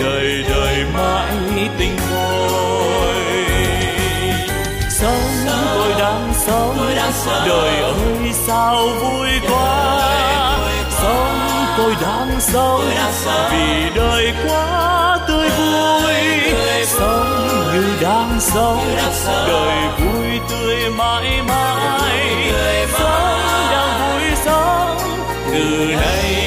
đời đời mãi tình ngồi sống tôi đang sống đời ơi sao vui quá. Sống tôi đang sống vì đời quá tươi vui. sống như đang sống đời vui tươi mãi mãi. Sống đang vui sống từ nay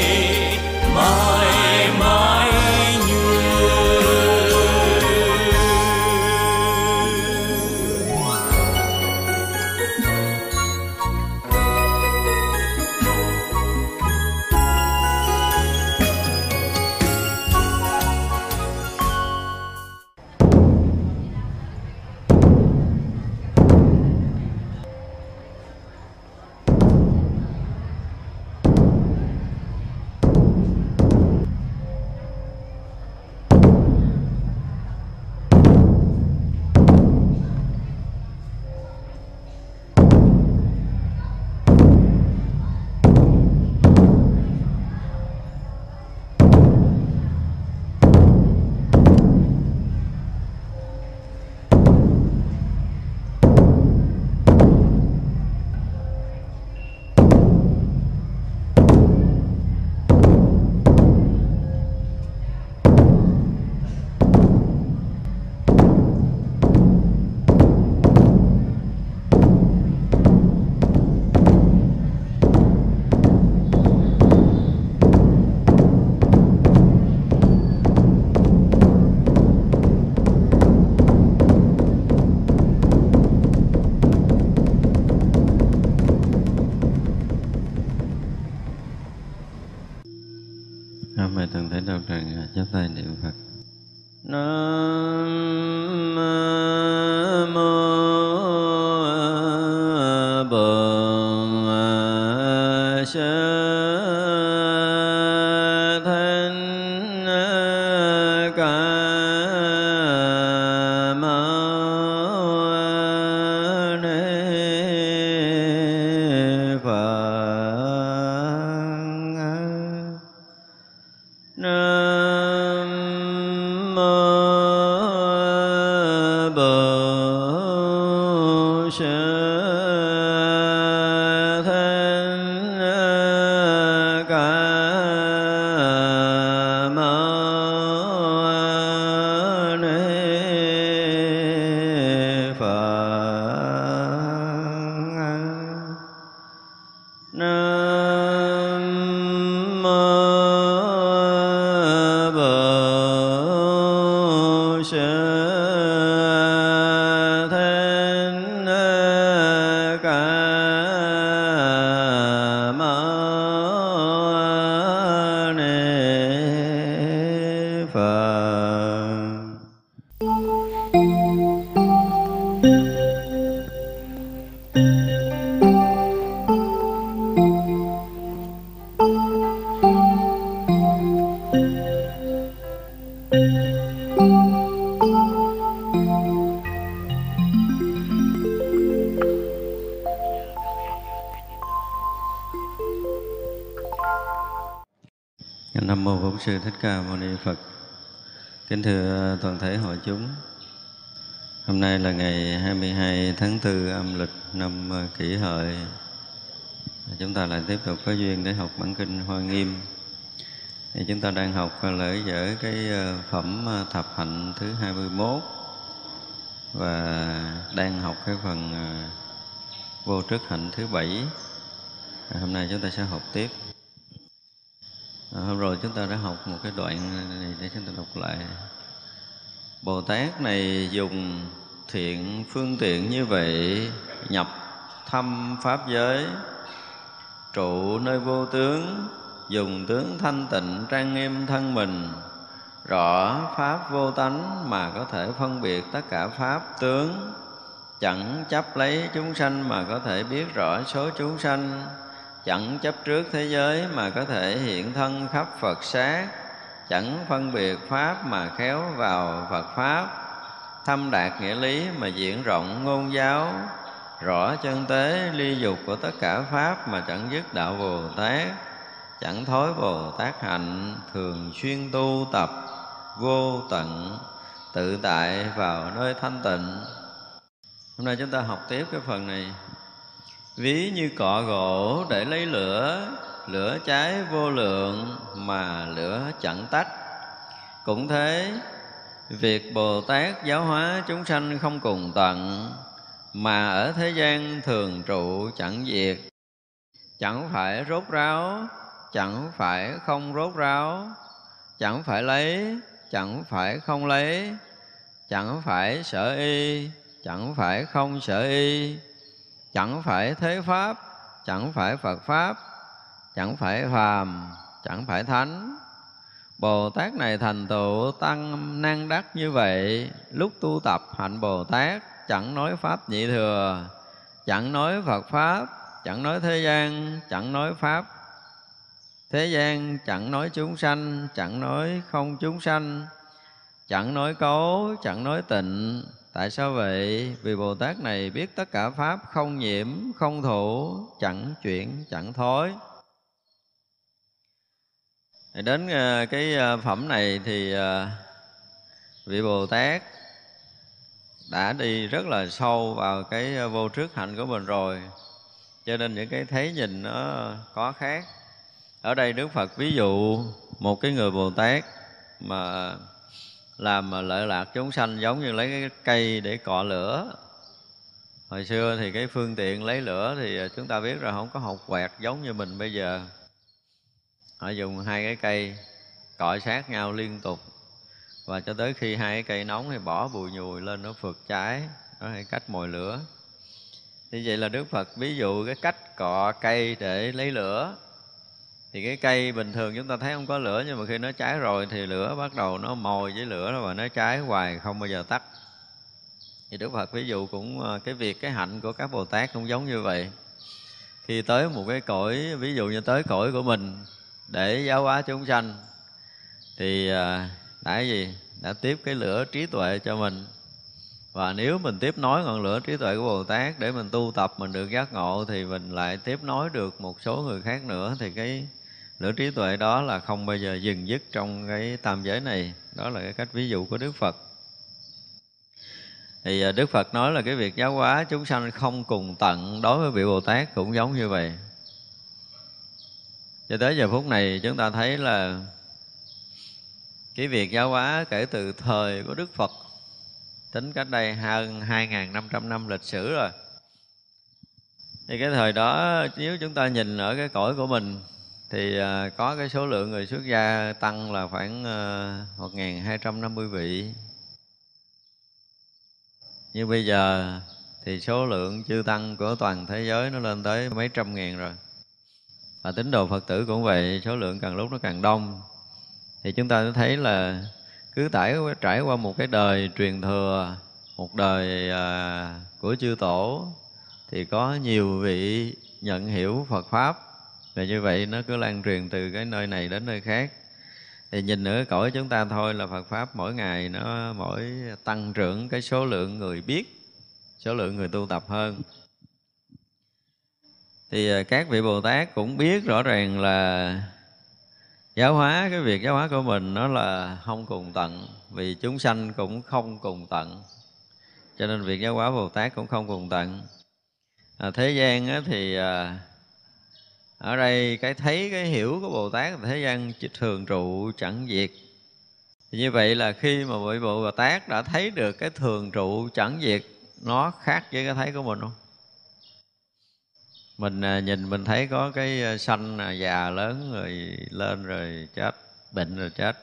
đang học lễ dở cái ờ, phẩm ờ, thập hạnh thứ 21 và đang học cái phần ờ, vô trước hạnh thứ bảy. Hôm nay chúng ta sẽ học tiếp à, hôm rồi chúng ta đã học một cái đoạn này để chúng ta đọc lại bồ tát này dùng thiện phương tiện như vậy nhập thăm pháp giới trụ nơi vô tướng dùng tướng thanh tịnh trang nghiêm thân mình, rõ pháp vô tánh mà có thể phân biệt tất cả pháp tướng. Chẳng chấp lấy chúng sanh mà có thể biết rõ số chúng sanh. Chẳng chấp trước thế giới mà có thể hiện thân khắp Phật sát chẳng phân biệt pháp mà khéo vào Phật pháp. Thâm đạt nghĩa lý mà diễn rộng ngôn giáo. Rõ chân tế ly dục của tất cả pháp mà chẳng dứt đạo Bồ Tát chẳng thối Bồ Tát hạnh, thường xuyên tu tập, vô tận, tự tại vào nơi thanh tịnh. Hôm nay chúng ta học tiếp cái phần này. Ví như cọ gỗ để lấy lửa lửa cháy vô lượng mà lửa chẳng tắt. Cũng thế, việc bồ tát giáo hóa chúng sanh không cùng tận, mà ở thế gian thường trụ chẳng diệt. Chẳng phải rốt ráo chẳng phải không rốt ráo, chẳng phải lấy, chẳng phải không lấy, chẳng phải sở y, chẳng phải không sở y, chẳng phải thế pháp, chẳng phải phật pháp, chẳng phải phàm, chẳng phải thánh. Bồ tát này thành tựu tăng năng đắc như vậy, lúc tu tập hạnh bồ tát, chẳng nói pháp nhị thừa, chẳng nói phật pháp, chẳng nói thế gian, chẳng nói pháp thế gian chẳng nói chúng sanh chẳng nói không chúng sanh chẳng nói cấu chẳng nói tịnh Tại sao vậy? Vì Bồ Tát này biết tất cả Pháp không nhiễm, không thủ, chẳng chuyển, chẳng thối. Đến ờ, cái ờ, phẩm này thì ờ, vị Bồ Tát đã đi rất là sâu vào cái vô trước hạnh của mình rồi cho nên những cái thấy nhìn nó có khác ở đây đức phật ví dụ một cái người bồ tát mà làm mà lợi lạc chúng sanh giống như lấy cái cây để cọ lửa. Hồi xưa thì cái phương tiện lấy lửa thì chúng ta biết rồi, không có học quẹt giống như mình bây giờ. Họ dùng hai cái cây cọ sát nhau liên tục. Và cho tới khi hai cái cây nóng thì bỏ bùi nhùi lên nó phượt cháy đó là cách mồi lửa. Như vậy là đức phật ví dụ cái cách cọ cây để lấy lửa thì cái cây bình thường chúng ta thấy không có lửa, nhưng mà khi nó cháy rồi thì lửa bắt đầu nó mồi với lửa đó và nó cháy hoài, không bao giờ tắt. Thì Đức Phật ví dụ cũng à, cái việc, cái hạnh của các Bồ Tát cũng giống như vậy. Khi tới một cái cõi, ví dụ như tới cõi của mình để giáo hóa chúng sanh, thì à, đã gì? Đã tiếp cái lửa trí tuệ cho mình. Và nếu mình tiếp nối ngọn lửa trí tuệ của Bồ Tát để mình tu tập, mình được giác ngộ, thì mình lại tiếp nối được một số người khác nữa, thì cái lửa trí tuệ đó là không bao giờ dừng dứt trong cái tam giới này. Đó là cái cách ví dụ của đức phật. Thì à, đức phật nói là cái việc giáo hóa chúng sanh không cùng tận đối với vị bồ tát cũng giống như vậy. Cho tới giờ phút này chúng ta thấy là cái việc giáo hóa kể từ thời của đức phật, tính cách đây hơn 2.500 năm lịch sử rồi. Thì cái thời đó, nếu chúng ta nhìn ở cái cõi của mình thì à, có cái số lượng người xuất gia tăng là khoảng ờ, à, 1.250 vị. Nhưng bây giờ thì số lượng chư tăng của toàn thế giới nó lên tới mấy trăm ngàn rồi. Và tín đồ phật tử cũng vậy số lượng càng lúc nó càng đông. Thì chúng ta thấy là cứ trải trải qua một cái đời truyền thừa một đời à, của chư tổ thì có nhiều vị nhận hiểu Phật pháp và như vậy nó cứ lan truyền từ cái nơi này đến nơi khác. Thì nhìn nữa cõi chúng ta thôi là Phật pháp mỗi ngày nó mỗi tăng trưởng cái số lượng người biết số lượng người tu tập hơn. Thì à, các vị Bồ Tát cũng biết rõ ràng là giáo hóa cái việc giáo hóa của mình nó là không cùng tận vì chúng sanh cũng không cùng tận. Cho nên việc giáo hóa bồ tát cũng không cùng tận. À, thế gian á, thì à, ở đây cái thấy cái hiểu của bồ tát thế gian thường trụ chẳng diệt. Thì như vậy là khi mà vị bộ bồ tát đã thấy được cái thường trụ chẳng diệt, nó khác với cái thấy của mình không? Mình à, nhìn mình thấy có cái xanh sanh à, già lớn rồi lên rồi chết, bệnh rồi chết.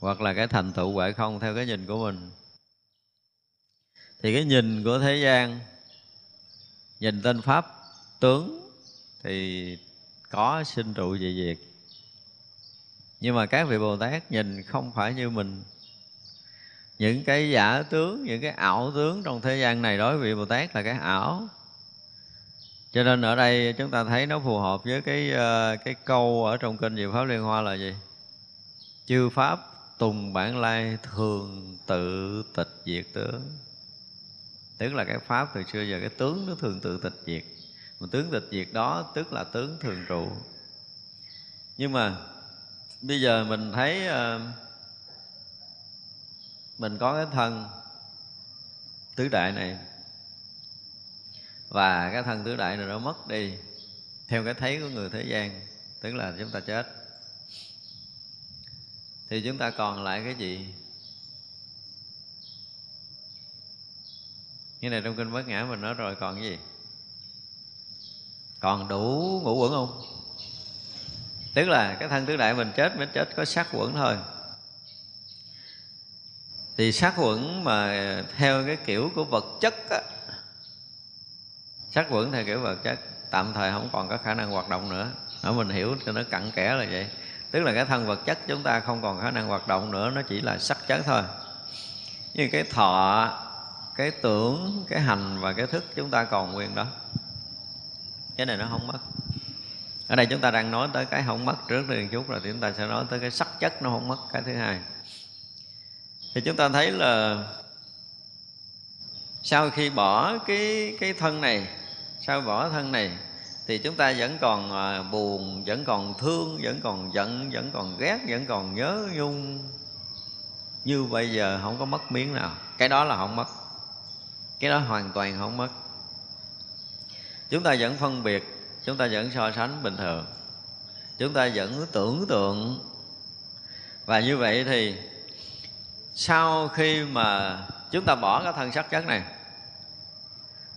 Hoặc là cái thành tựu huệ không theo cái nhìn của mình. Thì cái nhìn của thế gian, nhìn tên pháp, tướng thì có sinh trụ dị diệt nhưng mà các vị bồ tát nhìn không phải như mình. Những cái giả tướng, những cái ảo tướng trong thế gian này đối với vị bồ tát là cái ảo. Cho nên ở đây chúng ta thấy nó phù hợp với cái ờ, cái câu ở trong kinh Diệu Pháp Liên Hoa là gì? Chư Pháp tùng bản lai thường tự tịch diệt tướng. Tức là cái Pháp từ xưa giờ, cái tướng nó thường tự tịch diệt. Mà tướng tịch diệt đó tức là tướng thường trụ. Nhưng mà bây giờ mình thấy uh, Mình có cái thân tứ đại này. Và cái thân tứ đại này nó mất đi theo cái thấy của người thế gian tức là chúng ta chết. Thì chúng ta còn lại cái gì? Như này trong kinh bát nhã mình nói rồi còn cái gì? Còn đủ ngũ quẩn không? Tức là cái thân tứ đại mình chết mới chết có sát quẩn thôi. Thì sát quẩn mà theo cái kiểu của vật chất á, sát quẩn theo kiểu vật chất tạm thời không còn có khả năng hoạt động nữa. Ở mình hiểu cho nó cặn kẽ là vậy. Tức là cái thân vật chất chúng ta không còn khả năng hoạt động nữa nó chỉ là sắc chất thôi. Như cái thọ cái tưởng cái hành và cái thức chúng ta còn nguyên đó cái này nó không mất. Ở đây chúng ta đang nói tới cái không mất trước đi chút, rồi thì chúng ta sẽ nói tới cái sắc chất nó không mất, cái thứ hai. Thì chúng ta thấy là sau khi bỏ cái cái thân này, sau bỏ thân này, thì chúng ta vẫn còn à, buồn, vẫn còn thương, vẫn còn giận, vẫn còn ghét, vẫn còn nhớ nhung. Như bây giờ không có mất miếng nào. Cái đó là không mất. Cái đó hoàn toàn không mất chúng ta vẫn phân biệt, chúng ta vẫn so sánh bình thường. Chúng ta vẫn tưởng tượng. Và như vậy thì sau khi mà chúng ta bỏ cái thân sắc chất này,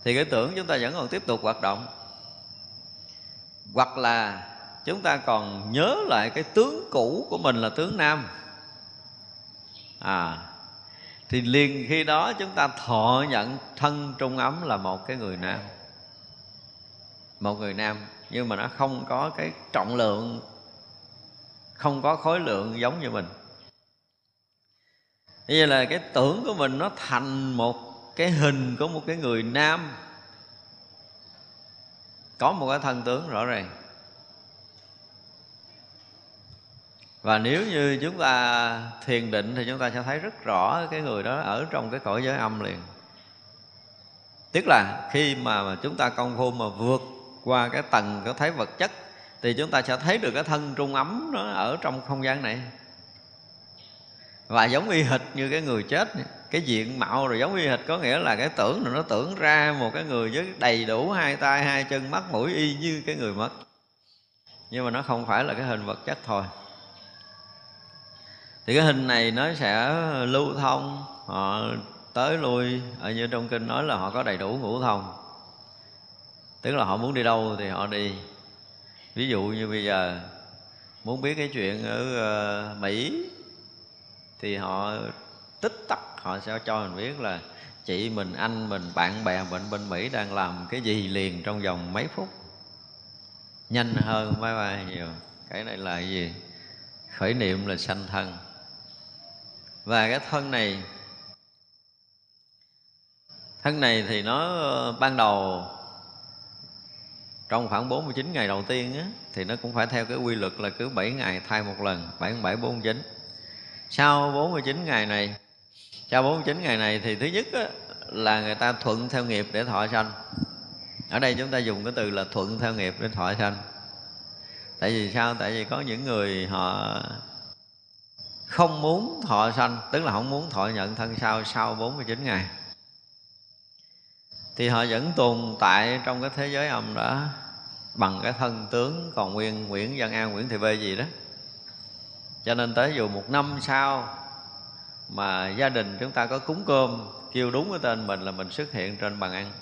thì cái tưởng chúng ta vẫn còn tiếp tục hoạt động. Hoặc là chúng ta còn nhớ lại cái tướng cũ của mình là tướng nam. À thì liền khi đó chúng ta thọ nhận thân trung ấm là một cái người nam một người nam, nhưng mà nó không có cái trọng lượng, không có khối lượng giống như mình. Như là cái tưởng của mình nó thành một cái hình của một cái người nam. Có một cái thân tướng rõ ràng. Và nếu như chúng ta thiền định thì chúng ta sẽ thấy rất rõ cái người đó ở trong cái cõi giới âm liền. Tức là khi mà chúng ta công phu mà vượt qua cái tầng có thấy vật chất, thì chúng ta sẽ thấy được cái thân trung ấm nó ở trong không gian này. Và giống y hệt như cái người chết cái diện mạo rồi giống y hệt có nghĩa là cái tưởng là nó tưởng ra một cái người với đầy đủ hai tay, hai chân, mắt, mũi y như cái người mất. Nhưng mà nó không phải là cái hình vật chất thôi. Thì cái hình này nó sẽ lưu thông, họ tới lui, ở như trong kinh nói là họ có đầy đủ ngũ thông tức là họ muốn đi đâu thì họ đi. Ví dụ như bây giờ, muốn biết cái chuyện ở ờ, mỹ, thì họ tích tắc, họ sẽ cho mình biết là chị mình, anh mình, bạn bè mình bên mỹ đang làm cái gì liền trong vòng mấy phút. Nhanh hơn, máy bay nhiều. Cái này là cái gì? Khởi niệm là sanh thân. Và cái thân này thân này thì nó ờ, ban đầu trong khoảng 49 ngày đầu tiên á, thì nó cũng phải theo cái quy luật là cứ 7 ngày thay một lần 7 7 49 sau 49 ngày này sau 49 ngày này thì thứ nhất á, là người ta thuận theo nghiệp để thọ sanh. Ở đây chúng ta dùng cái từ là thuận theo nghiệp để thọ sanh. Tại vì sao? Tại vì có những người họ không muốn thọ sanh tức là không muốn thọ nhận thân sau sau 49 ngày thì họ vẫn tồn tại trong cái thế giới âm đó bằng cái thân tướng còn nguyên Nguyễn Văn An, Nguyễn Thị Bê gì đó. Cho nên tới dù một năm sau mà gia đình chúng ta có cúng cơm, kêu đúng cái tên mình là mình xuất hiện trên bàn ăn.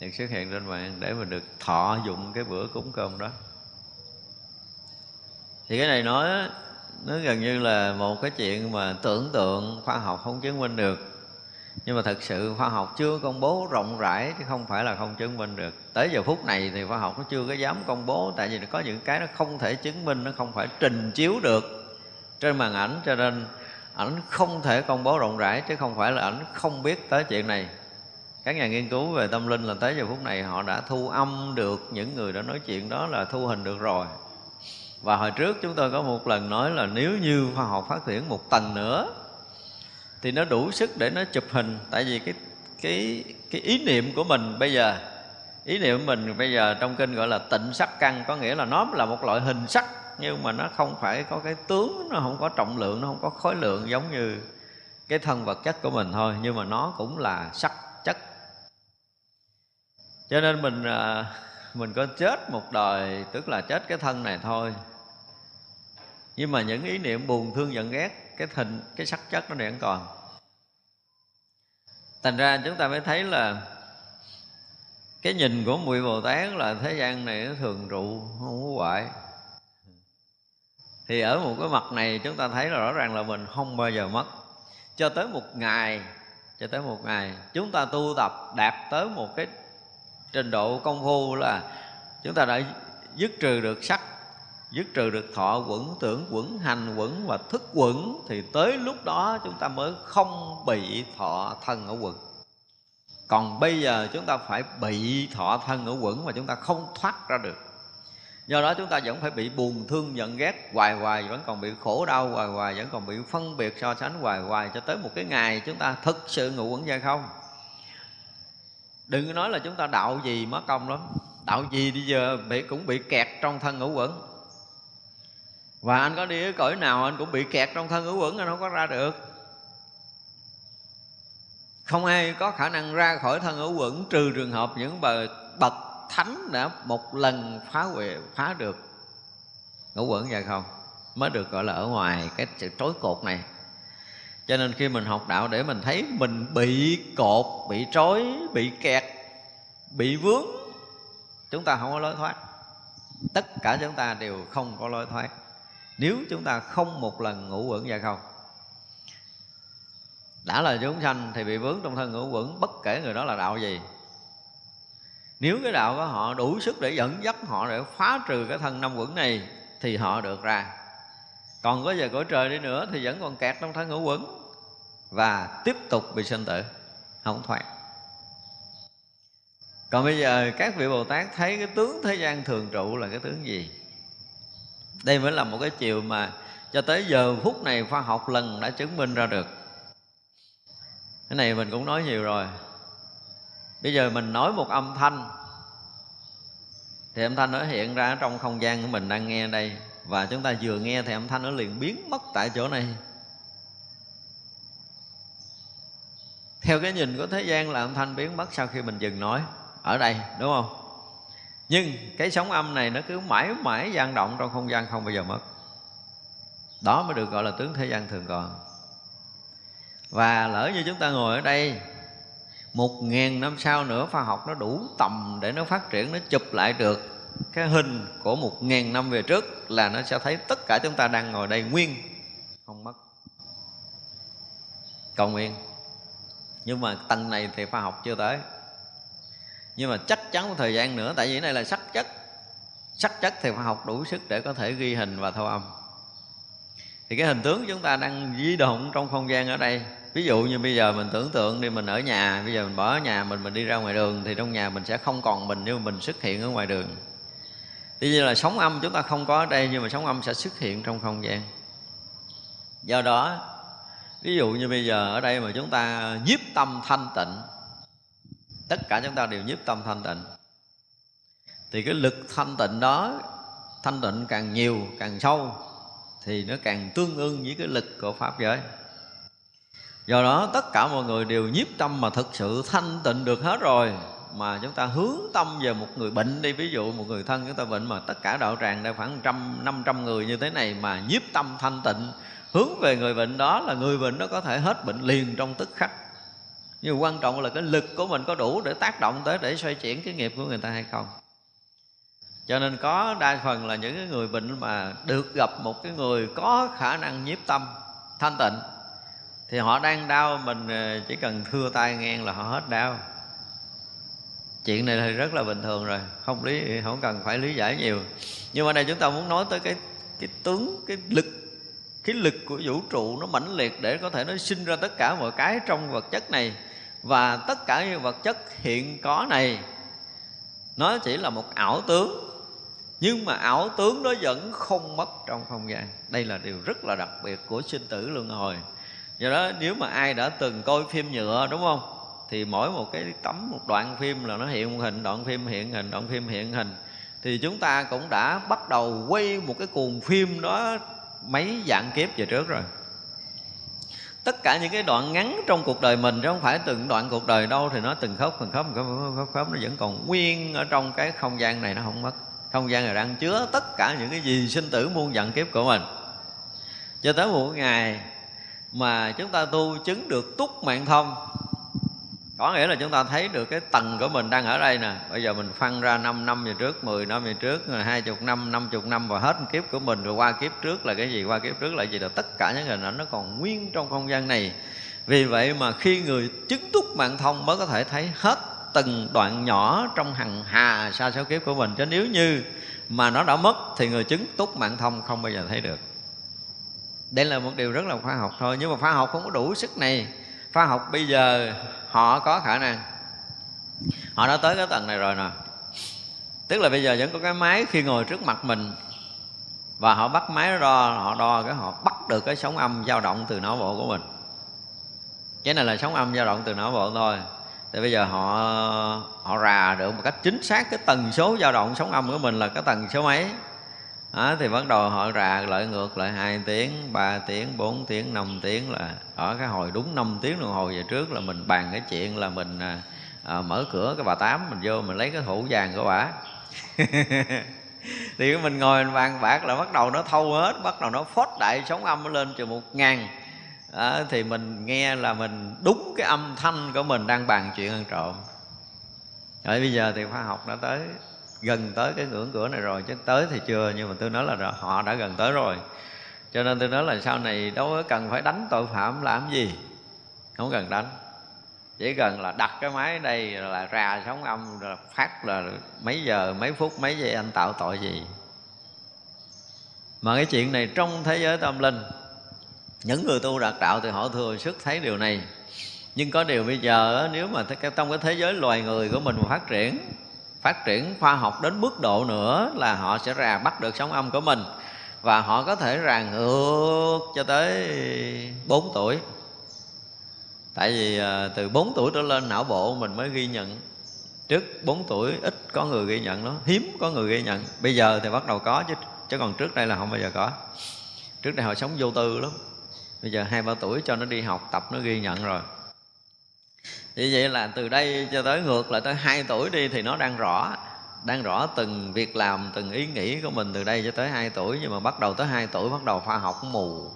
Mình xuất hiện trên bàn ăn để mình được thọ dụng cái bữa cúng cơm đó. Thì cái này nói, nó gần như là một cái chuyện mà tưởng tượng khoa học không chứng minh được nhưng mà thực sự khoa học chưa công bố rộng rãi chứ không phải là không chứng minh được. Tới giờ phút này thì khoa học nó chưa có dám công bố, tại vì có những cái nó không thể chứng minh, nó không phải trình chiếu được. Trên màn ảnh cho nên ảnh không thể công bố rộng rãi, chứ không phải là ảnh không biết tới chuyện này. Các nhà nghiên cứu về tâm linh là tới giờ phút này họ đã thu âm được những người đã nói chuyện đó là thu hình được rồi. Và hồi trước chúng tôi có một lần nói là nếu như khoa học phát triển một tầng nữa thì nó đủ sức để nó chụp hình. Tại vì cái cái cái ý niệm của mình bây giờ, ý niệm của mình bây giờ trong kinh gọi là tịnh sắc căn. Có nghĩa là nó là một loại hình sắc, nhưng mà nó không phải có cái tướng, nó không có trọng lượng, nó không có khối lượng giống như cái thân vật chất của mình thôi. Nhưng mà nó cũng là sắc chất. Cho nên mình à, mình có chết một đời, tức là chết cái thân này thôi. Nhưng mà những ý niệm buồn, thương, giận, ghét, cái thịnh cái sắc chất nó vẫn còn thành ra chúng ta mới thấy là cái nhìn của mùi bồ tát là thế gian này nó thường trụ, không có hoại. Thì ở một cái mặt này chúng ta thấy là rõ ràng là mình không bao giờ mất. Cho tới một ngày, cho tới một ngày, chúng ta tu tập đạt tới một cái trình độ công phu là chúng ta đã dứt trừ được sắc dứt trừ được thọ quẩn, tưởng quẩn, hành quẩn và thức quẩn thì tới lúc đó chúng ta mới không bị thọ thân ở quẩn. Còn bây giờ chúng ta phải bị thọ thân ở quẩn mà chúng ta không thoát ra được. Do đó chúng ta vẫn phải bị buồn thương giận ghét, hoài hoài, vẫn còn bị khổ đau, hoài hoài, vẫn còn bị phân biệt, so sánh, hoài hoài cho tới một cái ngày chúng ta thực sự ngủ quẩn ra không? Đừng nói là chúng ta đạo gì mất công lắm. Đạo gì bây giờ bị cũng bị kẹt trong thân ngũ quẩn và anh có đi ở cõi nào anh cũng bị kẹt trong thân ngũ quẩn, anh không có ra được. Không ai có khả năng ra khỏi thân ngũ quẩn trừ trường hợp những bậc bậc thánh đã một lần phá huệ, phá được ngũ quẩn vậy không? Mới được, gọi là, ở ngoài cái sự trói cột này. Cho nên khi mình học đạo để mình thấy mình bị cột, bị trói, bị kẹt, bị vướng, chúng ta không có lối thoát. Tất cả chúng ta đều không có lối thoát nếu chúng ta không một lần ngủ quẩn ra không? Đã là chúng sanh thì bị vướng trong thân ngũ quẩn bất kể người đó là đạo gì. Nếu cái đạo của họ đủ sức để dẫn dắt họ để phá trừ cái thân năm quẩn này, thì họ được ra. Còn có giờ cõi trời đi nữa thì vẫn còn kẹt trong thân ngũ quẩn và tiếp tục bị sinh tử, không thoát. Còn bây giờ các vị bồ tát thấy cái tướng thế gian thường trụ là cái tướng gì? Đây mới là một cái chiều mà cho tới giờ phút này khoa học lần đã chứng minh ra được. Cái này mình cũng nói nhiều rồi. Bây giờ mình nói một âm thanh. Thì âm thanh nó hiện ra trong không gian của mình đang nghe đây. Và chúng ta vừa nghe thì âm thanh nó liền biến mất tại chỗ này. Theo cái nhìn của thế gian là âm thanh biến mất sau khi mình dừng nói. Ở đây, đúng không? Nhưng cái sóng âm này nó cứ mãi mãi gian động trong không gian không bao giờ mất. Đó mới được gọi là tướng thế gian thường còn. Và lỡ như chúng ta ngồi ở đây, một ngàn năm sau nữa, khoa học nó đủ tầm để nó phát triển, nó chụp lại được cái hình của một ngàn năm về trước là nó sẽ thấy tất cả chúng ta đang ngồi đây nguyên, không mất. Còn nguyên nhưng mà tầng này thì khoa học chưa tới nhưng mà chắc chắn một thời gian nữa, tại vì cái này là sắc chất. Sắc chất thì khoa học đủ sức để có thể ghi hình và thâu âm. Thì cái hình tướng chúng ta đang di động trong không gian ở đây, ví dụ như bây giờ mình tưởng tượng đi, mình ở nhà, bây giờ mình bỏ ở nhà mình mình đi ra ngoài đường thì trong nhà mình sẽ không còn mình nhưng mà mình xuất hiện ở ngoài đường. Tuy nhiên là sóng âm chúng ta không có ở đây, nhưng mà sóng âm sẽ xuất hiện trong không gian. Do đó, ví dụ như bây giờ ở đây mà chúng ta nhiếp tâm thanh tịnh tất cả chúng ta đều nhiếp tâm thanh tịnh. Thì cái lực thanh tịnh đó, thanh tịnh càng nhiều, càng sâu, thì nó càng tương ưng với cái lực của pháp giới. Do đó, tất cả mọi người đều nhiếp tâm mà thực sự thanh tịnh được hết rồi, mà chúng ta hướng tâm về một người bệnh đi. Ví dụ một người thân chúng ta bệnh mà tất cả đạo tràng đây khoảng trăm, năm trăm người như thế này mà nhiếp tâm thanh tịnh, hướng về người bệnh đó là người bệnh nó có thể hết bệnh liền trong tức khắc nhưng quan trọng là cái lực của mình có đủ để tác động tới, để xoay chuyển cái nghiệp của người ta hay không. Cho nên có đa phần là những cái người bệnh mà được gặp một cái người có khả năng nhiếp tâm, thanh tịnh, thì họ đang đau mình ờ, chỉ cần thưa tay ngang là họ hết đau. Chuyện này thì rất là bình thường rồi, không lý, không cần phải lý giải nhiều. Nhưng mà đây chúng ta muốn nói tới cái cái tướng, cái lực cái lực của vũ trụ nó mãnh liệt để có thể nó sinh ra tất cả mọi cái trong vật chất này và tất cả những vật chất hiện có này, nó chỉ là một ảo tướng. Nhưng mà ảo tướng nó vẫn không mất trong không gian. Đây là điều rất là đặc biệt của sinh tử luân hồi. Do đó, nếu mà ai đã từng coi phim nhựa, đúng không? Thì mỗi một cái tấm, một đoạn phim là nó hiện hình, đoạn phim hiện hình, đoạn phim hiện hình. Thì chúng ta cũng đã bắt đầu quay một cái cuồng phim đó mấy dạng kiếp về trước rồi tất cả những cái đoạn ngắn trong cuộc đời mình chứ không phải từng đoạn cuộc đời đâu thì nó từng khớp từng khớp từng khớp, khớp, khớp nó vẫn còn nguyên ở trong cái không gian này nó không mất. Không gian này đang chứa tất cả những cái gì sinh tử muôn dặn kiếp của mình. Cho tới một ngày mà chúng ta tu chứng được túc mạng thông có nghĩa là chúng ta thấy được cái tầng của mình đang ở đây nè. Bây giờ mình phân ra 5 năm về trước 10 năm về trước hai chục năm năm chục năm, và hết kiếp của mình, rồi qua kiếp trước là cái gì? Qua kiếp trước là gì? Là tất cả những hình ảnh nó còn nguyên trong không gian này. Vì vậy mà khi người chứng túc mạng thông mới có thể thấy hết từng đoạn nhỏ trong hằng hà sa số kiếp của mình. Chứ nếu như mà nó đã mất thì người chứng túc mạng thông không bao giờ thấy được. Đây là một điều rất là khoa học thôi. Nhưng mà khoa học không có đủ sức này khoa học bây giờ họ có khả năng. Họ đã tới cái tầng này rồi nè. Tức là bây giờ vẫn có cái máy khi ngồi trước mặt mình. Và họ bắt máy đo, họ đo cái họ bắt được cái sóng âm dao động từ não bộ của mình. Cái này là sóng âm dao động từ não bộ thôi. Thì bây giờ họ họ rà được một cách chính xác cái tần số dao động sóng âm của mình là cái tần số mấy? Đó, thì bắt đầu họ rà lại ngược lại hai tiếng ba tiếng bốn tiếng năm tiếng là ở cái hồi đúng 5 tiếng đồng hồ về trước là mình bàn cái chuyện là mình à, à, mở cửa cái bà tám mình vô mình lấy cái thủ vàng của bà. Thì mình ngồi mình bàn bạc là bắt đầu nó thâu hết bắt đầu nó phốt đại sóng âm lên từ một ngàn. À, thì mình nghe là mình đúng cái âm thanh của mình đang bàn chuyện ăn trộm. Rồi bây giờ thì khoa học đã tới gần tới cái ngưỡng cửa này rồi, chứ tới thì chưa, nhưng mà tôi nói là họ đã gần tới rồi. Cho nên tôi nói là sau này đâu có cần phải đánh tội phạm làm gì, không cần đánh. Chỉ cần là đặt cái máy đây là ra sóng âm, là phát là mấy giờ, mấy phút, mấy giây anh tạo tội gì. Mà cái chuyện này trong thế giới tâm linh, những người tu đạt đạo thì họ thừa sức thấy điều này. Nhưng có điều bây giờ nếu mà trong cái thế giới loài người của mình mà phát triển phát triển khoa học đến mức độ nữa là họ sẽ rà bắt được sóng âm của mình. Và họ có thể rà ngược cho tới 4 tuổi. Tại vì ờ, từ 4 tuổi trở lên, não bộ mình mới ghi nhận. Trước 4 tuổi, ít có người ghi nhận nó hiếm có người ghi nhận. Bây giờ thì bắt đầu có chứ chứ còn trước đây là không bao giờ có. Trước đây họ sống vô tư lắm. Bây giờ hai ba tuổi cho nó đi học tập, nó ghi nhận rồi như vậy là từ đây cho tới ngược là tới 2 tuổi đi thì nó đang rõ đang rõ từng việc làm, từng ý nghĩ của mình từ đây cho tới 2 tuổi. Nhưng mà bắt đầu tới 2 tuổi bắt đầu khoa học mù.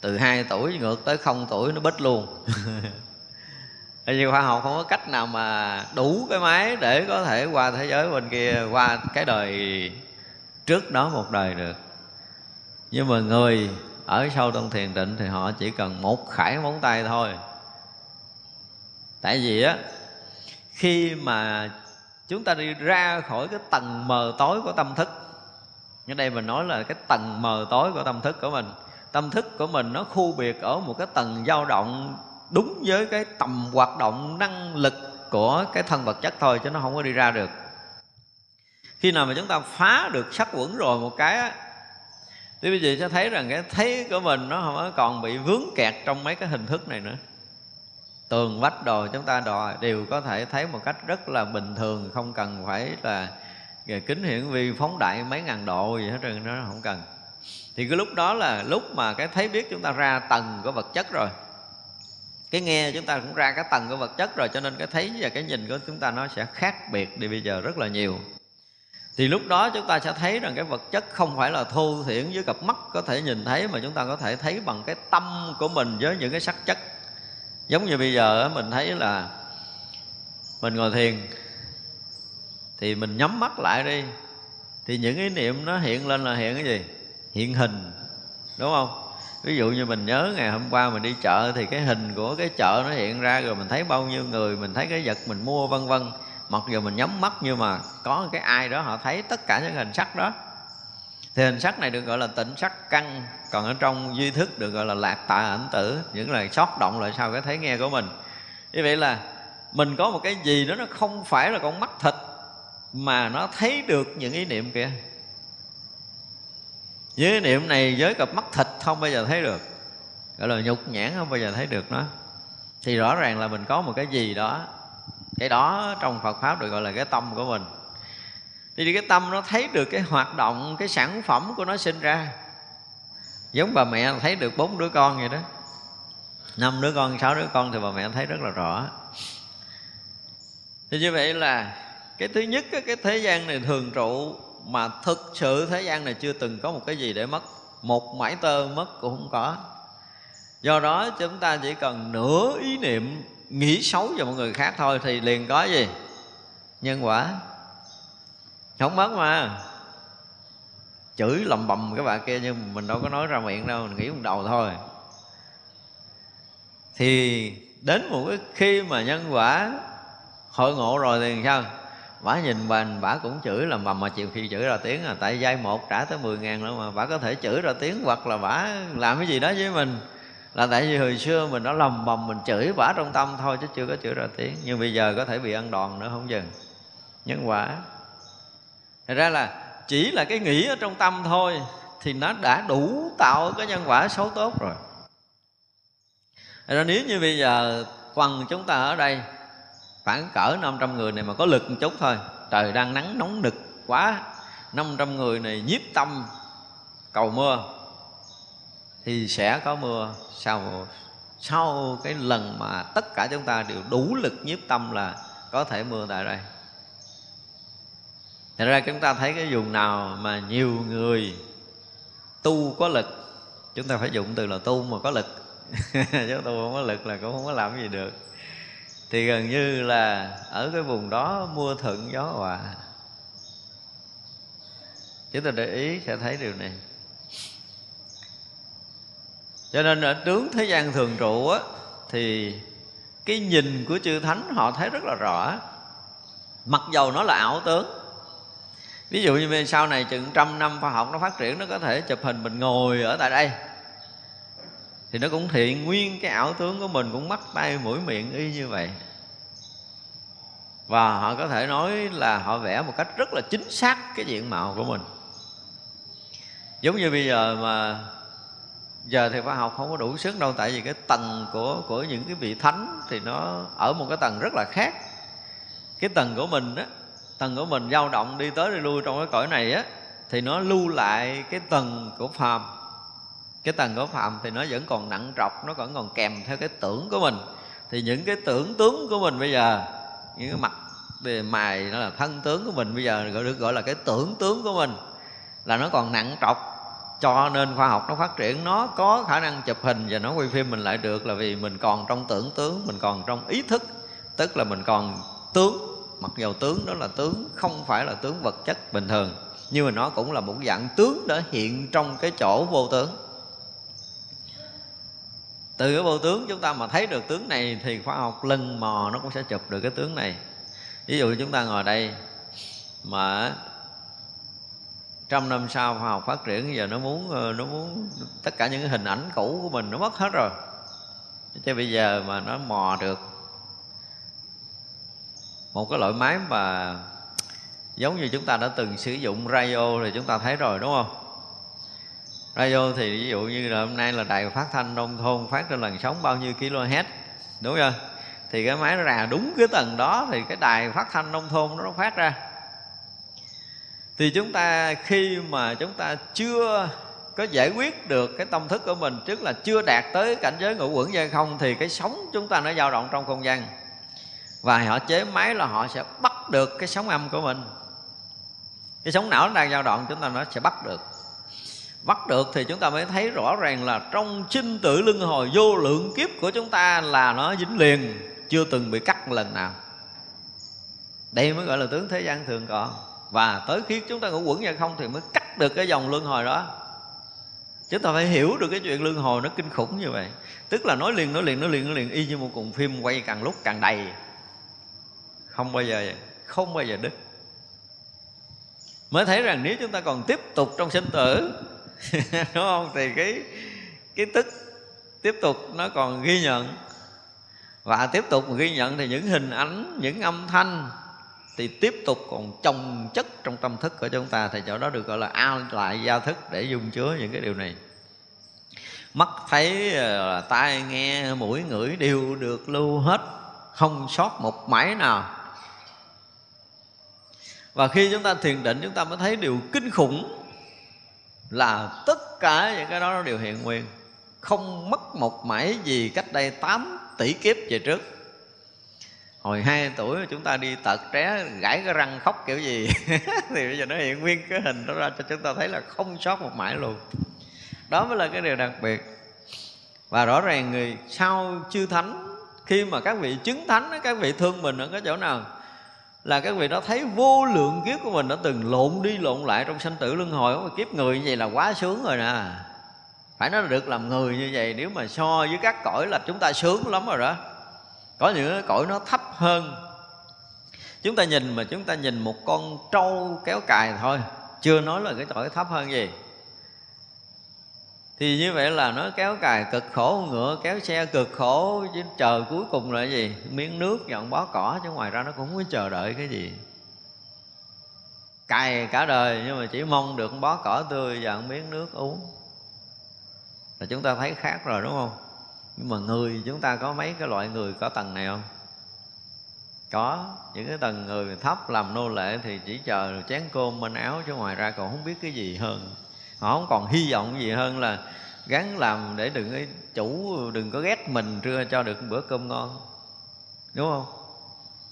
Từ 2 tuổi ngược tới không tuổi nó bích luôn. Tại vì khoa học không có cách nào mà đủ cái máy để có thể qua thế giới bên kia, qua cái đời trước đó một đời được. Nhưng mà người ở sâu trong thiền định thì họ chỉ cần một khải móng tay thôi tại vì á, khi mà chúng ta đi ra khỏi cái tầng mờ tối của tâm thức, ở đây mình nói là cái tầng mờ tối của tâm thức của mình, tâm thức của mình nó khu biệt ở một cái tầng dao động đúng với cái tầm hoạt động năng lực của cái thân vật chất thôi chứ nó không có đi ra được. Khi nào mà chúng ta phá được sắc quẩn rồi một cái á, thì bây giờ sẽ thấy rằng cái thấy của mình nó không còn bị vướng kẹt trong mấy cái hình thức này nữa tường vách đồ chúng ta đò đều có thể thấy một cách rất là bình thường, không cần phải là kính hiển vi phóng đại mấy ngàn độ gì hết trơn, nó không cần. Thì cái lúc đó là lúc mà cái thấy biết chúng ta ra tầng của vật chất rồi. Cái nghe chúng ta cũng ra cái tầng của vật chất rồi, cho nên cái thấy và cái nhìn của chúng ta nó sẽ khác biệt đi bây giờ rất là nhiều. Thì lúc đó chúng ta sẽ thấy rằng cái vật chất không phải là thô thiển với cặp mắt có thể nhìn thấy, mà chúng ta có thể thấy bằng cái tâm của mình với những cái sắc chất giống như bây giờ mình thấy là mình ngồi thiền thì mình nhắm mắt lại đi. Thì những ý niệm nó hiện lên là hiện cái gì? Hiện hình, đúng không? Ví dụ như mình nhớ ngày hôm qua mình đi chợ thì cái hình của cái chợ nó hiện ra rồi mình thấy bao nhiêu người, mình thấy cái vật mình mua, vân vân. Mặc dù mình nhắm mắt nhưng mà có cái ai đó họ thấy tất cả những hình sắc đó thì hình sắc này được gọi là tịnh sắc căn, còn ở trong duy thức được gọi là lạc tạ ảnh tử. Những lời sót động lại sau cái thấy nghe của mình. Như vậy là mình có một cái gì đó nó không phải là con mắt thịt, mà nó thấy được những ý niệm kia với ý niệm này với cặp mắt thịt không bao giờ thấy được. Gọi là nhục nhãn không bao giờ thấy được nó. Thì rõ ràng là mình có một cái gì đó. Cái đó trong Phật pháp được gọi là cái tâm của mình thì cái tâm nó thấy được cái hoạt động, cái sản phẩm của nó sinh ra. Giống bà mẹ thấy được bốn đứa con vậy đó. Năm đứa con, sáu đứa con thì bà mẹ thấy rất là rõ. Thì như vậy là cái thứ nhất cái thế gian này thường trụ, mà thực sự thế gian này chưa từng có một cái gì để mất. Một mãi tơ mất cũng không có. Do đó chúng ta chỉ cần nửa ý niệm, nghĩ xấu cho một người khác thôi thì liền có gì? Nhân quả không mất mà. Chửi lầm bầm các bạn kia nhưng mình đâu có nói ra miệng đâu, mình nghĩ một đầu thôi. Thì đến một cái khi mà nhân quả hội ngộ rồi thì sao? Bả nhìn mình bả cũng chửi lầm bầm mà chiều khi chửi ra tiếng à. Tại giai một trả tới 10 ngàn nữa mà bả có thể chửi ra tiếng hoặc là bả làm cái gì đó với mình. Là tại vì hồi xưa mình đã lầm bầm, mình chửi bả trong tâm thôi chứ chưa có chửi ra tiếng. Nhưng bây giờ có thể bị ăn đòn nữa, không dừng. Nhân quả thật ra là chỉ là cái nghĩ ở trong tâm thôi thì nó đã đủ tạo cái nhân quả xấu tốt rồi. Thật ra nếu như bây giờ quần chúng ta ở đây khoảng cỡ 500 người này mà có lực một chút thôi, trời đang nắng nóng nực quá 500 người này nhiếp tâm cầu mưa thì sẽ có mưa sau sau cái lần mà tất cả chúng ta đều đủ lực nhiếp tâm là có thể mưa tại đây. Thật ra chúng ta thấy cái vùng nào mà nhiều người tu có lực, Chúng ta phải dùng từ là tu mà có lực. Chứ tu không có lực là cũng không có làm gì được. Thì gần như là ở cái vùng đó mưa thuận gió hòa. Chúng ta để ý sẽ thấy điều này. Cho nên ở tướng thế gian thường trụ á, thì cái nhìn của chư thánh họ thấy rất là rõ. Mặc dầu nó là ảo tướng ví dụ như sau này chừng trăm năm khoa học nó phát triển, nó có thể chụp hình mình ngồi ở tại đây. Thì nó cũng thiện, nguyên cái ảo tướng của mình cũng mắt tay mũi miệng y như vậy. Và họ có thể nói là họ vẽ một cách rất là chính xác cái diện mạo của mình. Giống như bây giờ mà giờ thì khoa học không có đủ sức đâu, tại vì cái tầng của của những cái vị thánh thì nó ở một cái tầng rất là khác. Cái tầng của mình á tầng của mình dao động đi tới đi lui trong cái cõi này á, thì nó lưu lại cái tầng của phàm. Cái tầng của phạm thì nó vẫn còn nặng trọc, nó vẫn còn kèm theo cái tưởng của mình. Thì những cái tưởng tướng của mình bây giờ, những cái mặt bề mài nó là thân tướng của mình bây giờ gọi, được gọi là cái tưởng tướng của mình, là nó còn nặng trọc. Cho nên khoa học nó phát triển, nó có khả năng chụp hình và nó quay phim mình lại được là vì mình còn trong tưởng tướng, mình còn trong ý thức. Tức là mình còn tướng mặc dầu tướng đó là tướng, không phải là tướng vật chất bình thường, nhưng mà nó cũng là một dạng tướng đã hiện trong cái chỗ vô tướng. Từ cái vô tướng chúng ta mà thấy được tướng này thì khoa học lần mò nó cũng sẽ chụp được cái tướng này. Ví dụ chúng ta ngồi đây mà trăm năm sau khoa học phát triển, giờ nó muốn ờ, nó muốn tất cả những hình ảnh cũ của mình nó mất hết rồi. Chứ bây giờ mà nó mò được một cái loại máy mà giống như chúng ta đã từng sử dụng radio thì chúng ta thấy rồi, đúng không? Radio thì ví dụ như là hôm nay là đài phát thanh nông thôn phát trên làn sóng bao nhiêu kHz, đúng không thì cái máy nó rà đúng cái tầng đó thì cái đài phát thanh nông thôn nó phát ra. Thì chúng ta khi mà chúng ta chưa có giải quyết được cái tâm thức của mình trước là chưa đạt tới cảnh giới ngũ quẩn dây không, thì cái sống chúng ta nó dao động trong không gian và họ chế máy là họ sẽ bắt được cái sóng âm của mình. Cái sóng não đang dao động, chúng ta nó sẽ bắt được. Bắt được thì chúng ta mới thấy rõ ràng là trong sinh tử luân hồi vô lượng kiếp của chúng ta là nó dính liền, chưa từng bị cắt lần nào. Đây mới gọi là tướng thế gian thường có. Và tới khi chúng ta ngủ quẩn hay không thì mới cắt được cái dòng luân hồi đó. Chúng ta phải hiểu được cái chuyện luân hồi nó kinh khủng như vậy. Tức là nói liền nói liền nói liền nói liền, y như một cuộn phim quay càng lúc càng đầy không bao giờ, không bao giờ đứt. Mới thấy rằng nếu chúng ta còn tiếp tục trong sinh tử, đúng không? Thì cái cái tức tiếp tục nó còn ghi nhận. Và tiếp tục ghi nhận thì những hình ảnh, những âm thanh thì tiếp tục còn chồng chất trong tâm thức của chúng ta. Thì chỗ đó được gọi là ao lại gia thức để dung chứa những cái điều này. Mắt thấy ờ, tai nghe, mũi ngửi đều được lưu hết, không sót một mảy nào và khi chúng ta thiền định, chúng ta mới thấy điều kinh khủng là tất cả những cái đó nó đều hiện nguyên. Không mất một mảy gì cách đây 8 tỷ kiếp về trước. Hồi hai tuổi chúng ta đi tật tré gãy cái răng khóc kiểu gì, thì bây giờ nó hiện nguyên cái hình đó ra cho chúng ta thấy là không sót một mãi luôn. Đó mới là cái điều đặc biệt. Và rõ ràng người sau chư thánh, khi mà các vị chứng thánh, các vị thương mình ở cái chỗ nào là các vị đó thấy vô lượng kiếp của mình đã từng lộn đi lộn lại trong sanh tử luân hồi. Mà kiếp người như vậy là quá sướng rồi nè. Phải nói là được làm người như vậy, nếu mà so với các cõi là chúng ta sướng lắm rồi đó. Có những cái cõi nó thấp hơn. Chúng ta nhìn mà chúng ta nhìn một con trâu kéo cài thôi. Chưa nói là cái cõi thấp hơn gì thì như vậy là nó kéo cài cực khổ ngựa, kéo xe cực khổ, chứ chờ cuối cùng là gì? Miếng nước dọn bó cỏ, chứ ngoài ra nó cũng không có chờ đợi cái gì. Cài cả đời, nhưng mà chỉ mong được bó cỏ tươi và miếng nước uống. Là chúng ta thấy khác rồi, đúng không? Nhưng mà người, chúng ta có mấy cái loại người có tầng này không? Có. Những cái tầng người thấp làm nô lệ thì chỉ chờ chén cơm manh áo, chứ ngoài ra còn không biết cái gì hơn họ không còn hy vọng gì hơn là gắn làm để đừng cái chủ, đừng có ghét mình trưa cho được bữa cơm ngon. Đúng không?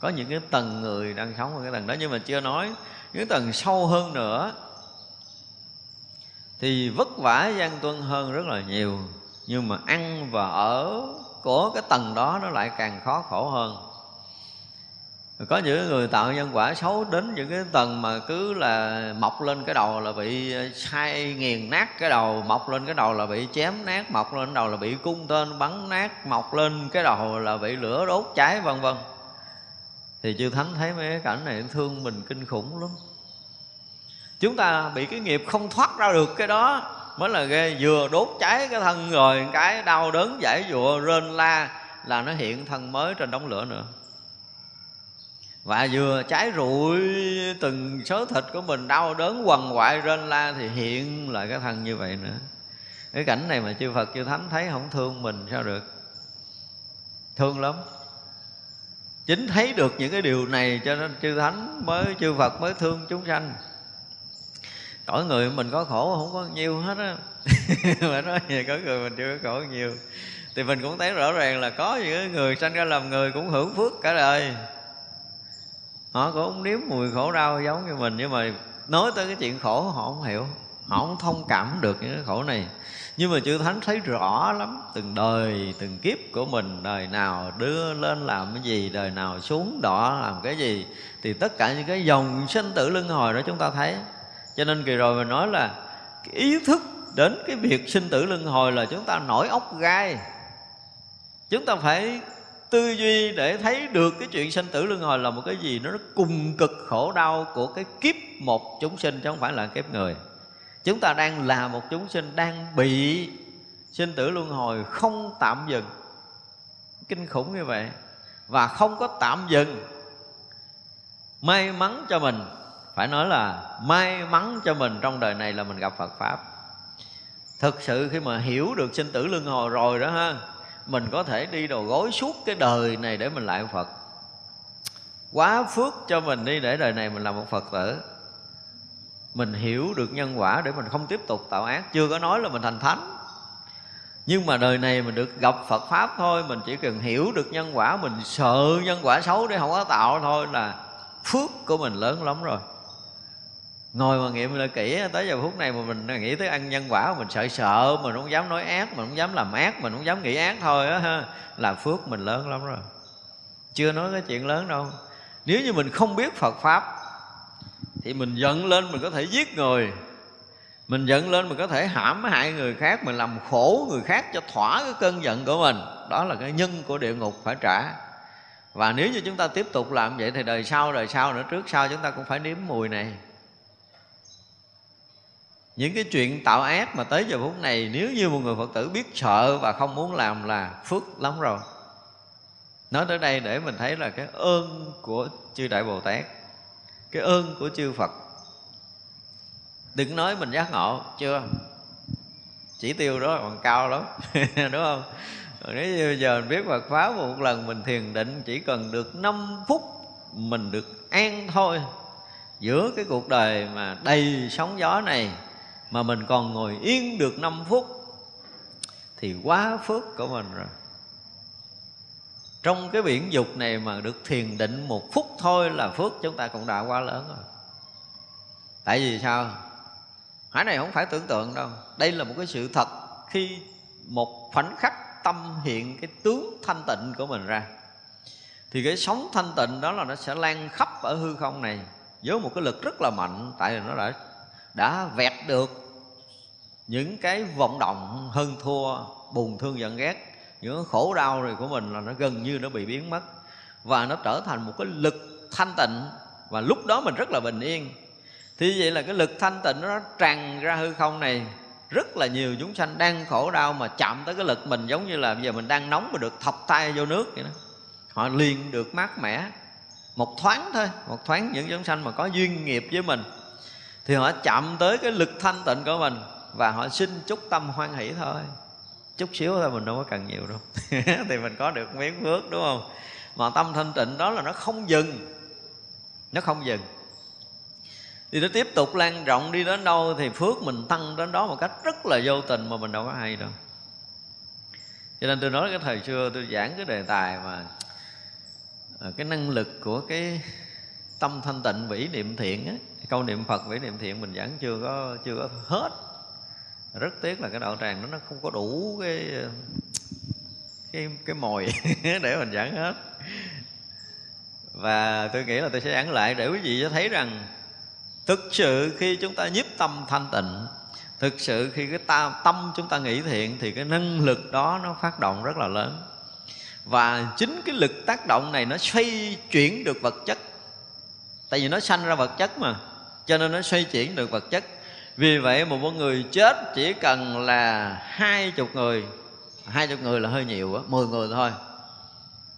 Có những cái tầng người đang sống ở cái tầng đó, nhưng mà chưa nói những tầng sâu hơn nữa thì vất vả gian tuân hơn rất là nhiều. Nhưng mà ăn và ở của cái tầng đó nó lại càng khó khổ hơn có những người tạo nhân quả xấu đến những cái tầng mà cứ là mọc lên cái đầu là bị ờ, sai nghiền nát cái đầu, mọc lên cái đầu là bị chém nát, mọc lên cái đầu là bị cung tên, bắn nát, mọc lên cái đầu là bị lửa đốt cháy, vân vân. Thì chư thánh thấy mấy cái cảnh này, thương mình kinh khủng lắm. Chúng ta bị cái nghiệp không thoát ra được cái đó, mới là ghê vừa đốt cháy cái thân rồi cái đau đớn giải dụa rên la là nó hiện thân mới trên đống lửa nữa và vừa trái rụi, từng số thịt của mình đau đớn quằn quại rên la thì hiện lại cái thân như vậy nữa. Cái cảnh này mà chư Phật, chư Thánh thấy không thương mình sao được? Thương lắm. Chính thấy được những cái điều này cho nên chư Thánh mới, chư Phật mới thương chúng sanh. Cõi người mình có khổ không có nhiều hết á. Mà nói về có người mình chưa có khổ nhiều. Thì mình cũng thấy rõ ràng là có những người sanh ra làm người cũng hưởng phước cả đời họ cũng không nếm mùi khổ đau giống như mình, nhưng mà nói tới cái chuyện khổ, họ không hiểu. Họ không thông cảm được những cái khổ này. Nhưng mà chư thánh thấy rõ lắm, từng đời, từng kiếp của mình, đời nào đưa lên làm cái gì, đời nào xuống đỏ làm cái gì, thì tất cả những cái dòng sinh tử luân hồi đó chúng ta thấy. Cho nên kỳ rồi mình nói là cái ý thức đến cái việc sinh tử luân hồi là chúng ta nổi ốc gai. Chúng ta phải tư duy để thấy được cái chuyện sinh tử luân hồi là một cái gì nó cùng cực khổ đau của cái kiếp một chúng sinh chứ không phải là kiếp người. Chúng ta đang là một chúng sinh đang bị sinh tử luân hồi không tạm dừng. Kinh khủng như vậy. Và không có tạm dừng. May mắn cho mình. Phải nói là may mắn cho mình trong đời này là mình gặp Phật pháp. Thực sự khi mà hiểu được sinh tử luân hồi rồi đó ha mình có thể đi đầu gối suốt cái đời này để mình lại Phật. Quá phước cho mình đi để đời này mình làm một Phật tử. Mình hiểu được nhân quả để mình không tiếp tục tạo ác. Chưa có nói là mình thành thánh. Nhưng mà đời này mình được gặp Phật pháp thôi, mình chỉ cần hiểu được nhân quả, mình sợ nhân quả xấu để không có tạo thôi là phước của mình lớn lắm rồi ngồi mà nghiệm lại kỹ tới giờ phút này mà mình nghĩ tới ăn nhân quả, mình sợ sợ, mình không dám nói ác, mình không dám làm ác, mình không dám nghĩ ác thôi á ha. Là phước mình lớn lắm rồi. Chưa nói cái chuyện lớn đâu. Nếu như mình không biết phật pháp, thì mình giận lên mình có thể giết người. Mình giận lên mình có thể hãm hại người khác, mình làm khổ người khác cho thỏa cái cơn giận của mình. Đó là cái nhân của địa ngục phải trả. Và nếu như chúng ta tiếp tục làm vậy thì đời sau đời sau nữa, trước sau chúng ta cũng phải nếm mùi này những cái chuyện tạo ác mà tới giờ phút này, nếu như một người phật tử biết sợ và không muốn làm là phước lắm rồi. Nói tới đây để mình thấy là cái ơn của chư đại bồ tát, cái ơn của chư phật. Đừng nói mình giác ngộ, chưa? Chỉ tiêu đó còn cao lắm, đúng không? Nếu như giờ mình biết Phật pháp một lần, mình thiền định chỉ cần được 5 phút, mình được an thôi. Giữa cái cuộc đời mà đầy sóng gió này mà mình còn ngồi yên được 5 phút, thì quá phước của mình rồi. Trong cái biển dục này mà được thiền định một phút thôi là phước, chúng ta cũng đã quá lớn rồi. Tại vì sao? Hải này không phải tưởng tượng đâu. Đây là một cái sự thật khi một khoảnh khắc tâm hiện cái tướng thanh tịnh của mình ra. Thì cái sóng thanh tịnh đó là nó sẽ lan khắp ở hư không này với một cái lực rất là mạnh, tại vì nó đã đã vẹt được những cái vọng động hơn thua, buồn thương, giận ghét, những khổ đau này của mình là nó gần như nó bị biến mất. Và nó trở thành một cái lực thanh tịnh. Và lúc đó mình rất là bình yên. Thì vậy là cái lực thanh tịnh nó tràn ra hư không này. Rất là nhiều chúng sanh đang khổ đau mà chạm tới cái lực mình giống như là bây giờ mình đang nóng mà được thọc tay vô nước vậy đó. Họ liền được mát mẻ. Một thoáng thôi, một thoáng những chúng sanh mà có duyên nghiệp với mình, thì họ chạm tới cái lực thanh tịnh của mình và họ xin chúc tâm hoan hỷ thôi. Chút xíu thôi mình đâu có cần nhiều đâu. Thì mình có được miếng phước, đúng không? Mà tâm thanh tịnh đó là nó không dừng. Nó không dừng. Thì nó tiếp tục lan rộng đi đến đâu thì phước mình tăng đến đó một cách rất là vô tình mà mình đâu có hay đâu. Cho nên tôi nói cái thời xưa tôi giảng cái đề tài mà ờ, cái năng lực của cái tâm thanh tịnh vĩ niệm thiện á, câu niệm phật vĩ niệm thiện mình giảng chưa có chưa có hết rất tiếc là cái đạo tràng đó nó không có đủ cái cái cái mồi để mình giảng hết. Và tôi nghĩ là tôi sẽ giảng lại để quý vị thấy rằng thực sự khi chúng ta nhiếp tâm thanh tịnh thực sự khi cái ta, tâm chúng ta nghĩ thiện thì cái năng lực đó nó phát động rất là lớn. Và chính cái lực tác động này nó xoay chuyển được vật chất. Tại vì nó sanh ra vật chất mà cho nên nó xoay chuyển được vật chất vì vậy một con người chết chỉ cần là hai chục người. Hai chục người là hơi nhiều á, mười người thôi.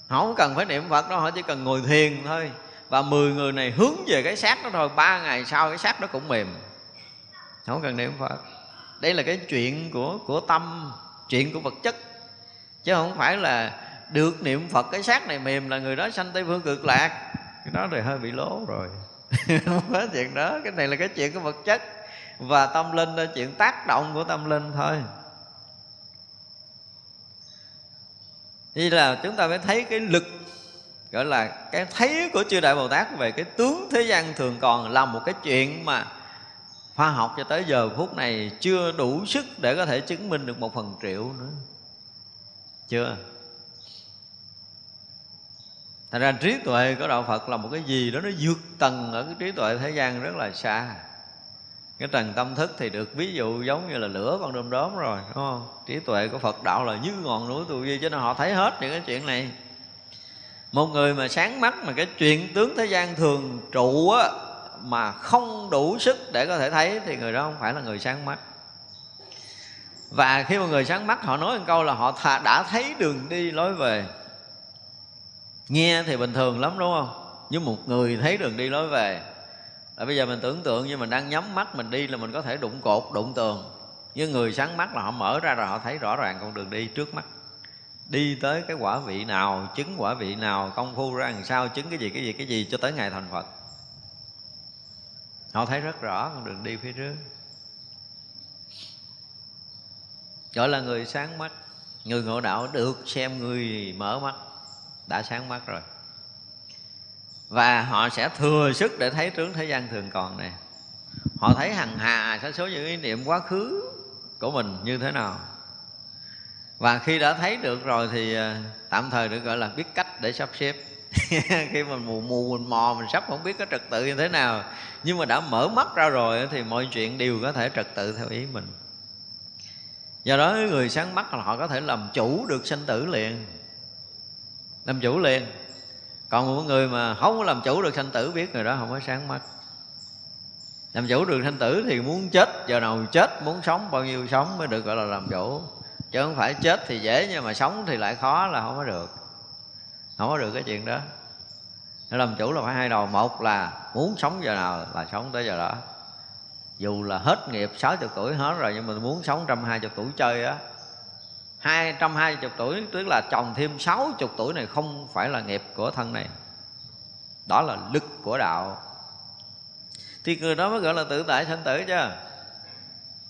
Không cần phải niệm phật đâu, họ chỉ cần ngồi thiền thôi. Và mười người này hướng về cái xác đó thôi, ba ngày sau cái xác đó cũng mềm. Không cần niệm phật. Đây là cái chuyện của của tâm, chuyện của vật chất. Chứ không phải là được niệm phật cái xác này mềm là người đó sanh tây phương cực lạc. Cái đó thì hơi bị lố rồi. Không có chuyện đó, cái này là cái chuyện của vật chất và tâm linh là chuyện tác động của tâm linh thôi. Như là chúng ta mới thấy cái lực, gọi là cái thấy của chư đại bồ tát về cái tướng thế gian thường còn là một cái chuyện mà khoa học cho tới giờ phút này chưa đủ sức để có thể chứng minh được một phần triệu nữa. Chưa? Thành ra trí tuệ của đạo phật là một cái gì đó nó vượt tầng ở cái trí tuệ thế gian rất là xa cái trần tâm thức thì được ví dụ giống như là lửa con đom đóm rồi, đúng không? Trí tuệ của phật đạo là như ngọn núi tu vi cho nên họ thấy hết những cái chuyện này. Một người mà sáng mắt mà cái chuyện tướng thế gian thường trụ á, mà không đủ sức để có thể thấy, thì người đó không phải là người sáng mắt. Và khi mà người sáng mắt, họ nói một câu là họ thà đã thấy đường đi lối về. Nghe thì bình thường lắm, đúng không? Nhưng một người thấy đường đi lối về rồi bây giờ mình tưởng tượng như mình đang nhắm mắt mình đi là mình có thể đụng cột, đụng tường. Nhưng người sáng mắt là họ mở ra rồi họ thấy rõ ràng con đường đi trước mắt. Đi tới cái quả vị nào, chứng quả vị nào, công phu ra làm sao, chứng cái gì cái gì cái gì cho tới ngày thành phật. Họ thấy rất rõ con đường đi phía trước. Gọi là người sáng mắt. Người ngộ đạo được xem người mở mắt, đã sáng mắt rồi và họ sẽ thừa sức để thấy tướng thế gian thường còn này. Họ thấy hằng hà sa số những ý niệm quá khứ của mình như thế nào. Và khi đã thấy được rồi thì ờ, tạm thời được gọi là biết cách để sắp xếp. Khi mình mù mù, mình mò, mình sắp không biết cái trật tự như thế nào. Nhưng mà đã mở mắt ra rồi thì mọi chuyện đều có thể trật tự theo ý mình. Do đó, người sáng mắt là họ có thể làm chủ được sinh tử liền. Làm chủ liền còn một người mà không có làm chủ được sanh tử biết người đó không có sáng mắt. Làm chủ được sanh tử thì muốn chết, giờ nào chết, muốn sống, bao nhiêu sống mới được gọi là làm chủ. Chứ không phải chết thì dễ, nhưng mà sống thì lại khó là không có được. Không có được cái chuyện đó. Để làm chủ là phải hai đầu. Một là muốn sống giờ nào là sống tới giờ đó. Dù là hết nghiệp 60 tuổi hết rồi, nhưng mà muốn sống trăm hai chục tuổi chơi á hai trăm hai chục tuổi, tức là chồng thêm sáu chục tuổi này không phải là nghiệp của thân này. Đó là lực của đạo. Thì người đó mới gọi là tự tại sanh tử chứ.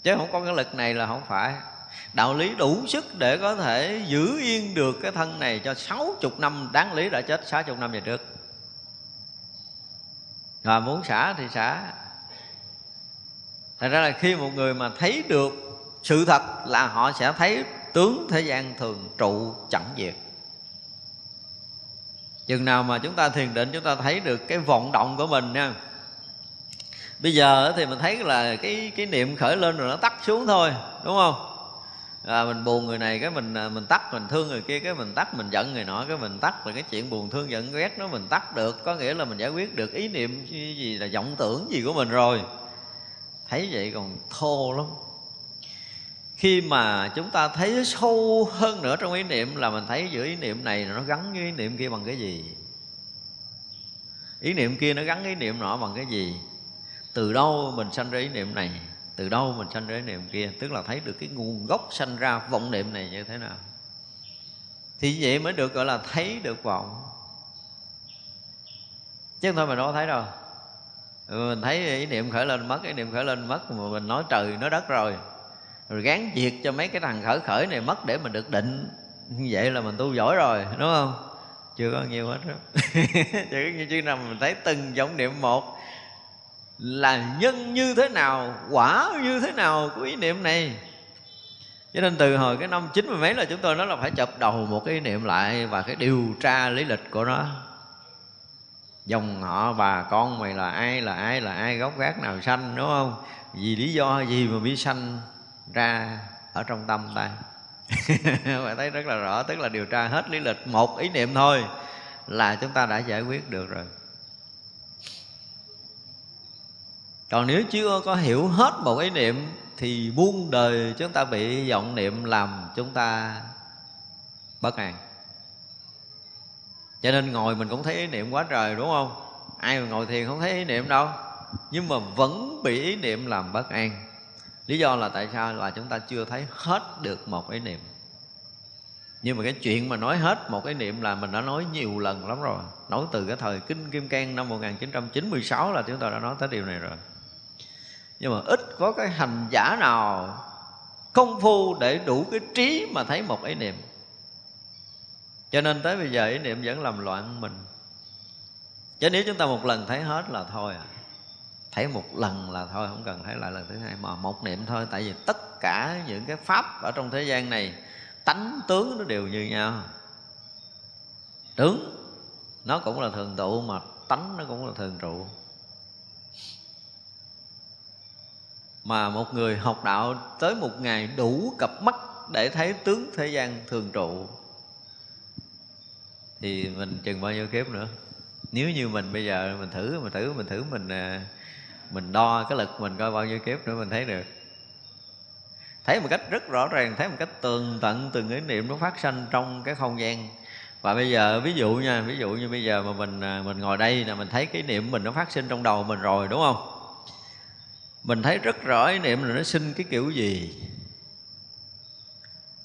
Chứ không có cái lực này là không phải. Đạo lý đủ sức để có thể giữ yên được cái thân này cho sáu chục năm, đáng lý đã chết sáu chục năm về trước. Và muốn xả thì xả. Thật ra là khi một người mà thấy được sự thật là họ sẽ thấy tướng thế gian thường trụ chẳng diệt. Chừng nào mà chúng ta thiền định chúng ta thấy được cái vọng động của mình nha. Bây giờ thì mình thấy là cái cái niệm khởi lên rồi nó tắt xuống thôi đúng không? À, mình buồn người này cái mình à, mình tắt mình thương người kia cái mình tắt mình giận người nọ cái mình tắt. Là cái chuyện buồn thương giận ghét nó mình tắt được. Có nghĩa là mình giải quyết được ý niệm gì là vọng tưởng gì của mình rồi. Thấy vậy còn thô lắm khi mà chúng ta thấy sâu hơn nữa trong ý niệm là mình thấy giữa ý niệm này nó gắn với ý niệm kia bằng cái gì? Ý niệm kia nó gắn với ý niệm nọ bằng cái gì? Từ đâu mình sanh ra ý niệm này? Từ đâu mình sanh ra ý niệm kia? Tức là thấy được cái nguồn gốc sanh ra vọng niệm này như thế nào? Thì vậy mới được gọi là thấy được vọng. Chứ không thôi mình đâu có thấy đâu. Mình thấy ý niệm khởi lên mất, ý niệm khởi lên mất, mà mình nói trời, nói đất rồi rồi gán diệt cho mấy cái thằng khởi khởi này mất để mình được định. Như vậy là mình tu giỏi rồi, đúng không? Chưa có nhiều hết đó. Chỉ như chứ nào mình thấy từng vọng niệm một là nhân như thế nào, quả như thế nào của ý niệm này. Cho nên từ hồi cái năm chín mươi mấy là chúng tôi nói là phải chập đầu một cái ý niệm lại và cái điều tra lý lịch của nó. Dòng họ bà con mày là ai là ai là ai, gốc gác nào sanh, đúng không? Vì lý do gì mà bị sanh? Ra ở trong tâm ta. Bạn thấy rất là rõ, tức là điều tra hết lý lịch. Một ý niệm thôi là chúng ta đã giải quyết được rồi. Còn nếu chưa có hiểu hết một ý niệm thì buông đời chúng ta bị vọng niệm làm chúng ta bất an. Cho nên ngồi mình cũng thấy ý niệm quá trời, đúng không? Ai mà ngồi thiền không thấy ý niệm đâu. Nhưng mà vẫn bị ý niệm làm bất an lý do là tại sao? Là chúng ta chưa thấy hết được một ý niệm. Nhưng mà cái chuyện mà nói hết một cái niệm là mình đã nói nhiều lần lắm rồi. Nói từ cái thời Kinh Kim Cang năm 1996 là chúng ta đã nói tới điều này rồi. Nhưng mà ít có cái hành giả nào công phu để đủ cái trí mà thấy một ý niệm. Cho nên tới bây giờ ý niệm vẫn làm loạn mình. Chứ nếu chúng ta một lần thấy hết là thôi à thấy một lần là thôi, không cần thấy lại lần thứ hai, mà một niệm thôi. Tại vì tất cả những cái pháp ở trong thế gian này, tánh tướng nó đều như nhau. Tướng, nó cũng là thường tụ mà tánh nó cũng là thường trụ. Mà một người học đạo tới một ngày đủ cặp mắt để thấy tướng thế gian thường trụ, thì mình chừng bao nhiêu kiếp nữa? Nếu như mình bây giờ mình thử mình thử mình thử mình à, mình đo cái lực mình coi bao nhiêu kiếp nữa mình thấy được. Thấy một cách rất rõ ràng, thấy một cách tường tận từng cái niệm nó phát sinh trong cái không gian. Và bây giờ, ví dụ nha, ví dụ như bây giờ mà mình à, mình ngồi đây là mình thấy cái niệm mình nó phát sinh trong đầu mình rồi, đúng không? Mình thấy rất rõ ý niệm là nó sinh cái kiểu gì.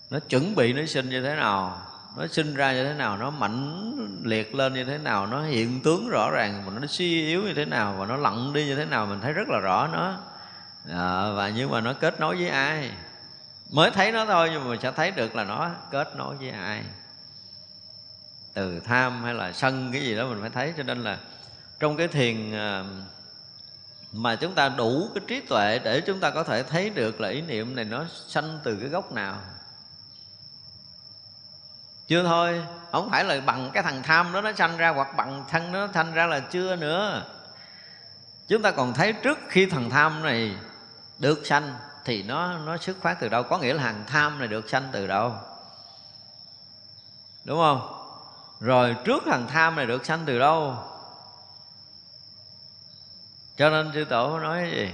Nó chuẩn bị nó sinh như thế nào nó sinh ra như thế nào nó mạnh liệt lên như thế nào nó hiện tướng rõ ràng mà nó suy yếu như thế nào và nó lặn đi như thế nào mình thấy rất là rõ nó. À, và nhưng mà nó kết nối với ai? Mới thấy nó thôi nhưng mà mình sẽ thấy được là nó kết nối với ai. Từ tham hay là sân cái gì đó mình phải thấy cho nên là trong cái thiền à, mà chúng ta đủ cái trí tuệ để chúng ta có thể thấy được là ý niệm này nó sanh từ cái gốc nào chưa thôi. Không phải là bằng cái thằng tham đó nó sanh ra hoặc bằng thân nó sanh ra là chưa nữa. Chúng ta còn thấy trước khi thằng tham này được sanh thì nó nó xuất phát từ đâu? Có nghĩa là hàng tham này được sanh từ đâu? Đúng không? Rồi trước thằng tham này được sanh từ đâu? Cho nên sư tổ nói gì?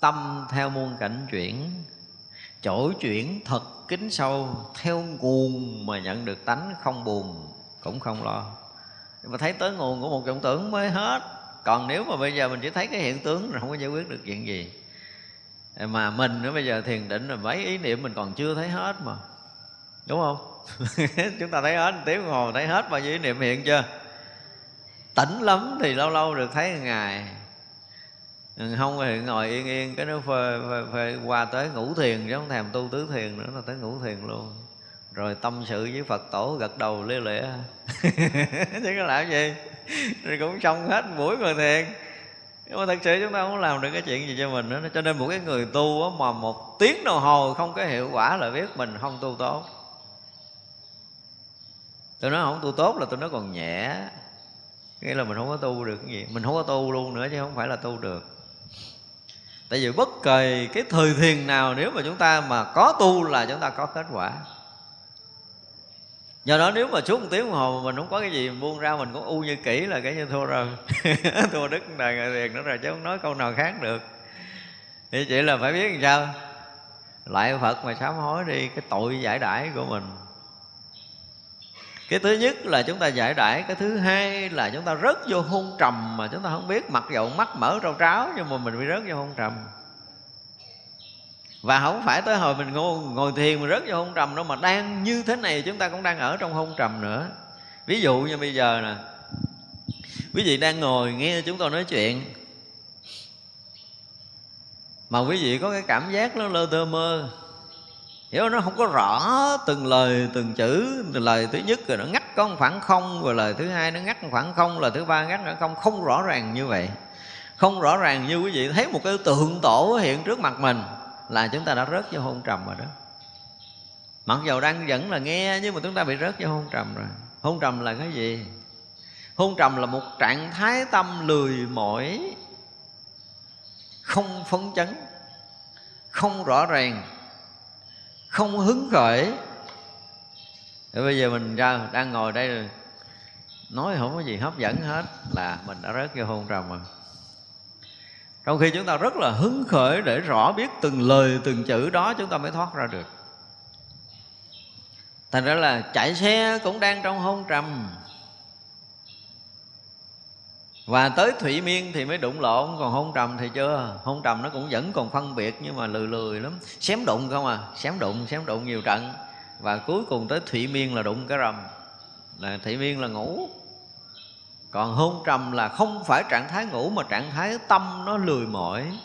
Tâm theo muôn cảnh chuyển chỗ chuyển thật kính sâu, theo nguồn mà nhận được tánh không buồn, cũng không lo. Nhưng mà thấy tới nguồn của một vọng tưởng mới hết. Còn nếu mà bây giờ mình chỉ thấy cái hiện tướng rồi không có giải quyết được chuyện gì. Mà mình nữa bây giờ thiền định là mấy ý niệm mình còn chưa thấy hết mà. Đúng không? Chúng ta thấy hết, tiếng hồ thấy hết bao nhiêu ý niệm hiện chưa? Tỉnh lắm thì lâu lâu được thấy một ngày. Ừ, không thì ngồi yên yên. Cái nó phê, phê, phê qua tới ngủ thiền chứ không thèm tu tứ thiền nữa là tới ngủ thiền luôn. Rồi tâm sự với phật tổ gật đầu lia lịa chứ có làm gì? Rồi cũng xong hết buổi ngồi thiền. Nhưng mà thật sự chúng ta không làm được cái chuyện gì cho mình nữa. Cho nên một cái người tu mà một tiếng đồng hồ không có hiệu quả là biết mình không tu tốt. Tôi nói không tu tốt là tôi nói còn nhẹ. Nghĩa là mình không có tu được cái gì. Mình không có tu luôn nữa chứ không phải là tu được tại vì bất kỳ cái thời thiền nào nếu mà chúng ta mà có tu là chúng ta có kết quả. Do đó nếu mà suốt một tiếng đồng hồ mà mình không có cái gì buông ra, mình cũng u như kỹ là cái như thua rồi. Thua đức đời ngài thiền nữa rồi chứ không nói câu nào khác được. Thì chỉ là phải biết làm sao? Lại phật mà sám hối đi, cái tội giải đãi của mình cái thứ nhất là chúng ta giải đãi cái thứ hai là chúng ta rớt vô hôn trầm mà chúng ta không biết mặc dầu mắt mở rau tráo nhưng mà mình bị rớt vô hôn trầm. Và không phải tới hồi mình ngồi, ngồi thiền mình rớt vô hôn trầm đâu mà đang như thế này chúng ta cũng đang ở trong hôn trầm nữa. Ví dụ như bây giờ nè quý vị đang ngồi nghe chúng tôi nói chuyện mà quý vị có cái cảm giác nó lơ tơ mơ hiểu, nó không có rõ từng lời, từng chữ. Lời thứ nhất rồi nó ngắt có một khoảng không, rồi lời thứ hai nó ngắt một khoảng không, lời thứ ba ngắt khoảng không. Không rõ ràng như vậy. Không rõ ràng như quý vị thấy một cái tượng tổ hiện trước mặt mình là chúng ta đã rớt vô hôn trầm rồi đó. Mặc dầu đang vẫn là nghe, nhưng mà chúng ta bị rớt vô hôn trầm rồi. Hôn trầm là cái gì? Hôn trầm là một trạng thái tâm lười mỏi, không phấn chấn, không rõ ràng không hứng khởi. Thế bây giờ mình ra, đang ngồi đây rồi. Nói không có gì hấp dẫn hết, là mình đã rớt vô hôn trầm rồi trong khi chúng ta rất là hứng khởi để rõ biết từng lời, từng chữ đó, chúng ta mới thoát ra được. Thành ra là chạy xe cũng đang trong hôn trầm và tới thủy miên thì mới đụng lộn, còn hôn trầm thì chưa. Hôn trầm nó cũng vẫn còn phân biệt nhưng mà lười lười lắm. Xém đụng không à? Xém đụng xém đụng nhiều trận. Và cuối cùng tới thủy miên là đụng cái rầm. Là thủy miên là ngủ. Còn hôn trầm là không phải trạng thái ngủ mà trạng thái tâm nó lười mỏi.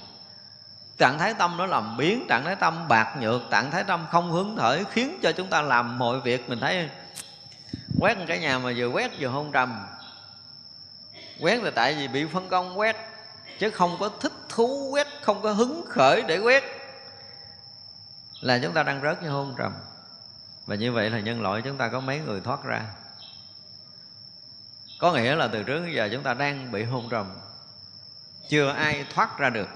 Trạng thái tâm nó làm biến trạng thái tâm bạc nhược, trạng thái tâm không hướng khởi, khiến cho chúng ta làm mọi việc. Mình thấy quét cái nhà mà vừa quét vừa hôn trầm quét là tại vì bị phân công quét, chứ không có thích thú quét, không có hứng khởi để quét. Là chúng ta đang rớt như hôn trầm. Và như vậy là nhân loại chúng ta có mấy người thoát ra. Có nghĩa là từ trước đến giờ chúng ta đang bị hôn trầm. Chưa ai thoát ra được.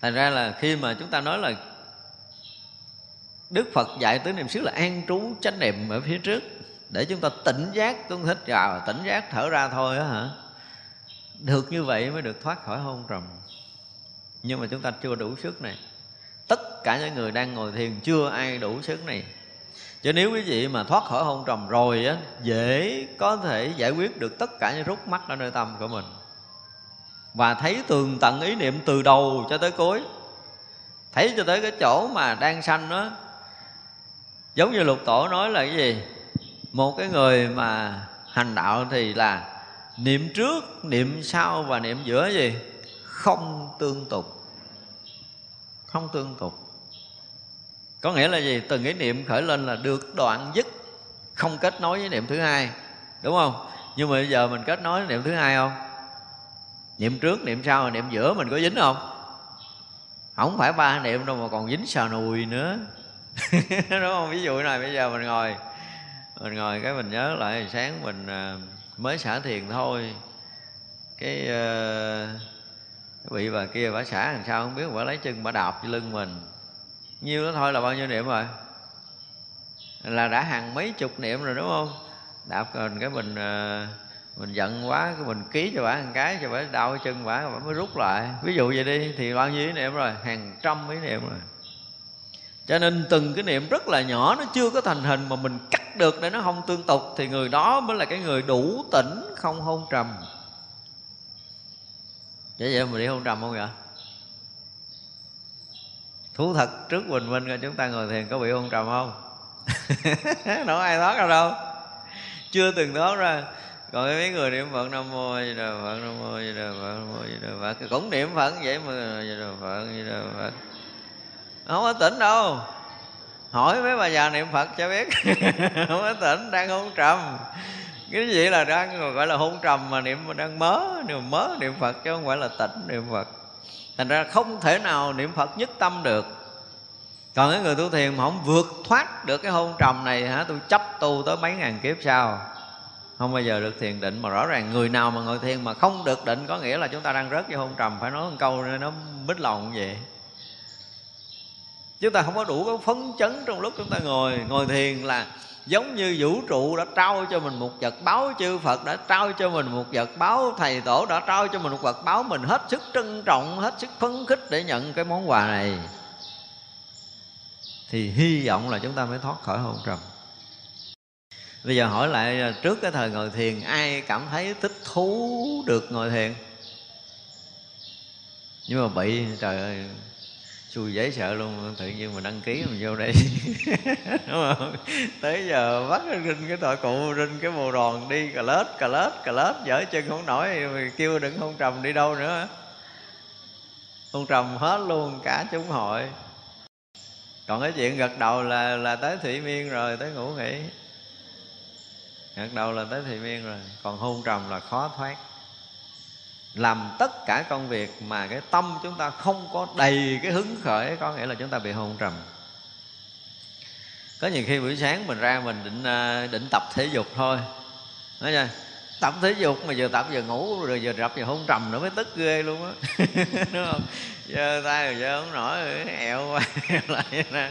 Thành ra là khi mà chúng ta nói là đức phật dạy tới niệm xứ là an trú chánh niệm ở phía trước để chúng ta tỉnh giác chúng thích vào tỉnh giác thở ra thôi á hả? Được như vậy mới được thoát khỏi hôn trầm. Nhưng mà chúng ta chưa đủ sức này. Tất cả những người đang ngồi thiền chưa ai đủ sức này. Chứ nếu quý vị mà thoát khỏi hôn trầm rồi á, dễ có thể giải quyết được tất cả những rút mắt ở nơi tâm của mình. Và thấy tường tận ý niệm từ đầu cho tới cuối. Thấy cho tới cái chỗ mà đang sanh đó giống như lục tổ nói là cái gì? Một cái người mà hành đạo thì là niệm trước, niệm sau và niệm giữa gì? Không tương tục. Không tương tục. Có nghĩa là gì? Từng cái niệm khởi lên là được đoạn dứt, không kết nối với niệm thứ hai. Đúng không? Nhưng mà bây giờ mình kết nối với niệm thứ hai không? Niệm trước, niệm sau, niệm giữa mình có dính không? Không phải ba niệm đâu mà còn dính xà nùi nữa. Đúng không? Ví dụ này, bây giờ mình ngồi mình ngồi cái mình nhớ lại sáng mình à, mới xả thiền thôi. Cái uh, bà kia bà xả làm sao không biết bà lấy chân bà đạp trên lưng mình. Nhiêu đó thôi là bao nhiêu niệm rồi? Là đã hàng mấy chục niệm rồi đúng không? Đạp mình cái mình uh, mình giận quá cái mình ký cho bà một cái cho bà đau cái chân bà bà mới rút lại. Ví dụ vậy đi thì bao nhiêu niệm rồi? Hàng trăm ý niệm rồi cho nên từng cái niệm rất là nhỏ, nó chưa có thành hình mà mình cắt được để nó không tương tục, thì người đó mới là cái người đủ tỉnh không hôn trầm. Vậy vậy mình đi hôn trầm không vậy? Thú thật, trước bình minh coi chúng ta ngồi thiền có bị hôn trầm không? Đâu ai thoát ra đâu. Chưa từng thoát ra. Còn mấy người niệm phật nam mô di đà phật, nam mô di đà phật, nam mô di đà phật. Cũng niệm phật vậy mà, di đà phật, di đà phật không có tỉnh đâu. Hỏi mấy bà già niệm phật cho biết. Không có tỉnh, đang hôn trầm. Cái gì là đang, gọi là hôn trầm mà niệm mà đang mớ, niệm mớ niệm phật chứ không phải là tỉnh niệm phật. Thành ra không thể nào niệm phật nhất tâm được. Còn cái người tu thiền mà không vượt thoát được cái hôn trầm này hả, tôi chấp tu tới mấy ngàn kiếp sau, không bao giờ được thiền định. Mà rõ ràng người nào mà ngồi thiền mà không được định, có nghĩa là chúng ta đang rớt vô hôn trầm, phải nói một câu nó bít lòng vậy chúng ta không có đủ cái phấn chấn trong lúc chúng ta ngồi. Ngồi thiền là giống như vũ trụ đã trao cho mình một vật báo, chư Phật đã trao cho mình một vật báo, thầy tổ đã trao cho mình một vật báo. Mình hết sức trân trọng, hết sức phấn khích để nhận cái món quà này. Thì hy vọng là chúng ta mới thoát khỏi hôn trầm. Bây giờ hỏi lại à, trước cái thời ngồi thiền, ai cảm thấy thích thú được ngồi thiền? Nhưng mà bị, trời ơi xui dễ sợ luôn, tự nhiên mà đăng ký mình vô đây. Đúng không? Tới giờ bắt rinh cái tội cụ, rinh cái bồ đòn đi, cà lết cà lết cà lết, dở chân không nổi kêu đừng không trầm đi đâu nữa. Không trầm hết luôn, cả chúng hội. Còn cái chuyện gật đầu là là tới thủy miên rồi, tới ngủ nghỉ. Gật đầu là tới thủy miên rồi, còn hôn trầm là khó thoát làm tất cả công việc mà cái tâm chúng ta không có đầy cái hứng khởi, có nghĩa là chúng ta bị hôn trầm. Có nhiều khi buổi sáng mình ra mình định à, định tập thể dục thôi. Nói chưa tập thể dục mà giờ tập giờ ngủ, rồi giờ tập giờ hôn trầm nữa mới tức ghê luôn á. Đúng không? Giờ tay rồi giờ không nổi rồi, ẹo qua lại nè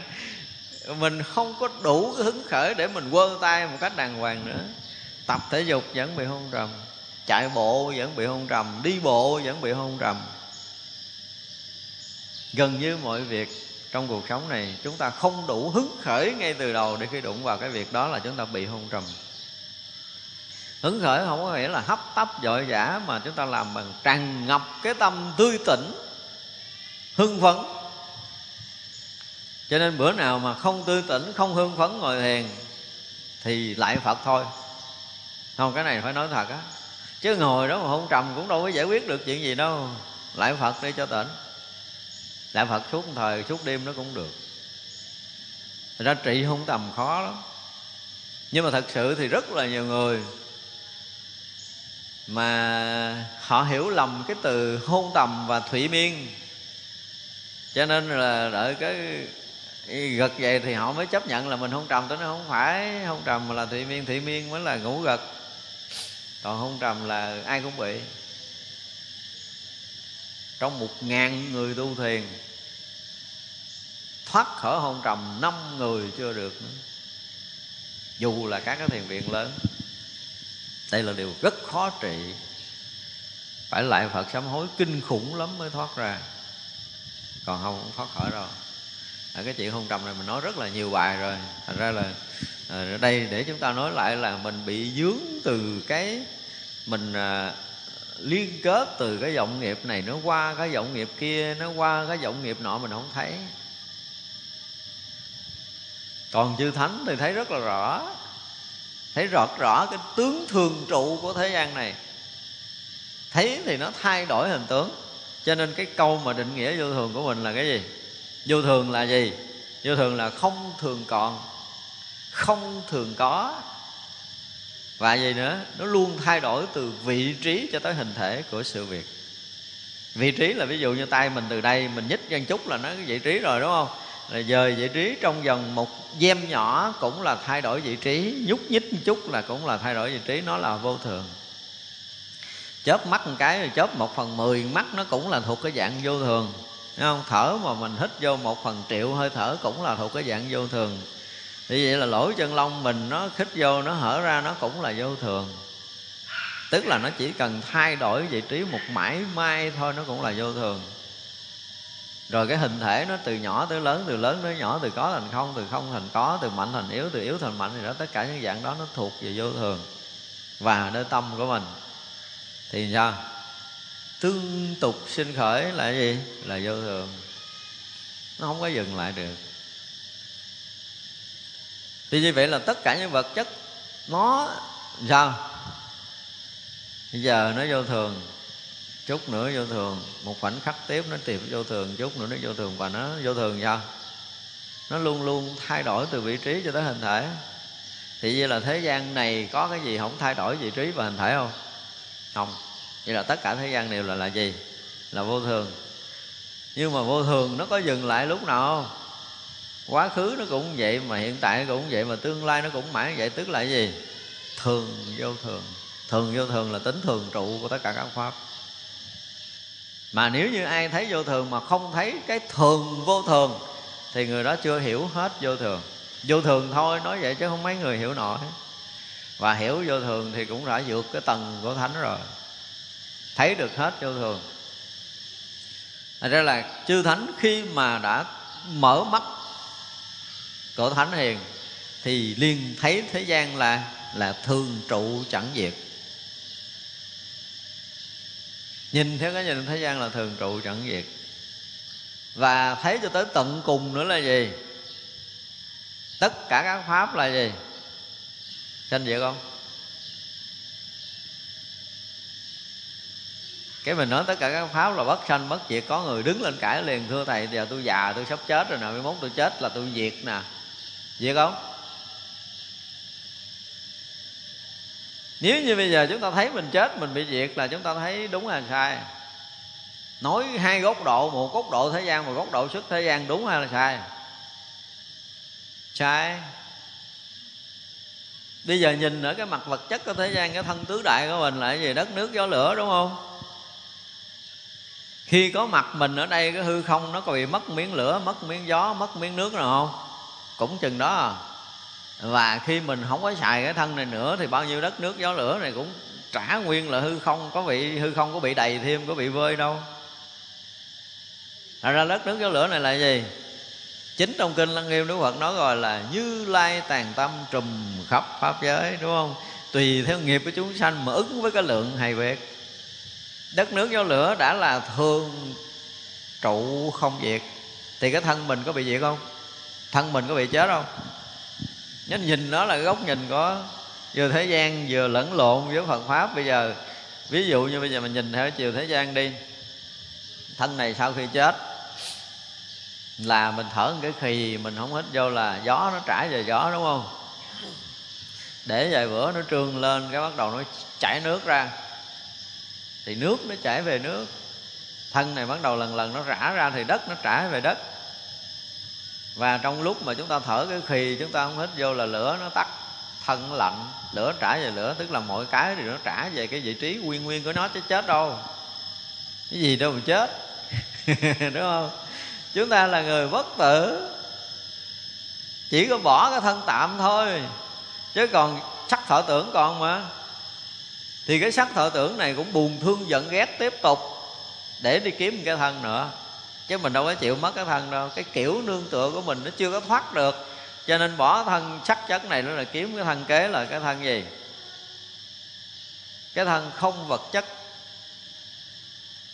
mình không có đủ cái hứng khởi để mình quơ tay một cách đàng hoàng nữa. Tập thể dục vẫn bị hôn trầm chạy bộ vẫn bị hôn trầm, đi bộ vẫn bị hôn trầm. Gần như mọi việc trong cuộc sống này, chúng ta không đủ hứng khởi ngay từ đầu để khi đụng vào cái việc đó là chúng ta bị hôn trầm. Hứng khởi không có nghĩa là hấp tấp vội vã mà chúng ta làm bằng tràn ngập cái tâm tươi tỉnh, hưng phấn. Cho nên bữa nào mà không tươi tỉnh, không hưng phấn ngồi thiền thì lại phật thôi. Không, cái này phải nói thật á chứ ngồi đó mà không trầm cũng đâu có giải quyết được chuyện gì đâu. Lại phật đi cho tỉnh. Lại phật suốt thời, suốt đêm nó cũng được. Thật ra trị không tầm khó lắm. Nhưng mà thật sự thì rất là nhiều người mà họ hiểu lầm cái từ hôn tầm và thủy miên. Cho nên là đợi cái gật vậy thì họ mới chấp nhận là mình hôn trầm, tới nó không phải hôn trầm mà là thủy miên thủy miên mới là ngủ gật còn hôn trầm là ai cũng bị. Trong một ngàn người tu thiền, thoát khỏi hôn trầm, năm người chưa được nữa. Dù là các cái thiền viện lớn, đây là điều rất khó trị. Phải lại phật sám hối kinh khủng lắm mới thoát ra. Còn không cũng thoát khỏi đâu. Ở cái chuyện hôn trầm này mình nói rất là nhiều bài rồi. Thành ra là ở đây để chúng ta nói lại là mình bị dướng từ cái mình à, liên kết từ cái vọng nghiệp này nó qua cái vọng nghiệp kia nó qua cái vọng nghiệp nọ mình không thấy. Còn chư thánh thì thấy rất là rõ thấy rõ rõ cái tướng thường trụ của thế gian này. Thấy thì nó thay đổi hình tướng. Cho nên cái câu mà định nghĩa vô thường của mình là cái gì? Vô thường là gì? Vô thường là không thường còn không thường có và gì nữa? Nó luôn thay đổi từ vị trí cho tới hình thể của sự việc. Vị trí là ví dụ như tay mình từ đây, mình nhích một chút là nó cái vị trí rồi, đúng không? Là dời vị trí trong vòng một gem nhỏ cũng là thay đổi vị trí, nhúc nhích một chút là cũng là thay đổi vị trí, nó là vô thường. Chớp mắt một cái rồi chớp một phần mười, mắt nó cũng là thuộc cái dạng vô thường. Thấy không? Thở mà mình hít vô một phần triệu hơi thở cũng là thuộc cái dạng vô thường thì vậy là lỗ chân lông mình nó khích vô, nó hở ra, nó cũng là vô thường. Tức là nó chỉ cần thay đổi vị trí một mãi may thôi, nó cũng là vô thường. Rồi cái hình thể nó từ nhỏ tới lớn, từ lớn tới nhỏ, từ có thành không, từ không thành có, từ mạnh thành yếu, từ yếu thành mạnh thì đó, tất cả những dạng đó nó thuộc về vô thường và nơi tâm của mình. Thì sao? Tương tục sinh khởi là gì? Là vô thường. Nó không có dừng lại được thì như vậy là tất cả những vật chất nó sao bây giờ nó vô thường, chút nữa vô thường. Một khoảnh khắc tiếp nó tìm vô thường, chút nữa nó vô thường. Và nó vô thường sao? Nó luôn luôn thay đổi từ vị trí cho tới hình thể. Thì như là thế gian này có cái gì không thay đổi vị trí và hình thể không? Không. Vậy là tất cả thế gian đều là là gì? Là vô thường. Nhưng mà vô thường nó có dừng lại lúc nào không? Quá khứ nó cũng vậy mà hiện tại nó cũng vậy mà tương lai nó cũng mãi vậy, tức là gì? Thường vô thường. Thường vô thường là tính thường trụ của tất cả các pháp. Mà nếu như ai thấy vô thường mà không thấy cái thường vô thường, thì người đó chưa hiểu hết vô thường. Vô thường thôi, nói vậy chứ không mấy người hiểu nổi. Và hiểu vô thường thì cũng đã vượt cái tầng của thánh rồi. Thấy được hết vô thường. Thật ra là chư thánh khi mà đã mở mắt của thánh hiền, thì liền thấy thế gian là là thường trụ chẳng diệt. Nhìn theo cái nhìn thế gian là thường trụ chẳng diệt. Và thấy cho tới tận cùng nữa là gì? Tất cả các pháp là gì? Sanh diệt không? Cái mình nói tất cả các pháp là bất sanh, bất diệt, có người đứng lên cãi liền, thưa thầy, giờ tôi già, tôi sắp chết rồi nè mới mốt tôi chết là tôi diệt nè vậy không? Nếu như bây giờ chúng ta thấy mình chết, mình bị diệt là chúng ta thấy đúng hay sai? Nói hai góc độ, một góc độ thế gian, một góc độ xuất thế gian đúng hay là sai? Sai. Bây giờ nhìn ở cái mặt vật chất của thế gian, cái thân tứ đại của mình là cái gì? Đất, nước, gió, lửa, đúng không? Khi có mặt mình ở đây, cái hư không nó có bị mất miếng lửa, mất miếng gió, mất miếng nước nào không? Cũng chừng đó. Và khi mình không có xài cái thân này nữa thì bao nhiêu đất nước gió lửa này cũng trả nguyên là hư không, có bị, hư không có bị đầy thêm, có bị vơi đâu. Thật ra đất nước gió lửa này là gì? Chính trong kinh lăng nghiêm đức phật nói rồi là như lai tàn tâm trùm khắp pháp giới, đúng không? Tùy theo nghiệp của chúng sanh mà ứng với cái lượng hay việc. Đất nước gió lửa đã là thường trụ không diệt. Thì cái thân mình có bị diệt không? Thân mình có bị chết không? Nên nhìn nó là góc nhìn có vừa thế gian vừa lẫn lộn với Phật pháp. Bây giờ, ví dụ như bây giờ mình nhìn theo chiều thế gian đi. Thân này sau khi chết, là mình thở một cái khì, mình không hít vô là gió nó trải về gió, đúng không? Để vài bữa nó trương lên, cái bắt đầu nó chảy nước ra. Thì nước nó chảy về nước. Thân này bắt đầu lần lần nó rã ra thì đất nó trả về đất và trong lúc mà chúng ta thở cái khì, chúng ta không hít vô là lửa nó tắt, thân lạnh, lửa trả về lửa, tức là mọi cái thì nó trả về cái vị trí nguyên nguyên của nó chứ chết đâu. Cái gì đâu mà chết, đúng không? Chúng ta là người bất tử, chỉ có bỏ cái thân tạm thôi, chứ còn sắc thọ tưởng còn mà. Thì cái sắc thọ tưởng này cũng buồn thương giận ghét tiếp tục, để đi kiếm cái thân nữa chứ mình đâu có chịu mất cái thân đâu. Cái kiểu nương tựa của mình nó chưa có thoát được. Cho nên bỏ thân sắc chất này nó là kiếm cái thân kế là cái thân gì? Cái thân không vật chất.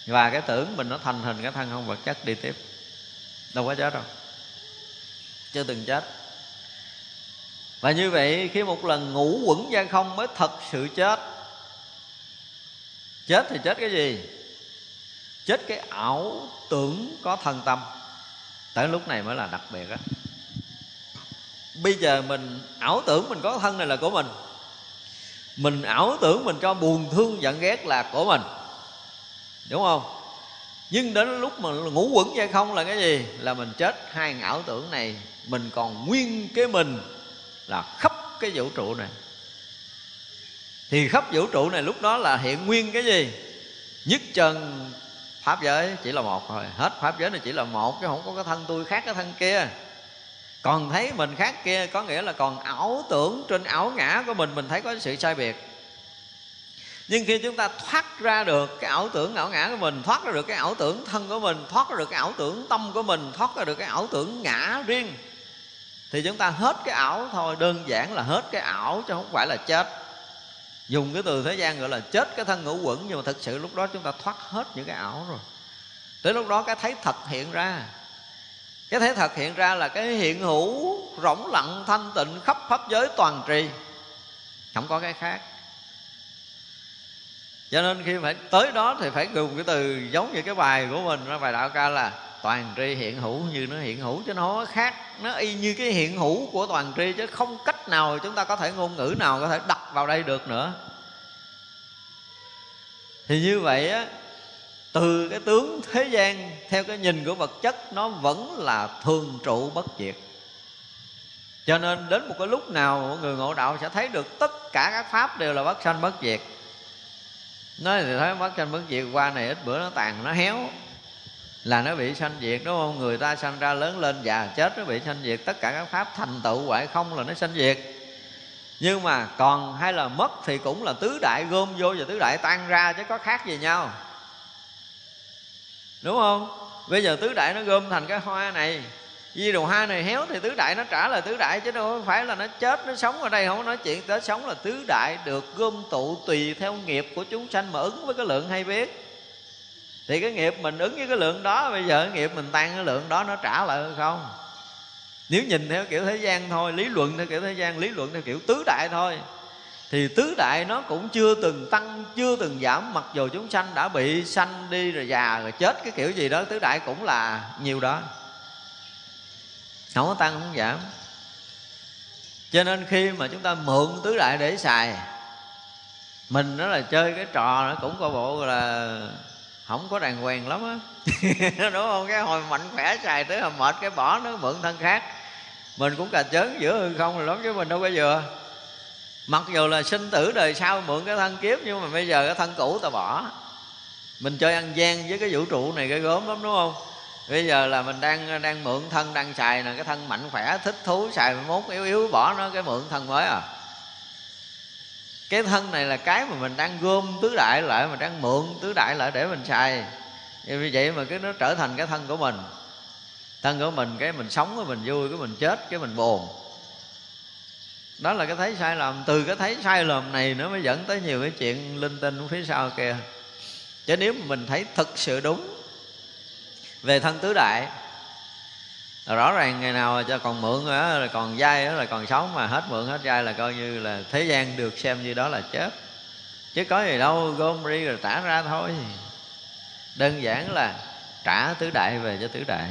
Và cái tưởng mình nó thành hình cái thân không vật chất đi tiếp. Đâu có chết đâu. Chưa từng chết. Và như vậy, khi một lần ngủ quẩn ra không mới thật sự chết. Chết thì chết cái gì? Chết cái ảo tưởng có thân tâm. Tới lúc này mới là đặc biệt á. Bây giờ mình, ảo tưởng mình có thân này là của mình. Mình ảo tưởng mình cho buồn thương giận ghét là của mình. Đúng không? Nhưng đến lúc mà ngủ quẩn vậy không là cái gì? Là mình chết hai ảo tưởng này, mình còn nguyên cái mình là khắp cái vũ trụ này. Thì khắp vũ trụ này lúc đó là hiện nguyên cái gì? Nhất trần pháp giới chỉ là một thôi. Hết pháp giới này chỉ là một, chứ không có cái thân tôi khác, cái thân kia. Còn thấy mình khác kia, có nghĩa là còn ảo tưởng trên ảo ngã của mình mình thấy có sự sai biệt. Nhưng khi chúng ta thoát ra được cái ảo tưởng ảo ngã của mình, thoát ra được cái ảo tưởng thân của mình, thoát ra được cái ảo tưởng tâm của mình, thoát ra được cái ảo tưởng ngã riêng, thì chúng ta hết cái ảo thôi. Đơn giản là hết cái ảo, chứ không phải là chết dùng cái từ thế gian gọi là chết cái thân ngũ quẩn, nhưng mà thực sự lúc đó chúng ta thoát hết những cái ảo rồi. Tới lúc đó cái thấy thật hiện ra. Cái thấy thật hiện ra là cái hiện hữu rỗng lặng, thanh tịnh, khắp pháp giới toàn trì. Không có cái khác. Cho nên khi phải tới đó thì phải dùng cái từ giống như cái bài của mình bài đạo ca là toàn tri hiện hữu như nó hiện hữu chứ nó khác, nó y như cái hiện hữu của toàn tri chứ không cách nào chúng ta có thể ngôn ngữ nào có thể đặt vào đây được nữa. Thì như vậy á, từ cái tướng thế gian theo cái nhìn của vật chất nó vẫn là thường trụ bất diệt. Cho nên đến một cái lúc nào mọi người ngộ đạo sẽ thấy được tất cả các pháp đều là bất sanh bất diệt. Nói thì thấy bất sanh bất diệt, qua này ít bữa nó tàn, nó héo là nó bị sanh diệt, đúng không? Người ta sanh ra lớn lên già chết, nó bị sanh diệt. Tất cả các pháp thành tựu hoại không là nó sanh diệt. Nhưng mà còn hay là mất thì cũng là tứ đại gom vô và tứ đại tan ra chứ có khác gì nhau. Đúng không? Bây giờ tứ đại nó gom thành cái hoa này. Vì đồ hoa này héo thì tứ đại nó trả lời tứ đại chứ đâu phải là nó chết, nó sống ở đây không nói chuyện tới sống là tứ đại được gom tụ tùy theo nghiệp của chúng sanh mà ứng với cái lượng hay biết thì cái nghiệp mình ứng với cái lượng đó, bây giờ cái nghiệp mình tăng cái lượng đó, nó trả lại không? Nếu nhìn theo kiểu thế gian thôi, lý luận theo kiểu thế gian, lý luận theo kiểu tứ đại thôi, thì tứ đại nó cũng chưa từng tăng, chưa từng giảm. Mặc dù chúng sanh đã bị sanh đi rồi già rồi chết, cái kiểu gì đó, tứ đại cũng là nhiều đó. Không có tăng, không giảm. Cho nên khi mà chúng ta mượn tứ đại để xài, mình nó là chơi cái trò nó cũng coi bộ là không có đàng hoàng lắm á. Đúng không? Cái hồi mạnh khỏe xài tới là mệt, cái bỏ nó mượn thân khác. Mình cũng cà chớn giữa hư không là lắm, chứ mình đâu có vừa. Mặc dù là sinh tử đời sau mượn cái thân kiếp, nhưng mà bây giờ cái thân cũ ta bỏ. Mình chơi ăn gian với cái vũ trụ này cái gớm lắm, đúng không? Bây giờ là mình đang đang mượn thân, đang xài nè, cái thân mạnh khỏe, thích thú xài mốt, yếu yếu, bỏ nó, cái mượn thân mới à cái thân này là cái mà mình đang gom tứ đại lại, mà đang mượn tứ đại lại để mình xài. Vì vậy mà cái nó trở thành cái thân của mình. Thân của mình, cái mình sống, cái mình vui, cái mình chết, cái mình buồn. Đó là cái thấy sai lầm. Từ cái thấy sai lầm này nó mới dẫn tới nhiều cái chuyện linh tinh phía sau kia. Chứ nếu mà mình thấy thực sự đúng về thân tứ đại rõ ràng ngày nào cho còn mượn đó, là còn dai đó là còn sống mà hết mượn hết dai là coi như là thế gian được xem như đó là chết. Chứ có gì đâu gom ri rồi trả ra thôi. Đơn giản là trả tứ đại về cho tứ đại.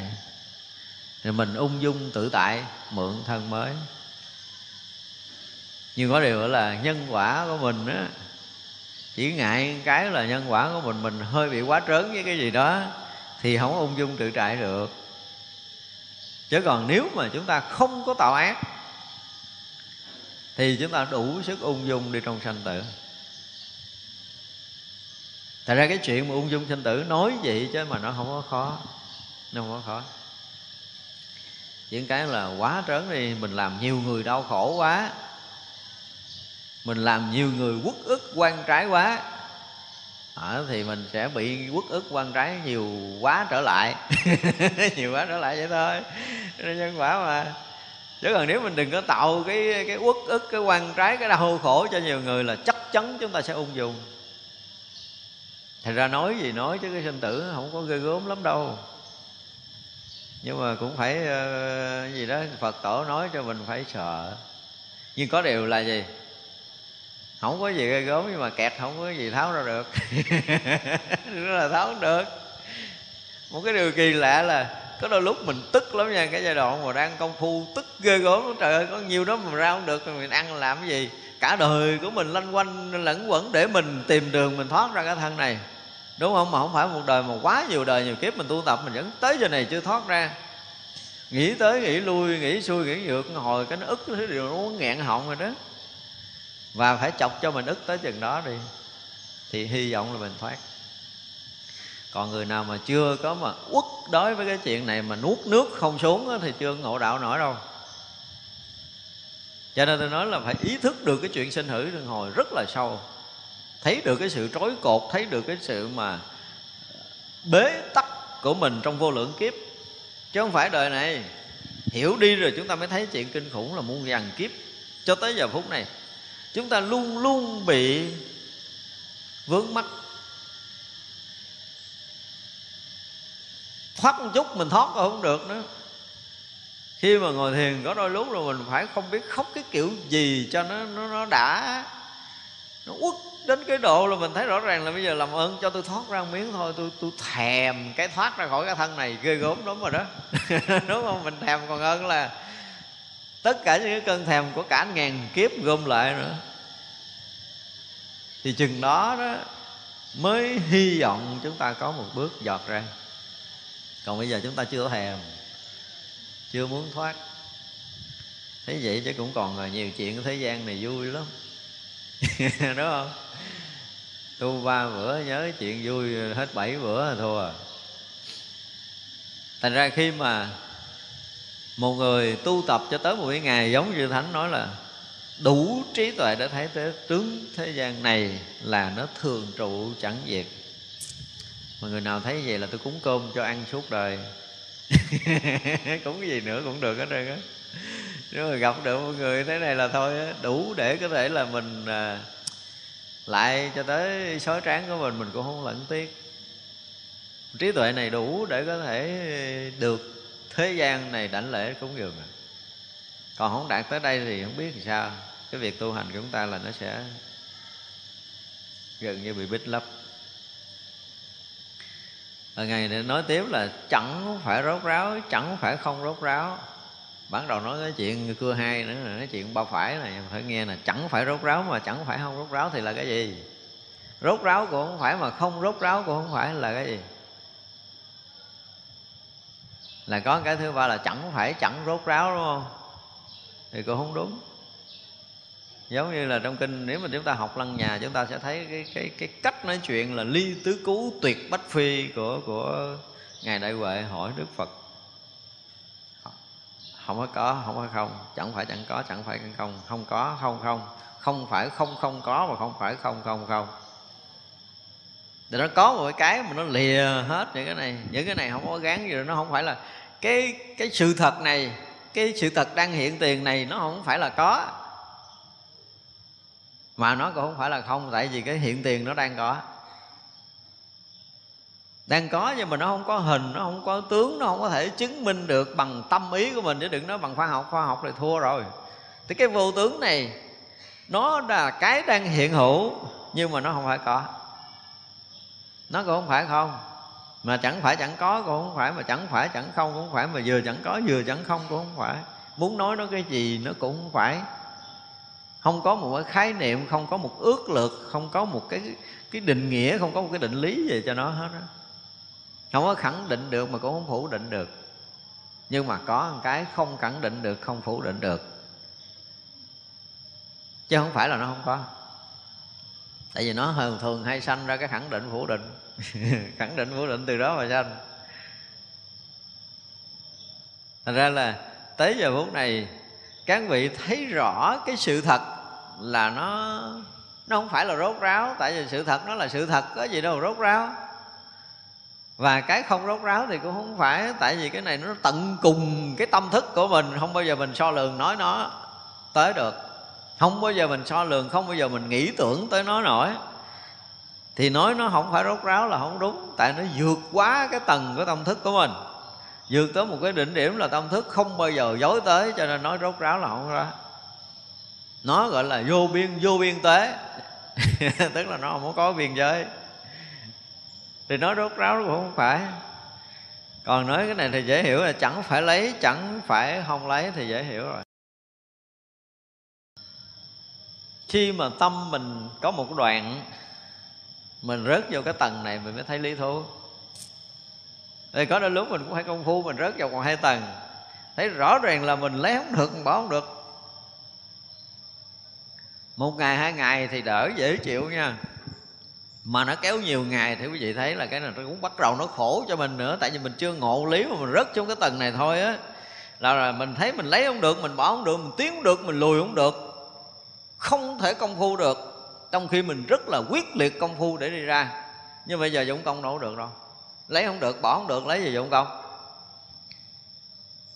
Rồi mình ung dung tự tại mượn thân mới. Nhưng có điều là nhân quả của mình á chỉ ngại cái là nhân quả của mình mình hơi bị quá trớn với cái gì đó thì không ung dung tự tại được chứ còn nếu mà chúng ta không có tạo ác, thì chúng ta đủ sức ung dung đi trong sanh tử. Thật ra cái chuyện mà ung dung sanh tử nói vậy chứ mà nó không có khó, Nó không có khó. Những cái là quá trớn đi, Mình làm nhiều người đau khổ quá, Mình làm nhiều người quất ức, quan trái quá à, thì mình sẽ bị quất ức quan trái nhiều quá trở lại. Nhiều quá trở lại vậy thôi. Nhân quả mà. Chứ còn nếu mình đừng có tạo cái cái uất ức cái quan trái cái đau khổ cho nhiều người là chắc chắn chúng ta sẽ ung dung. Thành ra nói gì nói chứ cái sinh tử không có ghê gớm lắm đâu. Nhưng mà cũng phải uh, gì đó phật tổ nói cho mình phải sợ. Nhưng có điều là gì? Không có gì ghê gớm, nhưng mà kẹt không có gì tháo ra được. Đó là tháo được. Một cái điều kỳ lạ là có đôi lúc mình tức lắm nha, cái giai đoạn mà đang công phu, tức ghê gớm trời ơi, có nhiều đó mà ra không được mình ăn làm cái gì? Cả đời của mình lanh quanh, lẫn quẩn để mình tìm đường mình thoát ra cái thân này. Đúng không? Mà không phải một đời mà quá nhiều đời, nhiều kiếp mình tu tập, mình vẫn tới giờ này chưa thoát ra. Nghĩ tới nghĩ lui, nghĩ xuôi, nghĩ ngược hồi cái nó ức cái điều nó nghẹn họng rồi đó và phải chọc cho mình ức tới chừng đó đi, thì hy vọng là mình thoát. Còn người nào mà chưa có mà uất đối với cái chuyện này mà nuốt nước không xuống thì chưa ngộ đạo nổi đâu. Cho nên tôi nói là phải ý thức được cái chuyện sinh hữu luân hồi rất là sâu. Thấy được cái sự trói cột, thấy được cái sự mà bế tắc của mình trong vô lượng kiếp. Chứ không phải đời này, hiểu đi rồi chúng ta mới thấy chuyện kinh khủng là muôn vàng kiếp. Cho tới giờ phút này chúng ta luôn luôn bị vướng mắc. Thoát một chút mình thoát rồi không được nữa. Khi mà ngồi thiền có đôi lúc rồi mình phải không biết khóc cái kiểu gì cho nó nó, nó đã nó uất đến cái độ là mình thấy rõ ràng là bây giờ làm ơn cho tôi thoát ra miếng thôi tôi tôi thèm cái thoát ra khỏi cái thân này ghê gớm lắm rồi đó. Đúng không? Mình thèm còn hơn là tất cả những cái cơn thèm của cả ngàn kiếp gom lại nữa. Thì chừng đó đó, mới hy vọng chúng ta có một bước giọt ra. Còn bây giờ chúng ta chưa thèm, chưa muốn thoát. Thấy vậy chứ cũng còn nhiều chuyện thế gian này vui lắm. Đúng không? Tu ba bữa nhớ chuyện vui, hết bảy bữa là thua à. thành ra khi mà một người tu tập cho tới một cái ngày giống như thánh nói là đủ trí tuệ để thấy thế tướng thế gian này là nó thường trụ chẳng diệt. Mà người nào thấy vậy là tôi cúng cơm cho ăn suốt đời. Cúng cái gì nữa cũng được hết trơn á. Nếu mà gặp được một người thế này là thôi đủ để có thể là mình à, lại cho tới sói tráng của mình mình cũng không lẫn tiếc. Trí tuệ này đủ để có thể được thế gian này đảnh lễ cúng dường à. còn không đạt tới đây thì không biết làm sao. Cái việc tu hành của chúng ta là nó sẽ gần như bị bít lấp. Ở ngày này nói tiếp là chẳng phải rốt ráo, chẳng phải không rốt ráo. Bắt đầu nói cái chuyện cưa hai nữa, là nói chuyện bao phải này, phải nghe là chẳng phải rốt ráo mà chẳng phải không rốt ráo thì là cái gì? Rốt ráo cũng không phải mà không rốt ráo cũng không phải là cái gì? Là có cái thứ ba là chẳng phải chẳng rốt ráo, đúng không? Thì cũng không đúng. Giống như là trong kinh, nếu mà chúng ta học lăng nhà, chúng ta sẽ thấy cái cái cái cách nói chuyện là ly tứ cứu tuyệt bách phi của của ngài đại huệ hỏi đức phật. Không có có, không có không. Chẳng phải chẳng có, chẳng phải không. Không có, không không. Không phải không không có mà không phải không không không. Thì nó có một cái mà nó lìa hết những cái này. Những cái này không có gán gì nó không phải là cái cái sự thật này, cái sự thật đang hiện tiền này nó không phải là có. Mà nó cũng không phải là không, tại vì cái hiện tiền nó đang có. Đang có nhưng mà nó không có hình, nó không có tướng, nó không có thể chứng minh được bằng tâm ý của mình, chứ đừng nói bằng khoa học khoa học thì thua rồi. Thì cái vô tướng này, nó là cái đang hiện hữu, nhưng mà nó không phải có. Nó cũng không phải không mà chẳng phải chẳng có cũng không phải, mà chẳng phải chẳng không cũng không phải, mà vừa chẳng có vừa chẳng không cũng không phải. Muốn nói nó cái gì nó cũng không phải. Không có một cái khái niệm, không có một ước lược, không có một cái cái định nghĩa, không có một cái định lý gì cho nó hết đó không có khẳng định được mà cũng không phủ định được. Nhưng mà có một cái không khẳng định được, không phủ định được. Chứ không phải là nó không có. Tại vì nó thường thường hay sanh ra cái khẳng định phủ định. khẳng định vô định từ đó mà sanh. Thành ra là tới giờ phút này, các vị thấy rõ cái sự thật là nó nó không phải là rốt ráo, tại vì sự thật nó là sự thật, có gì đâu rốt ráo. Và cái không rốt ráo thì cũng không phải, tại vì cái này nó tận cùng cái tâm thức của mình, không bao giờ mình so lường nói nó tới được. Không bao giờ mình so lường, không bao giờ mình nghĩ tưởng tới nó nổi thì nói nó không phải rốt ráo là không đúng. Tại nó vượt quá cái tầng của tâm thức của mình. Vượt tới một cái đỉnh điểm là tâm thức không bao giờ dối tới, cho nên nói rốt ráo là không ra. Nó gọi là vô biên vô biên tế. Tức là nó không có biên giới. Thì nói rốt ráo cũng không phải. Còn nói cái này thì dễ hiểu là chẳng phải lấy, chẳng phải không lấy thì dễ hiểu rồi. Khi mà tâm mình có một đoạn mình rớt vô cái tầng này mình mới thấy lý thú. Thì có đôi lúc mình cũng phải công phu mình rớt vào còn hai tầng. Thấy rõ ràng là mình lấy không được bỏ không được. Một ngày hai ngày thì đỡ dễ chịu nha. Mà nó kéo nhiều ngày thì quý vị thấy là cái này nó cũng bắt đầu nó khổ cho mình nữa. Tại vì mình chưa ngộ lý mà mình rớt trong cái tầng này thôi á. Là, là mình thấy mình lấy không được mình bỏ không được mình tiến không được mình lùi không được. Không thể công phu được trong khi mình rất là quyết liệt công phu để đi ra. Nhưng bây giờ dụng công đâu được đâu lấy không được, bỏ không được, lấy gì dụng công.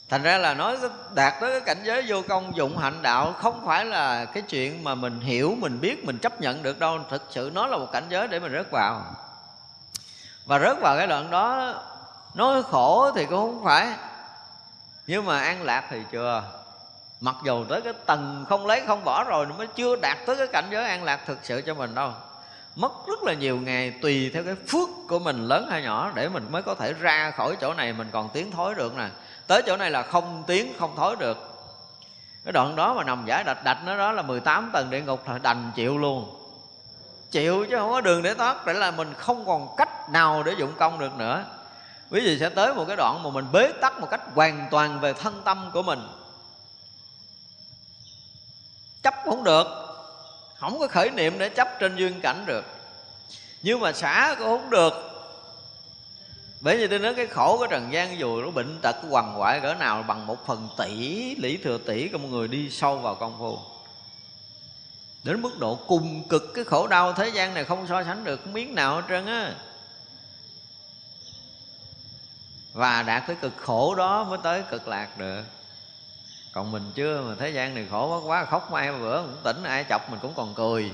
Thành ra là nói đạt tới cái cảnh giới vô công dụng hạnh đạo không phải là cái chuyện mà mình hiểu, mình biết, mình chấp nhận được đâu. Thực sự nó là một cảnh giới để mình rớt vào. Và rớt vào cái đoạn đó, nói khổ thì cũng không phải. Nhưng mà an lạc thì chưa mặc dù tới cái tầng không lấy không bỏ rồi nó mới chưa đạt tới cái cảnh giới an lạc thực sự cho mình đâu. Mất rất là nhiều ngày tùy theo cái phước của mình lớn hay nhỏ để mình mới có thể ra khỏi chỗ này, mình còn tiến thối được nè. Tới chỗ này là không tiến, không thối được. Cái đoạn đó mà nằm giải đạch đạch nó đó là 18 tầng địa ngục là đành chịu luôn. Chịu chứ không có đường để thoát để là mình không còn cách nào để dụng công được nữa. Quý vị sẽ tới một cái đoạn mà mình bế tắc một cách hoàn toàn về thân tâm của mình chấp không được. Không có khởi niệm để chấp trên duyên cảnh được. Nhưng mà xả cũng không được. Bởi vì tôi nói cái khổ của trần gian, dù nó bệnh tật quằn quại cỡ nào bằng một phần tỷ, lý thừa tỷ của một người đi sâu vào công phu. Đến mức độ cùng cực cái khổ đau thế gian này không so sánh được miếng nào hết trơn á. Và đạt tới cực khổ đó mới tới cực lạc được còn mình chưa mà thế gian này khổ quá quá khóc mai bữa cũng tỉnh ai chọc mình cũng còn cười.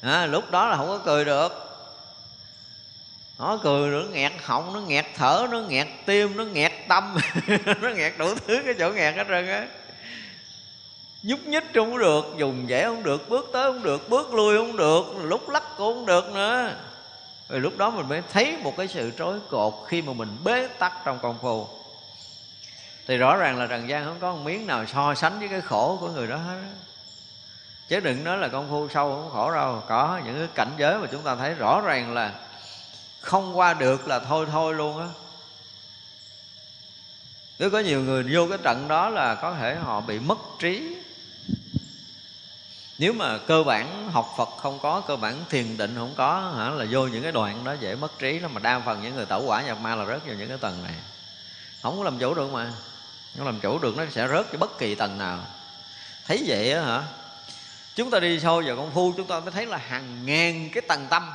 À, lúc đó là không có cười được. Nó cười nó nghẹt họng nó nghẹt thở nó nghẹt tim nó nghẹt tâm nó nghẹt đủ thứ cái chỗ nghẹt hết trơn á. Nhúc nhích không được dùng dễ không được bước tới không được bước lui không được lúc lắc cũng không được nữa. Rồi lúc đó mình mới thấy một cái sự trói cột khi mà mình bế tắc trong công phu thì rõ ràng là trần gian không có một miếng nào so sánh với cái khổ của người đó hết chứ đừng nói là công phu sâu không khổ đâu. Có những cái cảnh giới mà chúng ta thấy rõ ràng là không qua được là thôi thôi luôn á. Cứ có nhiều người vô cái trận đó là có thể họ bị mất trí. Nếu mà cơ bản học Phật không có, cơ bản thiền định không có, hả, là vô những cái đoạn đó dễ mất trí lắm. Mà đa phần những người tẩu quả nhập ma là rớt vào những cái tầng này. Không có làm chủ được mà nó làm chủ được nó sẽ rớt cho bất kỳ tầng nào. Thấy vậy á hả? Chúng ta đi sâu vào công phu, chúng ta mới thấy là hàng ngàn cái tầng tâm.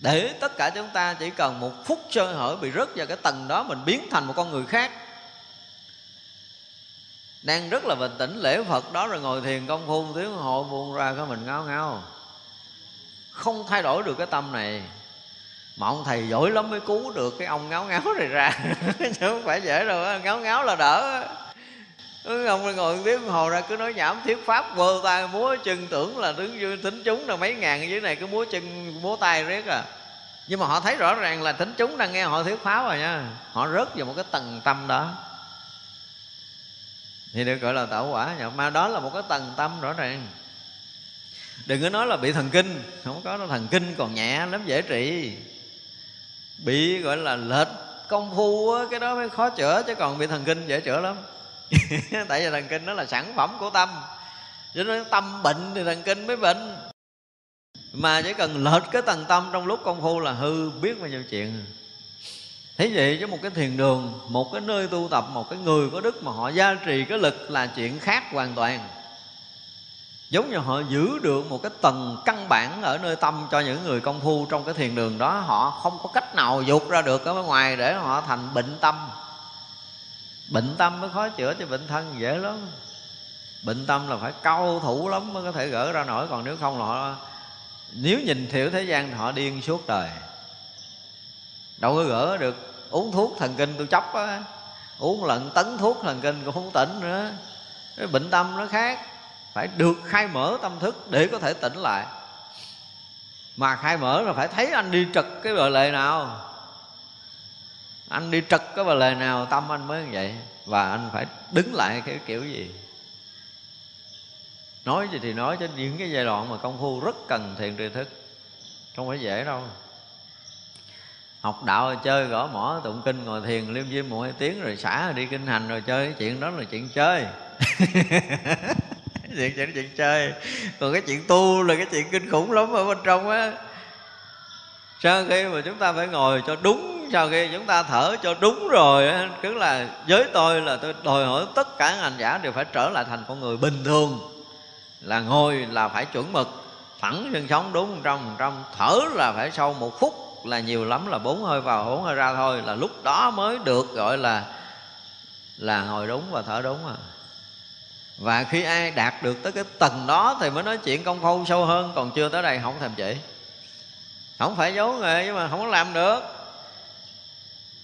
Để tất cả chúng ta chỉ cần một phút sơ hở bị rớt vào cái tầng đó, mình biến thành một con người khác. Đang rất là bình tĩnh, lễ phật đó rồi ngồi thiền công phu tiếng hộ buông ra cái mình ngáo ngáo. Không thay đổi được cái tâm này mà ông thầy giỏi lắm mới cứu được cái ông ngáo ngáo này ra. Chứ không phải dễ đâu ngáo ngáo là đỡ ông ngồi tiếng hồ ra, cứ nói nhảm thuyết pháp, vơ tay, múa chân, tưởng là đứng dưới tính chúng là mấy ngàn dưới này, cứ múa chân, múa tay riết à. Nhưng mà họ thấy rõ ràng là tính chúng đang nghe họ thuyết pháp rồi nha. Họ rớt vào một cái tầng tâm đó. Thì được gọi là tạo quả nhập ma đó là một cái tầng tâm rõ ràng. Đừng có nói là bị thần kinh. Không có nó thần kinh còn nhẹ lắm, dễ trị bị gọi là lệch công phu á, cái đó mới khó chữa chứ còn bị thần kinh dễ chữa lắm. Tại vì thần kinh nó là sản phẩm của tâm. Cho nên tâm bệnh thì thần kinh mới bệnh. Mà chỉ cần lệch cái tầng tâm trong lúc công phu là hư biết bao nhiêu chuyện. Thế vậy chứ một cái thiền đường một cái nơi tu tập một cái người có đức mà họ gia trì cái lực là chuyện khác hoàn toàn giống như họ giữ được một cái tầng căn bản ở nơi tâm cho những người công phu trong cái thiền đường đó, họ không có cách nào dục ra được ở bên ngoài để họ thành bệnh tâm. Bệnh tâm mới khó chữa cho bệnh thân, dễ lắm. Bệnh tâm là phải cao thủ lắm mới có thể gỡ ra nổi, còn nếu không là họ, nếu nhìn thiểu thế gian thì họ điên suốt đời. Đâu có gỡ được, uống thuốc thần kinh tôi chấp á, uống lần tấn thuốc thần kinh cũng không tỉnh nữa. Cái bệnh tâm nó khác phải được khai mở tâm thức để có thể tỉnh lại. Mà khai mở là phải thấy anh đi trật cái bờ lề nào. Anh đi trật cái bờ lề nào, tâm anh mới như vậy. Và anh phải đứng lại cái kiểu gì. Nói gì thì nói cho những cái giai đoạn mà công phu rất cần thiền tri thức, không phải dễ đâu. Học đạo rồi chơi gõ mỏ tụng kinh ngồi thiền, liêm diêm một hai tiếng, rồi xả rồi đi kinh hành, rồi chơi. Cái chuyện đó là chuyện chơi. chuyện chuyện chuyện chơi. Còn cái chuyện tu là cái chuyện kinh khủng lắm ở bên trong á. Sau khi mà chúng ta phải ngồi cho đúng, sau khi chúng ta thở cho đúng rồi á, cứ là với tôi là tôi đòi hỏi tất cả hành giả đều phải trở lại thành con người bình thường. Là ngồi là phải chuẩn mực thẳng chân sống đúng một trăm phần trăm thở là phải sau một phút, là nhiều lắm là bốn hơi vào bốn hơi ra thôi, là lúc đó mới được gọi là là ngồi đúng và thở đúng à và khi ai đạt được tới cái tầng đó thì mới nói chuyện công phu sâu hơn, còn chưa tới đây không thèm chỉ. Không phải giấu nghề nhưng mà không có làm được.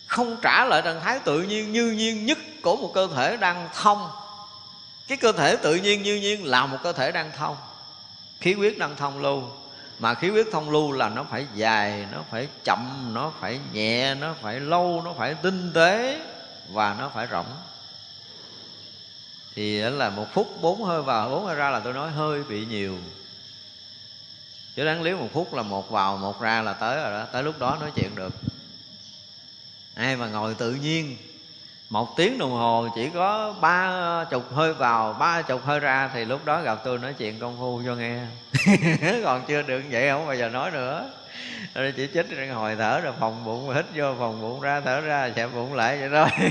Không trả lại trạng thái tự nhiên, như nhiên nhất của một cơ thể đang thông. Cái cơ thể tự nhiên, như nhiên là một cơ thể đang thông. Khí huyết đang thông lưu. Mà khí huyết thông lưu là nó phải dài, nó phải chậm, nó phải nhẹ, nó phải lâu, nó phải tinh tế và nó phải rộng thì là một phút bốn hơi vào, bốn hơi ra là tôi nói hơi bị nhiều. Chứ đáng lý một phút là một vào, một ra là tới rồi đó, tới lúc đó nói chuyện được. Ai mà ngồi tự nhiên, một tiếng đồng hồ chỉ có ba chục hơi vào, ba chục hơi ra thì lúc đó gặp tôi nói chuyện công phu cho nghe. Còn chưa được vậy, không bao giờ nói nữa. Rồi chỉ chích rồi hồi thở rồi phòng bụng, hít vô phòng bụng, ra thở ra, xẹp bụng lại vậy thôi.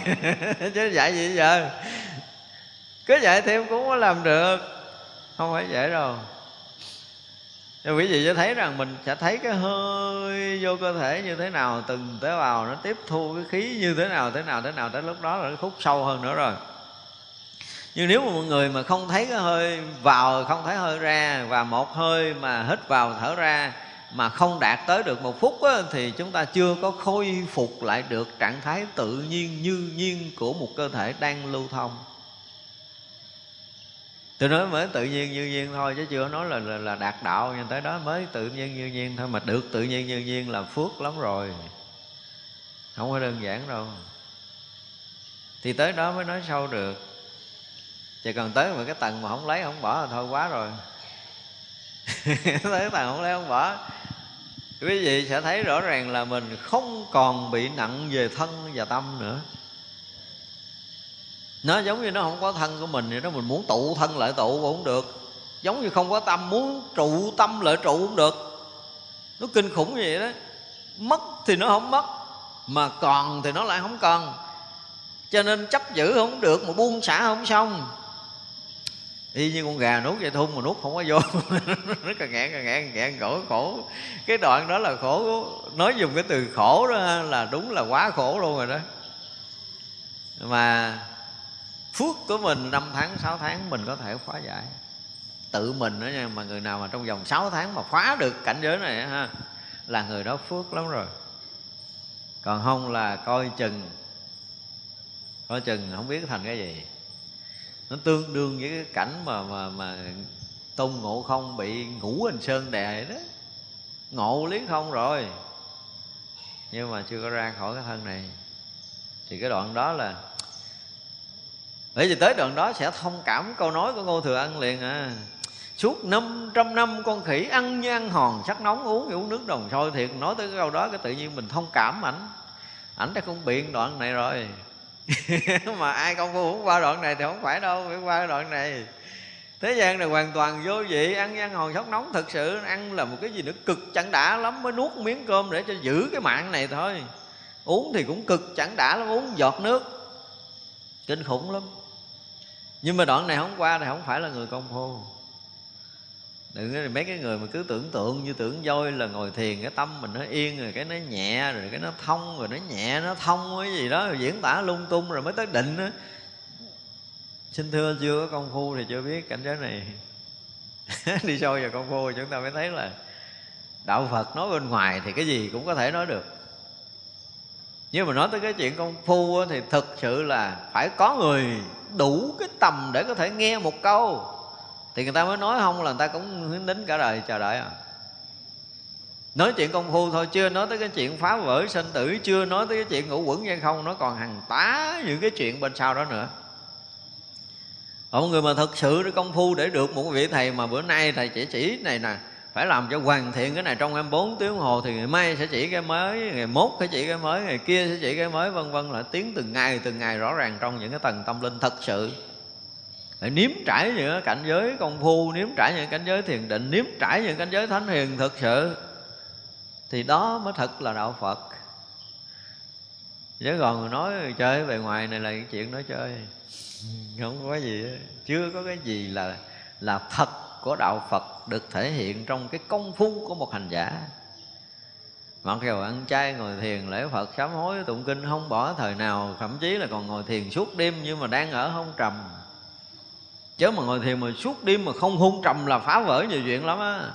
Chứ dạy gì giờ cứ dạy thêm cũng có làm được. Không phải dễ đâu. Nên quý vị sẽ thấy rằng mình sẽ thấy cái hơi vô cơ thể như thế nào từng tế bào nó tiếp thu cái khí như thế nào thế nào thế nào tới lúc đó là nó khúc sâu hơn nữa rồi. Nhưng nếu mà một người mà không thấy cái hơi vào không thấy hơi ra và một hơi mà hít vào thở ra mà không đạt tới được một phút á, thì chúng ta chưa có khôi phục lại được trạng thái tự nhiên như nhiên của một cơ thể đang lưu thông tôi nói mới tự nhiên như nhiên thôi chứ chưa nói là, là là đạt đạo. Nhưng tới đó mới tự nhiên như nhiên thôi mà được tự nhiên như nhiên là phước lắm rồi. Không có đơn giản đâu. Thì tới đó mới nói sâu được. Chỉ cần tới một cái tầng mà không lấy không bỏ là thôi quá rồi. Tới cái tầng không lấy không bỏ. Quý vị sẽ thấy rõ ràng là mình không còn bị nặng về thân và tâm nữa nó giống như nó không có thân của mình thì nó mình muốn tụ thân lại tụ cũng không được. Giống như không có tâm, muốn trụ tâm lại trụ cũng được. Nó kinh khủng như vậy đó. Mất thì nó không mất, mà còn thì nó lại không còn. Cho nên chấp giữ không được mà buông xả không xong. Y như con gà nuốt vậy thun mà nuốt không có vô. Nó càng ngẹn càng ngẹn càng nghẹn khổ khổ. Cái đoạn đó là khổ nói dùng cái từ khổ đó là đúng là quá khổ luôn rồi đó. Mà phước của mình năm tháng, sáu tháng mình có thể khóa giải. Tự mình đó nha, mà người nào mà trong vòng 6 tháng mà khóa được cảnh giới này ha, là người đó phước lắm rồi. Còn không là coi chừng coi chừng không biết thành cái gì. Nó tương đương với cái cảnh mà mà mà tôn ngộ không bị ngũ hình sơn đè đó. Ngộ lý không rồi. Nhưng mà chưa có ra khỏi cái thân này. Thì cái đoạn đó là bởi vì tới đoạn đó sẽ thông cảm câu nói của Ngô Thừa Ân liền à. Suốt 500 năm con khỉ ăn như ăn hòn, sắc nóng uống thì uống nước đồng sôi thiệt. Nói tới cái câu đó cái tự nhiên mình thông cảm ảnh. Ảnh đã không biện đoạn này rồi. Mà ai công phu không qua đoạn này thì không phải đâu, Phải qua đoạn này. Thế gian này hoàn toàn vô vị, Ăn như ăn hòn sóc nóng Thật sự. Ăn là một cái gì nữa, cực chẳng đã lắm, Mới nuốt miếng cơm để cho giữ cái mạng này thôi. Uống thì cũng cực chẳng đã lắm, Uống giọt nước. Kinh khủng lắm nhưng mà đoạn này không qua thì không phải là người công phu. Đừng mấy cái người mà cứ tưởng tượng như tưởng voi là ngồi thiền, cái tâm mình nó yên rồi, cái nó nhẹ rồi, cái nó thông rồi, nó nhẹ, nó thông cái gì đó rồi diễn tả lung tung rồi mới tới định đó. xin thưa chưa có công phu thì chưa biết cảnh giới này. Đi sâu vào công phu chúng ta mới thấy là đạo phật nói bên ngoài thì cái gì cũng có thể nói được nhưng mà nói tới cái chuyện công phu thì thực sự là phải có người đủ cái tầm để có thể nghe một câu. Thì người ta mới nói không là người ta cũng hướng đến cả đời, chờ đợi à. Nói chuyện công phu thôi, chưa nói tới cái chuyện phá vỡ sinh tử, chưa nói tới cái chuyện ngũ quẩn hay không, nó còn hàng tá những cái chuyện bên sau đó nữa. Một người mà thật sự công phu để được một vị thầy mà bữa nay thầy chỉ chỉ này nè phải làm cho hoàn thiện cái này trong 24 tiếng hồ thì ngày mai sẽ chỉ cái mới, ngày mốt sẽ chỉ cái mới, ngày kia sẽ chỉ cái mới, vân vân là tiến từng ngày từng ngày rõ ràng trong những cái tầng tâm linh thật sự. Phải nếm trải những cái cảnh giới công phu, nếm trải những cảnh giới thiền định, nếm trải những cảnh giới thánh hiền thực sự, thì đó mới thật là đạo phật. Chứ còn nói chơi về ngoài này là cái chuyện nói chơi, không có gì chưa có cái gì là là thật của đạo phật được thể hiện trong cái công phu của một hành giả. Mặc dù ăn chay ngồi thiền, lễ phật, sám hối, tụng kinh, không bỏ thời nào, thậm chí là còn ngồi thiền suốt đêm nhưng mà đang ở không trầm. Chứ mà ngồi thiền mà suốt đêm mà không hung trầm là phá vỡ nhiều chuyện lắm á.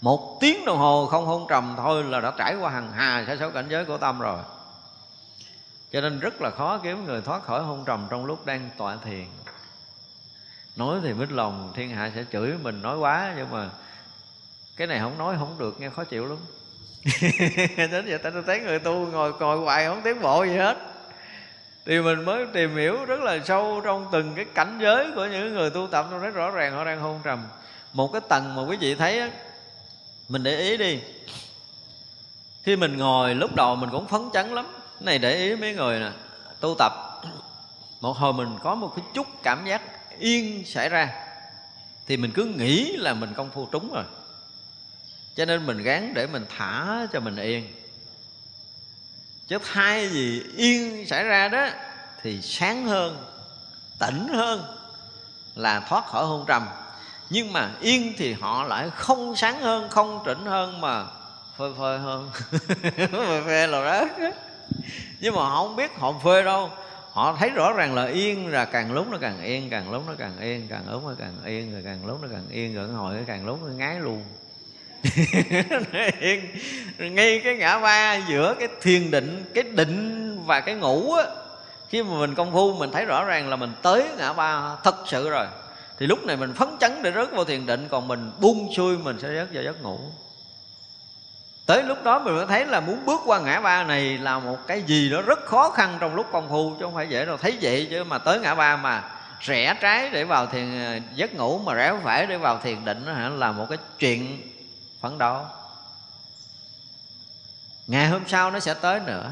Một tiếng đồng hồ không hôn trầm thôi là đã trải qua hàng hà sa số cảnh giới của tâm rồi. Cho nên rất là khó kiếm người thoát khỏi hôn trầm trong lúc đang tọa thiền nói thì mít lòng, thiên hạ sẽ chửi mình, nói quá, nhưng mà cái này không nói không được, nghe khó chịu lắm. Đến giờ ta thấy người tu ngồi ngồi hoài không tiến bộ gì hết. Thì mình mới tìm hiểu rất là sâu trong từng cái cảnh giới của những người tu tập tôi rất rõ ràng, họ đang hôn trầm. Một cái tầng mà quý vị thấy á, mình để ý đi. Khi mình ngồi, lúc đầu mình cũng phấn chấn lắm. Cái này để ý mấy người nè, tu tập. Một hồi mình có một cái chút cảm giác yên xảy ra, thì mình cứ nghĩ là mình công phu trúng rồi. Cho nên mình gán để mình thả cho mình yên. Chứ thay gì yên xảy ra đó, thì sáng hơn, tỉnh hơn là thoát khỏi hôn trầm. Nhưng mà yên thì họ lại không sáng hơn, không trịnh hơn mà phơi phơi hơn. Phơi phê là đó nhưng mà họ không biết họ phê đâu họ thấy rõ ràng là yên là càng lúc nó càng yên, càng lúc nó càng yên, càng lúc nó càng yên, rồi càng lúc nó càng yên, rồi hồi nó càng lúc nó ngái luôn. Yên. Ngay cái ngã ba giữa cái thiền định, cái định và cái ngủ á, khi mà mình công phu, mình thấy rõ ràng là mình tới ngã ba thật sự rồi. Thì lúc này mình phấn chấn để rớt vào thiền định, còn mình buông xuôi, mình sẽ rớt vào giấc ngủ tới lúc đó mình mới thấy là muốn bước qua ngã ba này là một cái gì đó rất khó khăn trong lúc công phu, chứ không phải dễ đâu. Thấy vậy chứ mà tới ngã ba mà rẽ trái để vào thiền ờ, giấc ngủ mà rẽ phải để vào thiền định đó hả, là một cái chuyện phấn đấu ngày hôm sau nó sẽ tới nữa.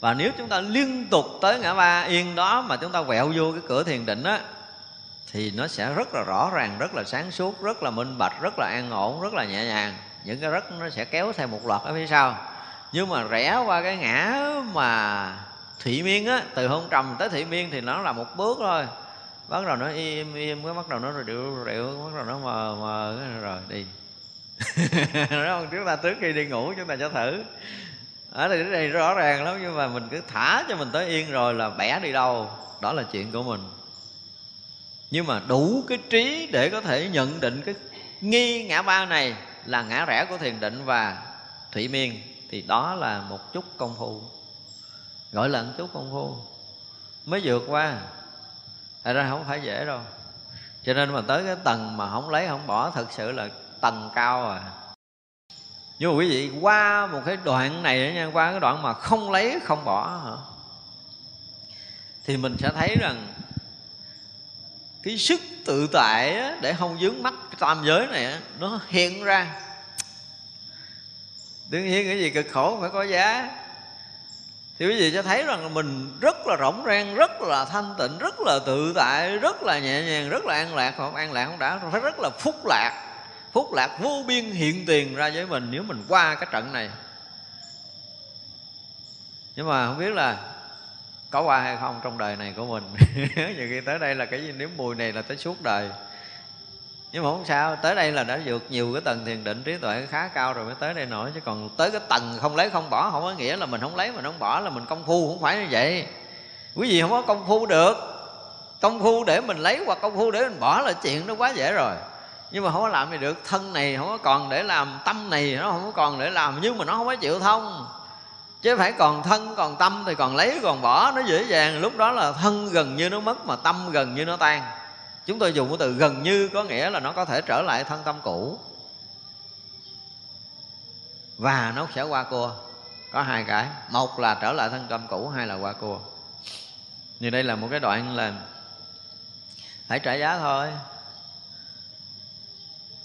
Và nếu chúng ta liên tục tới ngã ba yên đó mà chúng ta quẹo vô cái cửa thiền định á, thì nó sẽ rất là rõ ràng, rất là sáng suốt, rất là minh bạch, rất là an ổn, rất là nhẹ nhàng những cái rất nó sẽ kéo theo một loạt ở phía sau. Nhưng mà rẽ qua cái ngã mà thủy miên á, từ hôn trầm tới thủy miên thì nó là một bước thôi. Bắt đầu nó im im, cái bắt đầu nó rượu rượu bắt đầu nó mờ mờ rồi đi. Đó không, chúng ta trước khi đi ngủ, chúng ta cho thử. Ở đây này rõ ràng lắm, nhưng mà mình cứ thả cho mình tới yên rồi là bẻ đi đâu. Đó là chuyện của mình. Nhưng mà đủ cái trí để có thể nhận định cái nghi ngã ba này là ngã rẽ của thiền định và thủy miên, thì đó là một chút công phu. Gọi là một chút công phu. Mới vượt qua. Thật ra không phải dễ đâu. Cho nên mà tới cái tầng mà không lấy, không bỏ, thật sự là tầng cao à. Nhưng mà quý vị, qua một cái đoạn này nha, qua cái đoạn mà không lấy, không bỏ hả? Thì mình sẽ thấy rằng cái sức tự tại để không dướng mắt cái tam giới này nó hiện ra. Đương nhiên cái gì cực khổ phải có giá. Thì quý vị sẽ thấy rằng mình rất là rộng rang, rất là thanh tịnh, rất là tự tại, rất là nhẹ nhàng, rất là an lạc. Không an lạc không đã, phải rất là phúc lạc. Phúc lạc vô biên hiện tiền ra với mình nếu mình qua cái trận này. Nhưng mà không biết là có qua hay không trong đời này của mình. Nhiều khi tới đây là cái gì nếm mùi này là tới suốt đời nhưng mà không sao, tới đây là đã vượt nhiều cái tầng thiền định, trí tuệ khá cao rồi mới tới đây nổi. Chứ còn tới cái tầng không lấy không bỏ, không có nghĩa là mình không lấy, mình không bỏ là mình công phu, không phải như vậy. Quý vị không có công phu được. Công phu để mình lấy hoặc công phu để mình bỏ là chuyện nó quá dễ rồi. Nhưng mà không có làm gì được, thân này không có còn để làm, tâm này nó không có còn để làm, nhưng mà nó không có chịu thông. Chứ phải còn thân, còn tâm thì còn lấy, còn bỏ, nó dễ dàng. Lúc đó là thân gần như nó mất mà tâm gần như nó tan chúng tôi dùng cái từ gần như có nghĩa là nó có thể trở lại thân tâm cũ. Và nó sẽ qua cua. Có hai cái. Một là trở lại thân tâm cũ, hai là qua cua. Như đây là một cái đoạn là phải trả giá thôi.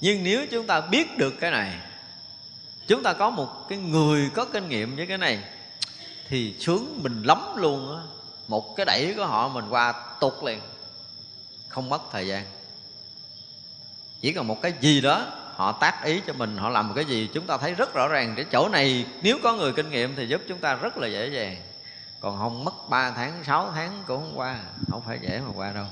Nhưng nếu chúng ta biết được cái này, chúng ta có một cái người có kinh nghiệm với cái này, thì sướng mình lắm luôn á. Một cái đẩy của họ mình qua tụt liền không mất thời gian. Chỉ cần một cái gì đó họ tác ý cho mình, họ làm một cái gì, chúng ta thấy rất rõ ràng cái chỗ này. Nếu có người kinh nghiệm thì giúp chúng ta rất là dễ dàng. Còn không mất 3 tháng 6 tháng cũng không qua, không phải dễ mà qua đâu.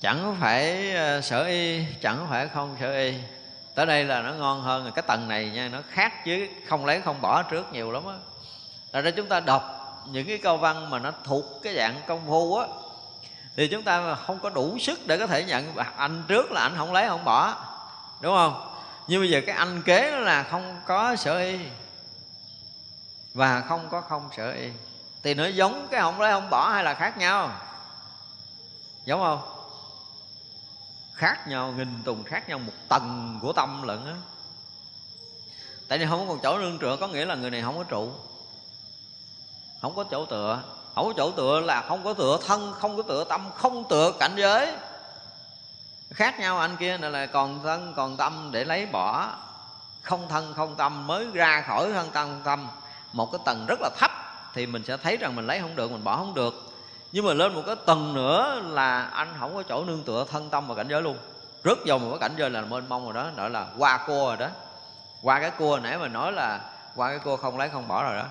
Chẳng phải ờ, sở y, chẳng phải không sở y. Tới đây là nó ngon hơn cái tầng này nha, nó khác chứ không lấy không bỏ trước nhiều lắm á. Là ra chúng ta đọc những cái câu văn mà nó thuộc cái dạng công phu á thì chúng ta không có đủ sức để có thể nhận. Anh trước là anh không lấy, không bỏ. Đúng không? Nhưng bây giờ cái anh kế đó là không có sở y. Và không có không sở y. Thì nó giống cái không lấy, không bỏ hay là khác nhau? Giống không? Khác nhau, nghìn tùng khác nhau, một tầng của tâm lận á. Tại vì không có còn chỗ nương tựa, có nghĩa là người này không có trụ. Không có chỗ tựa không có chỗ tựa là không có tựa thân, không có tựa tâm, không tựa cảnh giới. Khác nhau anh kia là còn thân, còn tâm để lấy bỏ. Không thân, không tâm mới ra khỏi thân tâm tâm một cái tầng rất là thấp thì mình sẽ thấy rằng mình lấy không được, mình bỏ không được. Nhưng mà lên một cái tầng nữa là anh không có chỗ nương tựa thân tâm và cảnh giới luôn. Rớt vào một cái cảnh giới là mênh mông rồi đó gọi là qua cua rồi đó. Qua cái cua nãy mà nói là qua cái cua không lấy không bỏ rồi đó.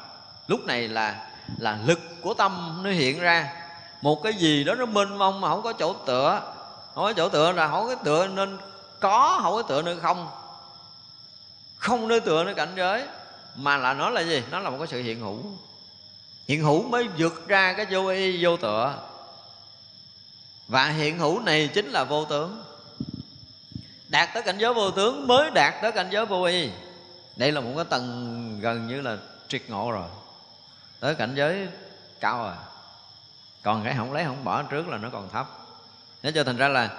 Lúc này là là lực của tâm nó hiện ra. Một cái gì đó nó mênh mông mà không có chỗ tựa. Không có chỗ tựa là không có tựa nên có, không có tựa nên không. Không nơi tựa nơi cảnh giới, mà là nó là gì? Nó là một cái sự hiện hữu. Hiện hữu mới vượt ra cái vô y, vô tựa. Và hiện hữu này chính là vô tướng. Đạt tới cảnh giới vô tướng mới đạt tới cảnh giới vô y. Đây là một cái tầng gần như là triệt ngộ rồi tới cảnh giới cao rồi còn cái không lấy không bỏ trước là nó còn thấp. Thế cho thành ra là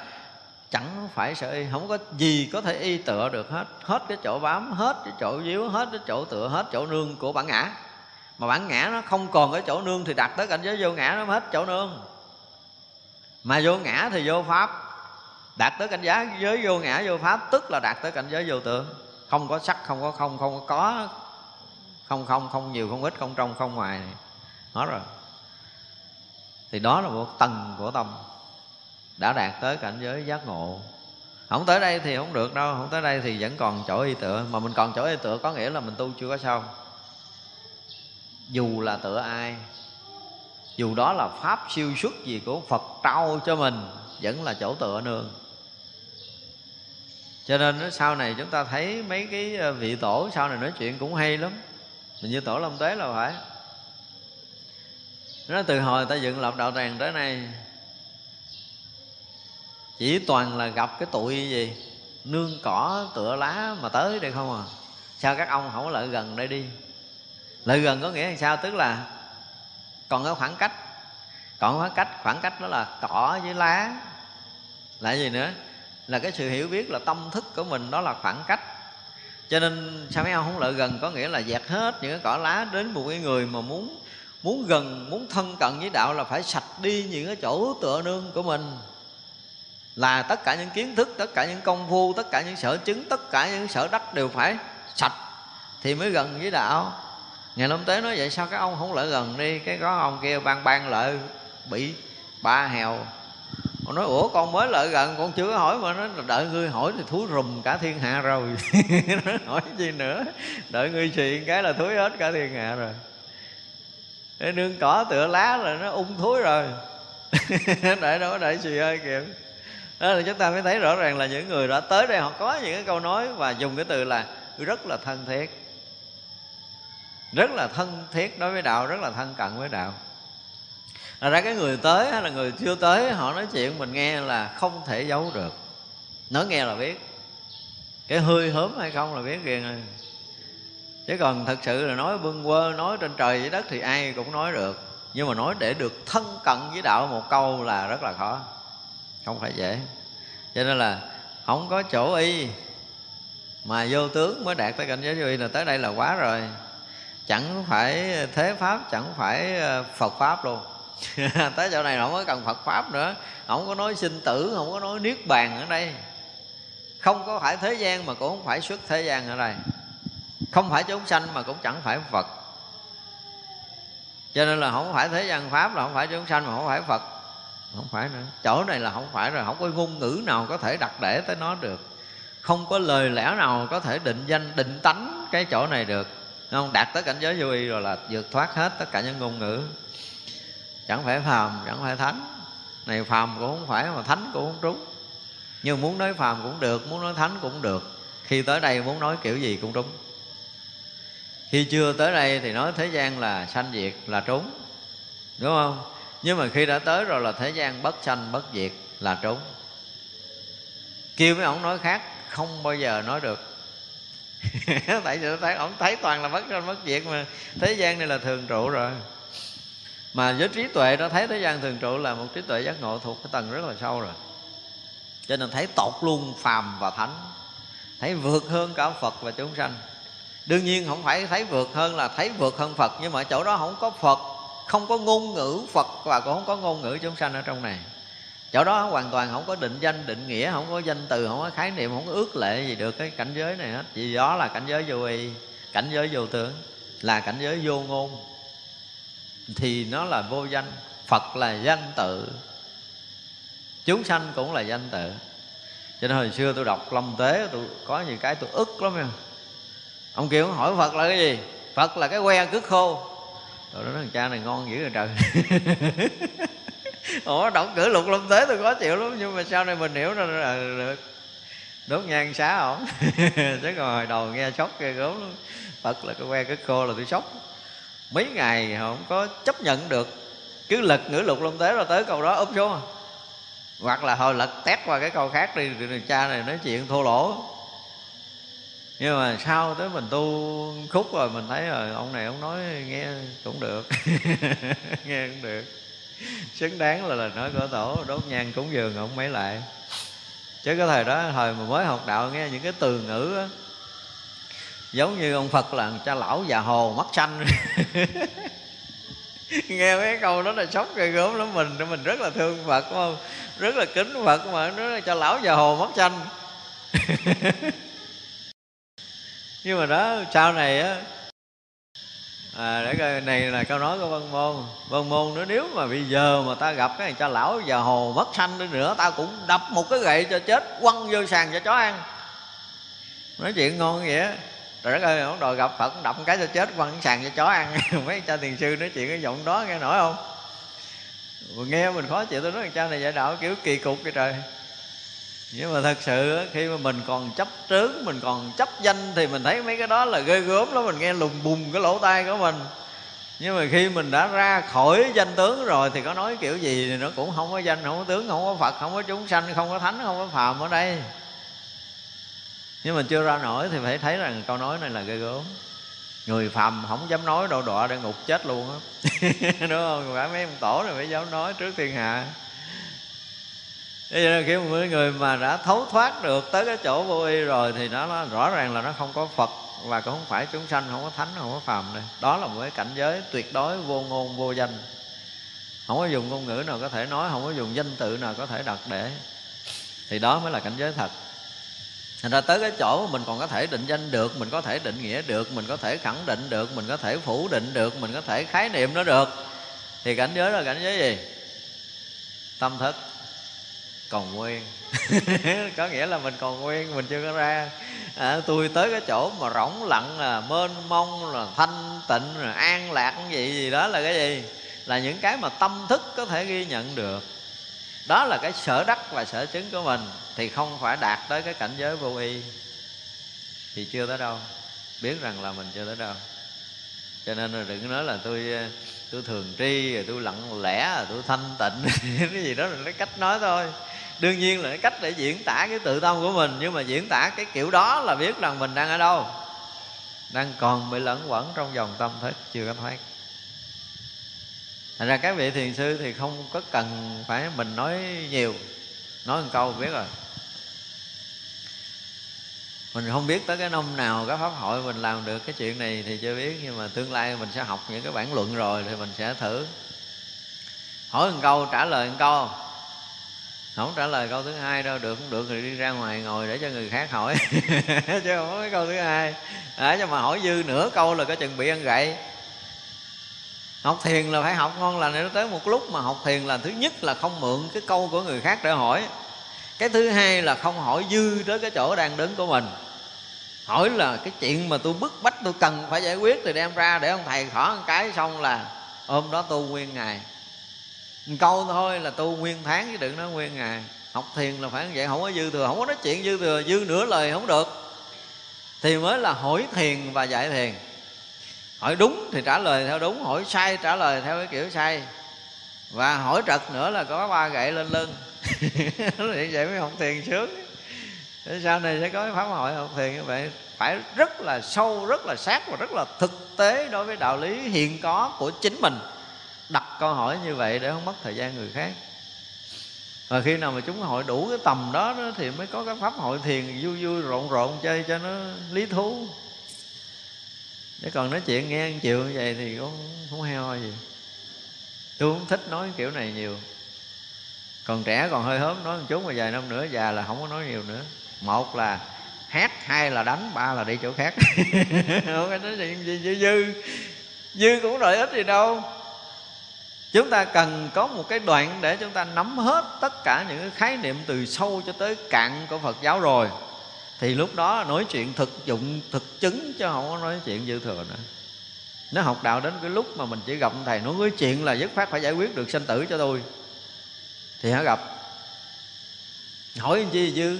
chẳng phải sợ y, không có gì có thể y tựa được hết. Hết cái chỗ bám, hết cái chỗ díu, hết cái chỗ tựa, hết chỗ nương của bản ngã. Mà bản ngã nó không còn cái chỗ nương thì đặt tới cảnh giới vô ngã nó hết chỗ nương. Mà vô ngã thì vô pháp. Đạt tới cảnh giới vô ngã, vô pháp, tức là đạt tới cảnh giới vô tượng không có sắc, không có không không có có không không không nhiều, không ít, không trong, không ngoài. Hết rồi. Thì đó là một tầng của tâm đã đạt tới cảnh giới giác ngộ. Không tới đây thì không được đâu, không tới đây thì vẫn còn chỗ y tựa. Mà mình còn chỗ y tựa có nghĩa là mình tu chưa có xong. Dù là tựa ai, dù đó là pháp siêu xuất gì của phật trao cho mình, vẫn là chỗ tựa nương. Cho nên sau này chúng ta thấy mấy cái ờ, vị tổ sau này nói chuyện cũng hay lắm mình như tổ long tế là phải. Nó từ hồi ta dựng lập đạo tràng tới nay, chỉ toàn là gặp cái tụi gì, nương cỏ, tựa lá mà tới đây không à. Sao các ông không có lợi gần đây đi? Lợi gần có nghĩa là sao? Tức là còn có khoảng cách, còn khoảng cách khoảng cách đó là cỏ với lá. Là gì nữa? Là cái sự hiểu biết, là tâm thức của mình đó là khoảng cách cho nên sao mấy ông không lợi gần? Có nghĩa là dẹt hết những cái cỏ lá đến một cái người mà muốn muốn gần, muốn thân cận với đạo là phải sạch đi những cái chỗ tựa nương của mình. Là tất cả những kiến thức, tất cả những công phu, tất cả những sở chứng, tất cả những sở đắc đều phải sạch thì mới gần với đạo. Ngày lâm tế nói vậy, sao các ông không lợi gần đi? Cái có ông kia ban ban lợi, bị ba hèo ông nói, ủa, con mới lợi gần, con chưa có hỏi mà nó đợi ngươi hỏi thì thúi rùm cả thiên hạ rồi. Nó hỏi gì nữa? Đợi ngươi chuyện cái là thúi hết cả thiên hạ rồi. Cái nương cỏ tựa lá là nó ung thúi rồi. Đợi đó đợi gì ơi, kìa. Đó là chúng ta mới thấy rõ ràng là những người đã tới đây, họ có những cái câu nói và dùng cái từ là rất là thân thiết. Rất là thân thiết đối với đạo, rất là thân cận với đạo. Thật ra cái người tới hay là người chưa tới, họ nói chuyện mình nghe là không thể giấu được. Nói nghe là biết. Cái hơi hớm hay không là biết liền rồi. Chứ còn thật sự là nói bưng quơ, nói trên trời dưới đất thì ai cũng nói được. Nhưng mà nói để được thân cận với đạo một câu là rất là khó. Không phải dễ. Cho nên là không có chỗ y. Mà vô tướng mới đạt tới cảnh giới vô y là tới đây là quá rồi. Chẳng phải thế pháp, chẳng phải ờ, phật pháp luôn. tới chỗ này không có cần phật pháp nữa. Không có nói sinh tử, không có nói niết bàn ở đây. Không có phải thế gian mà cũng không phải xuất thế gian ở đây. Không phải chúng sanh mà cũng chẳng phải phật. Cho nên là không phải thế gian pháp là không phải chúng sanh mà không phải phật. Không phải nữa. Chỗ này là không phải rồi. Không có ngôn ngữ nào có thể đặt để tới nó được. Không có lời lẽ nào có thể định danh, định tánh cái chỗ này được. Không, đạt tới cảnh giới vô y rồi là vượt thoát hết tất cả những ngôn ngữ chẳng phải phàm, chẳng phải thánh. Này phàm cũng không phải mà thánh cũng không trúng. Nhưng muốn nói phàm cũng được, muốn nói thánh cũng được. Khi tới đây muốn nói kiểu gì cũng trúng. Khi chưa tới đây thì nói thế gian là sanh diệt, là trúng. Đúng không? Nhưng mà khi đã tới rồi là thế gian bất sanh, bất diệt, là trúng. Kêu mấy ông nói khác, không bao giờ nói được. Tại vì thấy ông thấy toàn là bất sanh, bất diệt mà. Thế gian này là thường trụ rồi mà với trí tuệ đó, thấy thế gian thường trụ là một trí tuệ giác ngộ thuộc cái tầng rất là sâu rồi. Cho nên thấy tột luôn phàm và thánh, thấy vượt hơn cả phật và chúng sanh. Đương nhiên không phải thấy vượt hơn là thấy vượt hơn phật, nhưng mà ở chỗ đó không có phật, không có ngôn ngữ phật và cũng không có ngôn ngữ chúng sanh ở trong này. Chỗ đó hoàn toàn không có định danh, định nghĩa, không có danh từ, không có khái niệm, không có ước lệ gì được cái cảnh giới này hết. Vì đó là cảnh giới vô y, cảnh giới vô tướng, là cảnh giới vô ngôn thì nó là vô danh. Phật là danh tự. Chúng sanh cũng là danh tự. Cho nên hồi xưa tôi đọc lâm tế, tôi có nhiều cái tôi ức lắm nha ông kêu hỏi phật là cái gì? Phật là cái que cứt khô. Rồi nói, thằng cha này ngon dữ rồi trời. Ủa, đọc cử lục lâm tế tôi khó chịu lắm, nhưng mà sau này mình hiểu ra là được. Đốt nhang xá ổng. Chứ còn hồi đầu nghe sốc ghê gớm lắm. Phật là cái que cái khô là tôi sốc mấy ngày không có chấp nhận được. Cứ lật ngữ lục long tế rồi tới câu đó, úp xuống. Hoặc là hồi lật tét qua cái câu khác đi, thì cha này nói chuyện thô lỗ. Nhưng mà sau tới mình tu khúc rồi, mình thấy rồi, ông này ông nói nghe cũng được. Nghe cũng được. Xứng đáng là lời nói của tổ, đốt nhang cúng dường ông mấy lại. Chứ cái thời đó, thời mà mới học đạo, nghe những cái từ ngữ á giống như ông phật là cha lão già hồ mắt xanh. Nghe mấy câu đó là sốc ghê gớm lắm. Mình mình rất là thương phật đúng không? Rất là kính phật mà nó là cho lão già hồ mắt xanh. Nhưng mà đó sau này á à, để coi này là câu nói của văn môn. Văn môn nữa nếu mà bây giờ mà ta gặp cái cha lão già hồ mất xanh đi nữa ta cũng đập một cái gậy cho chết quăng vô sàn cho chó ăn. Nói chuyện ngon vậy á rồi đất ơi, ông đòi gặp phật đập cái cho chết, quăng sàn cho chó ăn. Mấy cha thiền sư nói chuyện cái giọng đó nghe nổi không? Nghe mình khó chịu, tôi nói cha này dạy đạo kiểu kỳ cục cái trời. Nhưng mà thật sự khi mà mình còn chấp trướng, mình còn chấp danh thì mình thấy mấy cái đó là ghê gớm lắm, mình nghe lùng bùng cái lỗ tai của mình. Nhưng mà khi mình đã ra khỏi danh tướng rồi thì có nói kiểu gì thì nó cũng không có danh, không có tướng, không có phật, không có chúng sanh, không có thánh, không có phàm ở đây nhưng mà chưa ra nổi thì phải thấy rằng câu nói này là ghê gớm người phàm không dám nói đâu đọa để ngục chết luôn á đúng không phải mấy ông tổ này phải dám nói trước thiên hạ Thế nên khi một người mà đã thấu thoát được tới cái chỗ vô y rồi thì nó, nó rõ ràng là nó không có Phật và cũng không phải chúng sanh, không có thánh, không có phàm đây. Đó là một cái cảnh giới tuyệt đối vô ngôn vô danh. Không có dùng ngôn ngữ nào có thể nói, không có dùng danh tự nào có thể đặt để. Thì đó mới là cảnh giới thật. Thành ra tới cái chỗ mình còn có thể định danh được, mình có thể định nghĩa được, mình có thể khẳng định được, mình có thể phủ định được, mình có thể khái niệm nó được. Thì cảnh giới là cảnh giới gì? Tâm thức. Còn nguyên. Có nghĩa là mình còn nguyên mình chưa có ra. À, tôi tới cái chỗ mà rỗng lặng là mênh mông là thanh tịnh là an lạc cái gì gì đó là cái gì? Là những cái mà tâm thức có thể ghi nhận được đó là cái sở đắc và sở chứng của mình, thì không phải đạt tới cái cảnh giới vô y. Thì chưa tới đâu, biết rằng là mình chưa tới đâu. Cho nên là đừng nói là tôi ờ, tôi thường tri, rồi tôi lặng lẽ, rồi tôi thanh tịnh. Cái gì đó là cái cách nói thôi. Đương nhiên là cái cách để diễn tả cái tự tâm của mình, nhưng mà diễn tả cái kiểu đó là biết rằng mình đang ở đâu. Đang còn bị lẫn quẩn trong dòng tâm thức chưa có thoát thành ra các vị thiền sư thì không có cần phải mình nói nhiều. Nói một câu biết rồi. Mình không biết tới cái năm nào các pháp hội mình làm được cái chuyện này thì chưa biết, nhưng mà tương lai mình sẽ học những cái bản luận rồi thì mình sẽ thử. Hỏi một câu, trả lời một câu. Không trả lời câu thứ hai đâu, được không được thì đi ra ngoài ngồi để cho người khác hỏi. Chứ không có cái câu thứ hai. Để cho mà hỏi dư nửa câu là có chừng bị ăn gậy học thiền là phải học ngon lành Nó tới một lúc mà học thiền là thứ nhất là không mượn cái câu của người khác để hỏi. Cái thứ hai là không hỏi dư tới cái chỗ đang đứng của mình. Hỏi là cái chuyện mà tôi bức bách, tôi cần phải giải quyết thì đem ra để ông thầy khỏ một cái xong là ôm đó tu nguyên ngày. Một câu thôi là tu nguyên tháng chứ đừng nói nguyên ngày. Học thiền là phải như vậy, không có dư thừa, không có nói chuyện dư thừa, dư nửa lời không được. Thì mới là hỏi thiền và dạy thiền hỏi đúng thì trả lời theo đúng hỏi sai trả lời theo cái kiểu sai. Và hỏi trật nữa là có ba gậy lên lưng. Thì vậy mới học thiền sướng. Thế sau này sẽ có cái pháp hội học thiền như vậy. Phải rất là sâu rất là sát và rất là thực tế đối với đạo lý hiện có của chính mình. Đặt câu hỏi như vậy để không mất thời gian người khác. Và khi nào mà chúng hội đủ cái tầm đó, đó thì mới có cái pháp hội thiền vui vui rộn rộn chơi cho nó lý thú chứ còn nói chuyện nghe ăn chịu như vậy thì cũng không heo gì. Tôi không thích nói kiểu này nhiều. Còn trẻ còn hơi hớm, nói một chút mà vài năm nữa, già là không có nói nhiều nữa. Một là hát, hai là đánh, ba là đi chỗ khác. Không có nói chuyện gì, dư dư. Dư cũng lợi ích gì đâu. Chúng ta cần có một cái đoạn để chúng ta nắm hết tất cả những cái khái niệm từ sâu cho tới cạn của phật giáo rồi thì lúc đó nói chuyện thực dụng, thực chứng chứ không có nói chuyện dư thừa nữa. Nó học đạo đến cái lúc mà mình chỉ gặp thầy nói, cái chuyện là dứt khoát phải giải quyết được sinh tử cho tôi. Thì hả gặp. Hỏi chi dư?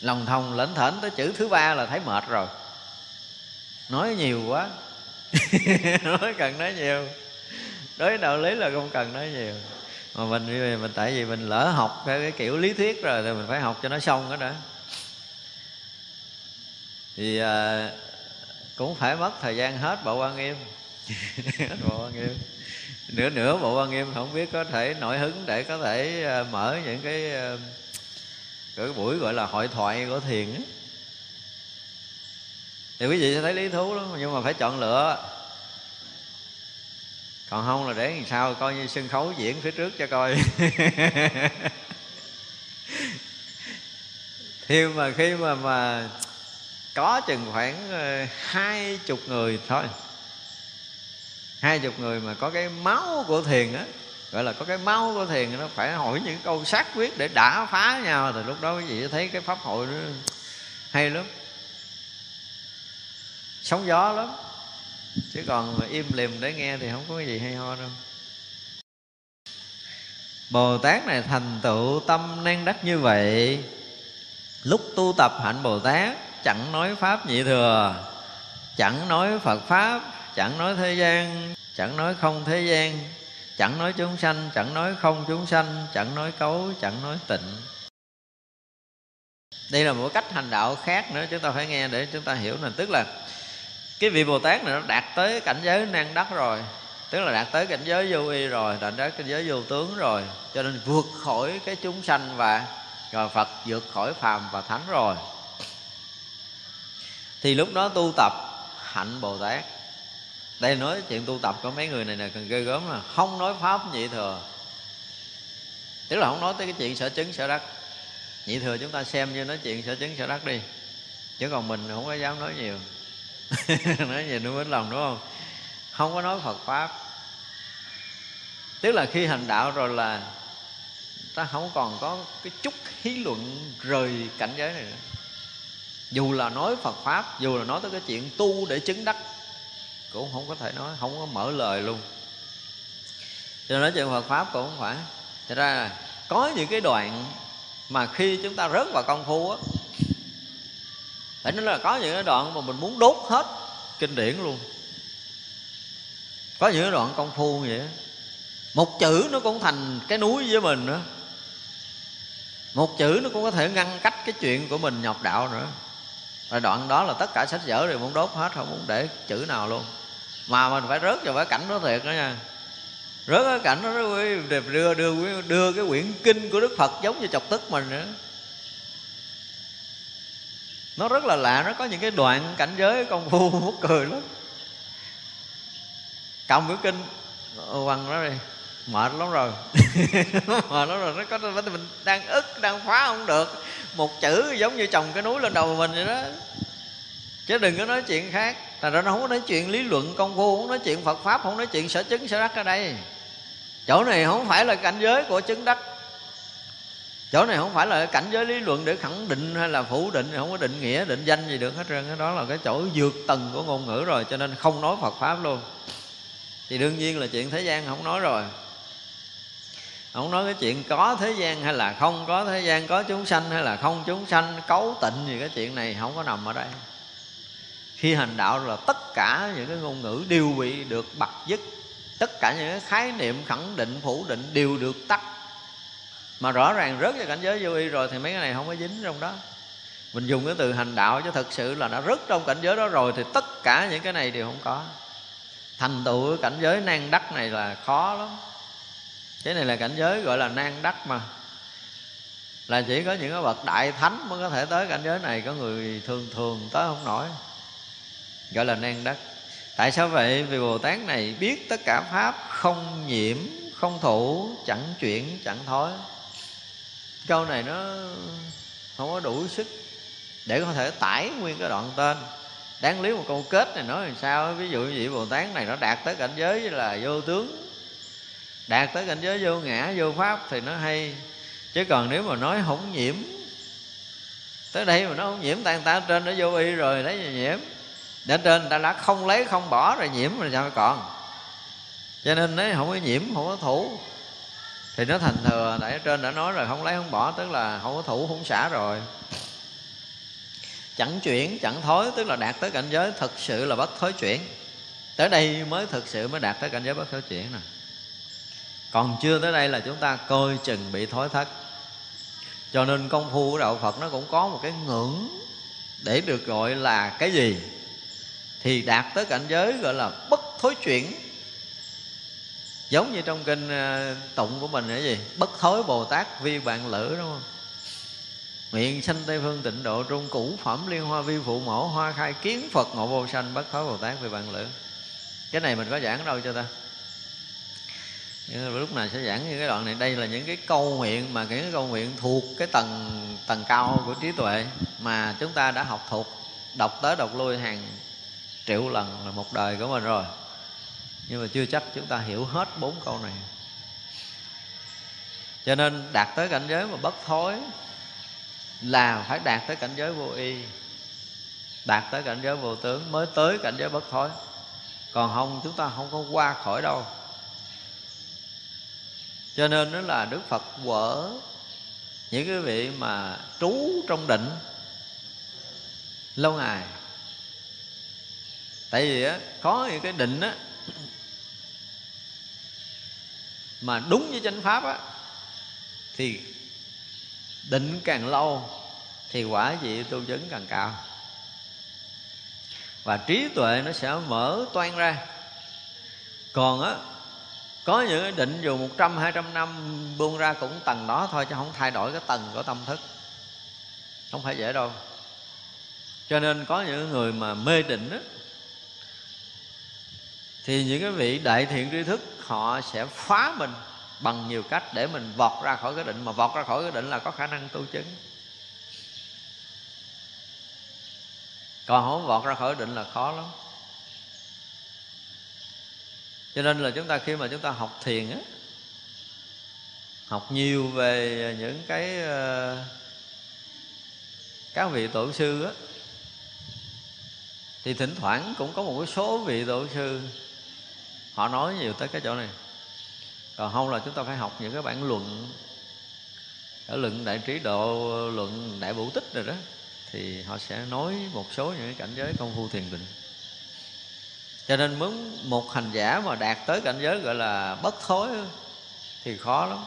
Lòng thòng lãnh thởn tới chữ thứ ba là thấy mệt rồi. Nói nhiều quá. Nói cần nói nhiều. Đối với đạo lý là không cần nói nhiều. Mà mình mình tại vì mình lỡ học theo cái kiểu lý thuyết rồi thì mình phải học cho nó xong đó đã thì à, cũng phải mất thời gian hết bộ quan nghiêm. Hết bộ quan nghiêm. Nửa nửa bộ quan nghiêm không biết có thể nổi hứng để có thể à, mở những cái à, cái buổi gọi là hội thoại của thiền ấy. thì quý vị sẽ thấy lý thú lắm nhưng mà phải chọn lựa. Còn không là để làm sao coi như sân khấu diễn phía trước cho coi. Thì mà khi mà mà có chừng khoảng ờ, hai chục người thôi. Hai chục người mà có cái máu của thiền á, gọi là có cái máu của thiền, nó phải hỏi những câu xác quyết để đả phá nhau. Thì lúc đó quý vị thấy cái pháp hội nó hay lắm. Sóng gió lắm. Chứ còn mà im lìm để nghe thì không có cái gì hay ho đâu. Bồ Tát này thành tựu tâm năng đắc như vậy, Lúc tu tập hạnh Bồ Tát Chẳng nói Pháp nhị thừa, Chẳng nói Phật Pháp, Chẳng nói thế gian, Chẳng nói không thế gian, Chẳng nói chúng sanh, Chẳng nói không chúng sanh, Chẳng nói cấu, Chẳng nói tịnh. Đây là một cách hành đạo khác nữa, Chúng ta phải nghe để chúng ta hiểu này Tức là cái vị bồ tát này nó đạt tới cảnh giới năng đắc rồi, tức là đạt tới cảnh giới vô y rồi, đạt tới cảnh giới vô tướng rồi, cho nên vượt khỏi cái chúng sanh và, rồi phật vượt khỏi phàm và thánh rồi thì lúc đó tu tập hạnh bồ tát. Đây nói chuyện tu tập có mấy người này là cần ghê gớm là không nói pháp nhị thừa. Tức là không nói tới cái chuyện sở chứng, sở đắc. Nhị thừa chúng ta xem như nói chuyện sở chứng, sở đắc đi. Chứ còn mình không có dám nói nhiều. Nói gì nó mến lòng, đúng không? Không có nói phật pháp. Tức là khi hành đạo rồi là ta không còn có cái chút hí luận rời cảnh giới này nữa dù là nói phật pháp, dù là nói tới cái chuyện tu để chứng đắc, cũng không có thể nói, không có mở lời luôn. Cho nên nói chuyện phật pháp cũng không phải. Thật ra là có những cái đoạn mà khi chúng ta rớt vào công phu á, phải nói là có những cái đoạn mà mình muốn đốt hết kinh điển luôn. Có những cái đoạn công phu vậy một chữ nó cũng thành cái núi với mình nữa. Một chữ nó cũng có thể ngăn cách cái chuyện của mình nhọc đạo nữa rồi đoạn đó là tất cả sách vở đều muốn đốt hết, không muốn để chữ nào luôn. Mà mình phải rớt vào cái cảnh đó thiệt đó nha. Rớt cái cảnh đó đưa đưa đưa đưa cái quyển kinh của đức phật giống như chọc tức mình nữa. Nó rất là lạ, nó có những cái đoạn cảnh giới công phu mút cười lắm. Cầm quyển kinh ờ, quăng nó đi. Mệt lắm rồi. Mệt lắm rồi, nó có mình đang ức, đang phá không được một chữ giống như chồng cái núi lên đầu mình vậy đó. Chứ đừng có nói chuyện khác. Thành ra nó không có nói chuyện lý luận công phu Không nói chuyện Phật Pháp Không nói chuyện sở chứng sở đắc ở đây. Chỗ này không phải là cảnh giới của chứng đắc. Chỗ này không phải là cảnh giới lý luận để khẳng định hay là phủ định Không có định nghĩa, định danh gì được hết trơn. Cái đó là cái chỗ vượt tầng của ngôn ngữ rồi Cho nên không nói Phật Pháp luôn. Thì đương nhiên là chuyện thế gian không nói rồi không nói cái chuyện có thế gian hay là không có thế gian, có chúng sanh hay là không chúng sanh, cấu tịnh gì cái chuyện này không có nằm ở đây. Khi hành đạo là tất cả những cái ngôn ngữ đều bị được bật dứt tất cả những cái khái niệm khẳng định, phủ định đều được tắt. Mà rõ ràng rớt vào cảnh giới vô y rồi thì mấy cái này không có dính trong đó. Mình dùng cái từ hành đạo chứ thật sự là đã rớt trong cảnh giới đó rồi thì tất cả những cái này đều không có. Thành tựu cảnh giới nan đắc này là khó lắm cái này là cảnh giới gọi là nan đắc mà. Là chỉ có những cái bậc đại thánh mới có thể tới cảnh giới này, có người thường thường tới không nổi. Gọi là nan đắc. Tại sao vậy? Vì bồ tát này biết tất cả pháp không nhiễm, không thủ, chẳng chuyển, chẳng thối. Câu này nó không có đủ sức để có thể tải nguyên cái đoạn tên. Đáng lý một câu kết này nói làm sao? Ví dụ như vậy bồ tát này nó đạt tới cảnh giới là vô tướng đạt tới cảnh giới vô ngã, vô pháp thì nó hay. Chứ còn nếu mà nói không nhiễm, tới đây mà nó không nhiễm tan ta trên nó vô y rồi, lấy gì nhiễm? Để trên ta đã không lấy, không bỏ rồi nhiễm rồi sao còn? Cho nên nó không có nhiễm không có thủ. Thì nó thành thừa, tại ở trên đã nói rồi, không lấy, không bỏ, tức là không có thủ không xả rồi. Chẳng chuyển, chẳng thối, tức là đạt tới cảnh giới thực sự là bất thối chuyển. Tới đây mới thực sự mới đạt tới cảnh giới bất thối chuyển nè còn chưa tới đây là chúng ta coi chừng bị thối thất. Cho nên công phu của đạo phật nó cũng có một cái ngưỡng để được gọi là cái gì? Thì đạt tới cảnh giới gọi là bất thối chuyển. Giống như trong kinh ờ, tụng của mình là gì? Bất thối bồ tát vi bạn lữ, đúng không? Nguyện sanh tây phương tịnh độ trung cũ phẩm liên hoa vi phụ mẫu hoa khai kiến phật ngộ vô sanh bất thối bồ tát vi bạn lữ. Cái này mình có giảng đâu cho ta? Lúc nào sẽ giảng như cái đoạn này. Đây là những cái câu nguyện mà những cái câu nguyện thuộc cái tầng tầng cao của trí tuệ mà chúng ta đã học thuộc, đọc tới đọc lui hàng triệu lần là một đời của mình rồi. Nhưng mà chưa chắc chúng ta hiểu hết bốn câu này. Cho nên đạt tới cảnh giới mà bất thối là phải đạt tới cảnh giới vô y. Đạt tới cảnh giới vô tướng mới tới cảnh giới bất thối. Còn không, chúng ta không có qua khỏi đâu cho nên đó là đức phật vỡ những cái vị mà trú trong định lâu ngày. Tại vì á, có những cái định á mà đúng với chánh pháp á, thì định càng lâu thì quả vị tu chứng càng cao. Và trí tuệ nó sẽ mở toan ra. Còn á có những cái định dù 100, 200 năm buông ra cũng tầng đó thôi chứ không thay đổi cái tầng của tâm thức. Không phải dễ đâu. Cho nên có những người mà mê định đó, thì những cái vị đại thiện tri thức họ sẽ phá mình bằng nhiều cách để mình vọt ra khỏi cái định. Mà vọt ra khỏi cái định là có khả năng tu chứng. Còn không vọt ra khỏi định là khó lắm cho nên là chúng ta khi mà chúng ta học thiền á, học nhiều về những cái ờ, các vị tổ sư á, thì thỉnh thoảng cũng có một số vị tổ sư, họ nói nhiều tới cái chỗ này. Còn không là chúng ta phải học những cái bản luận ở luận đại trí độ, luận đại bổ tích rồi đó, thì họ sẽ nói một số những cái cảnh giới công phu thiền định cho nên muốn một hành giả mà đạt tới cảnh giới gọi là bất thối thì khó lắm.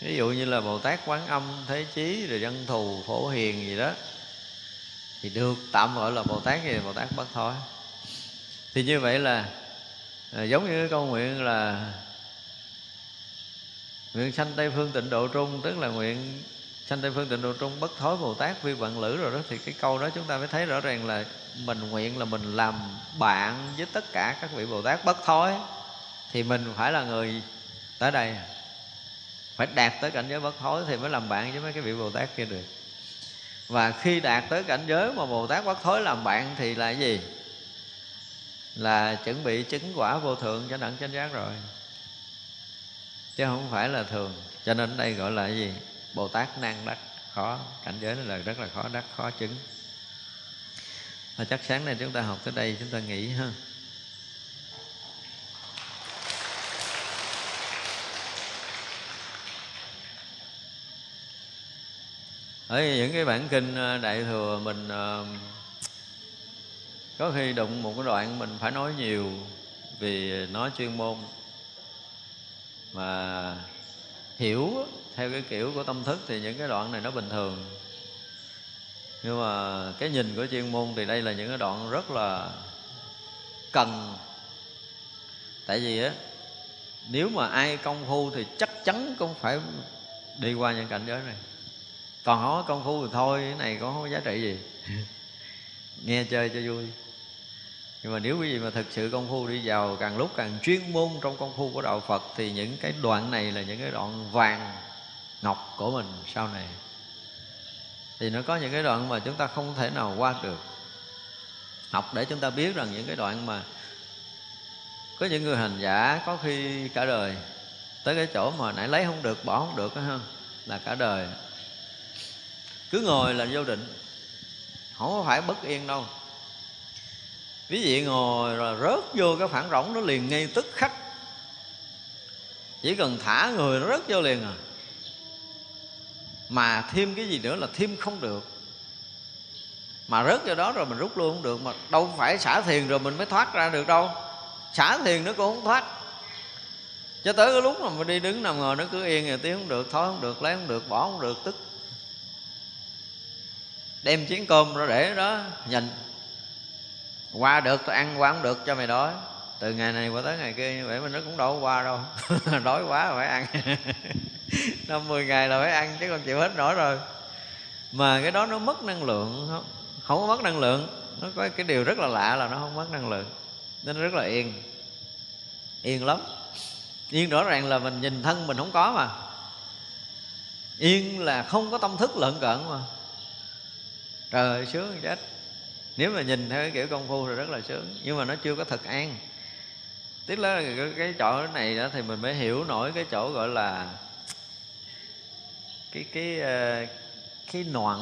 Ví dụ như là bồ tát quán âm, thế chí, rồi dân thù, phổ hiền gì đó, thì được tạm gọi là bồ tát gì bồ tát bất thối. Thì như vậy là à, giống như câu nguyện là nguyện sanh tây phương tịnh độ trung, tức là nguyện sanh tây phương tịnh độ trung bất thối bồ tát, vi vận lữ rồi đó, thì cái câu đó chúng ta mới thấy rõ ràng là mình nguyện là mình làm bạn với tất cả các vị bồ tát bất thối. Thì mình phải là người tới đây. Phải đạt tới cảnh giới bất thối thì mới làm bạn với mấy cái vị bồ tát kia được. Và khi đạt tới cảnh giới mà bồ tát bất thối làm bạn thì là gì? Là chuẩn bị chứng quả vô thượng cho đẳng chánh giác rồi. Chứ không phải là thường. Cho nên đây gọi là gì? Bồ tát năng đắc khó. Cảnh giới này là rất là khó đắc, khó chứng và chắc sáng nay chúng ta học tới đây, chúng ta nghỉ ha. Ở những cái bản kinh ờ, đại thừa mình ờ, có khi đụng một cái đoạn mình phải nói nhiều vì nói chuyên môn. Mà hiểu theo cái kiểu của tâm thức thì những cái đoạn này nó bình thường nhưng mà cái nhìn của chuyên môn thì đây là những cái đoạn rất là cần. Tại vì á, nếu mà ai công phu thì chắc chắn cũng phải đi qua những cảnh giới này. Còn không có công phu thì thôi, cái này cũng không có giá trị gì. Nghe chơi cho vui. Nhưng mà nếu quý vị mà thực sự công phu đi vào càng lúc càng chuyên môn trong công phu của đạo Phật, thì những cái đoạn này là những cái đoạn vàng ngọc của mình sau này thì nó có những cái đoạn mà chúng ta không thể nào qua được. Học để chúng ta biết rằng những cái đoạn mà có những người hành giả có khi cả đời tới cái chỗ mà nãy lấy không được, bỏ không được đó ha, là cả đời. Cứ ngồi là vô định, không phải bất yên đâu. Ví dụ ngồi rồi rớt vô cái phản rỗng nó liền ngay tức khắc. Chỉ cần thả người nó rớt vô liền à mà thêm cái gì nữa là thêm không được. Mà rớt vô đó rồi mình rút luôn không được mà đâu phải xả thiền rồi mình mới thoát ra được đâu. Xả thiền nó cũng không thoát. Cho tới cái lúc mà mình đi đứng nằm ngồi nó cứ yên rồi tiếng không được thôi không được, lấy không được, bỏ không được, tức. Đem chén cơm ra để đó, nhìn. Qua được tôi ăn qua không được, cho mày đói từ ngày này qua tới ngày kia, như vậy mình nó cũng đâu qua đâu. Đói quá phải ăn. Năm mười ngày là phải ăn chứ còn chịu hết nổi rồi. Mà cái đó nó mất năng lượng, không không có mất năng lượng. Nó có cái điều rất là lạ là nó không mất năng lượng. Nên nó rất là yên. Yên lắm. Yên rõ ràng là mình nhìn thân mình không có mà. Yên là không có tâm thức lợn cận mà. Trời sướng chết. Nếu mà nhìn theo cái kiểu công phu thì rất là sướng. Nhưng mà nó chưa có thực an tức là cái, chỗ này đó thì mình mới hiểu nổi cái chỗ gọi là cái cái ờ, cái noãn.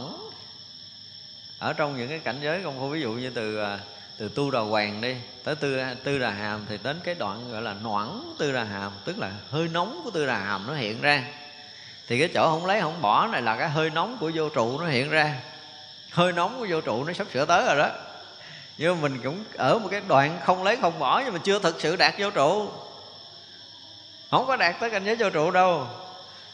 Ở trong những cái cảnh giới công phu ví dụ như từ ờ, từ tu đà hoàng đi tới tư tư đà hàm thì đến cái đoạn gọi là noãn tư đà hàm tức là hơi nóng của tư đà hàm nó hiện ra. Thì cái chỗ không lấy không bỏ này là cái hơi nóng của vô trụ nó hiện ra. Hơi nóng của vô trụ nó sắp sửa tới rồi đó nhưng mà mình cũng ở một cái đoạn không lấy không bỏ nhưng mà chưa thực sự đạt vô trụ. Không có đạt tới cảnh giới vô trụ đâu.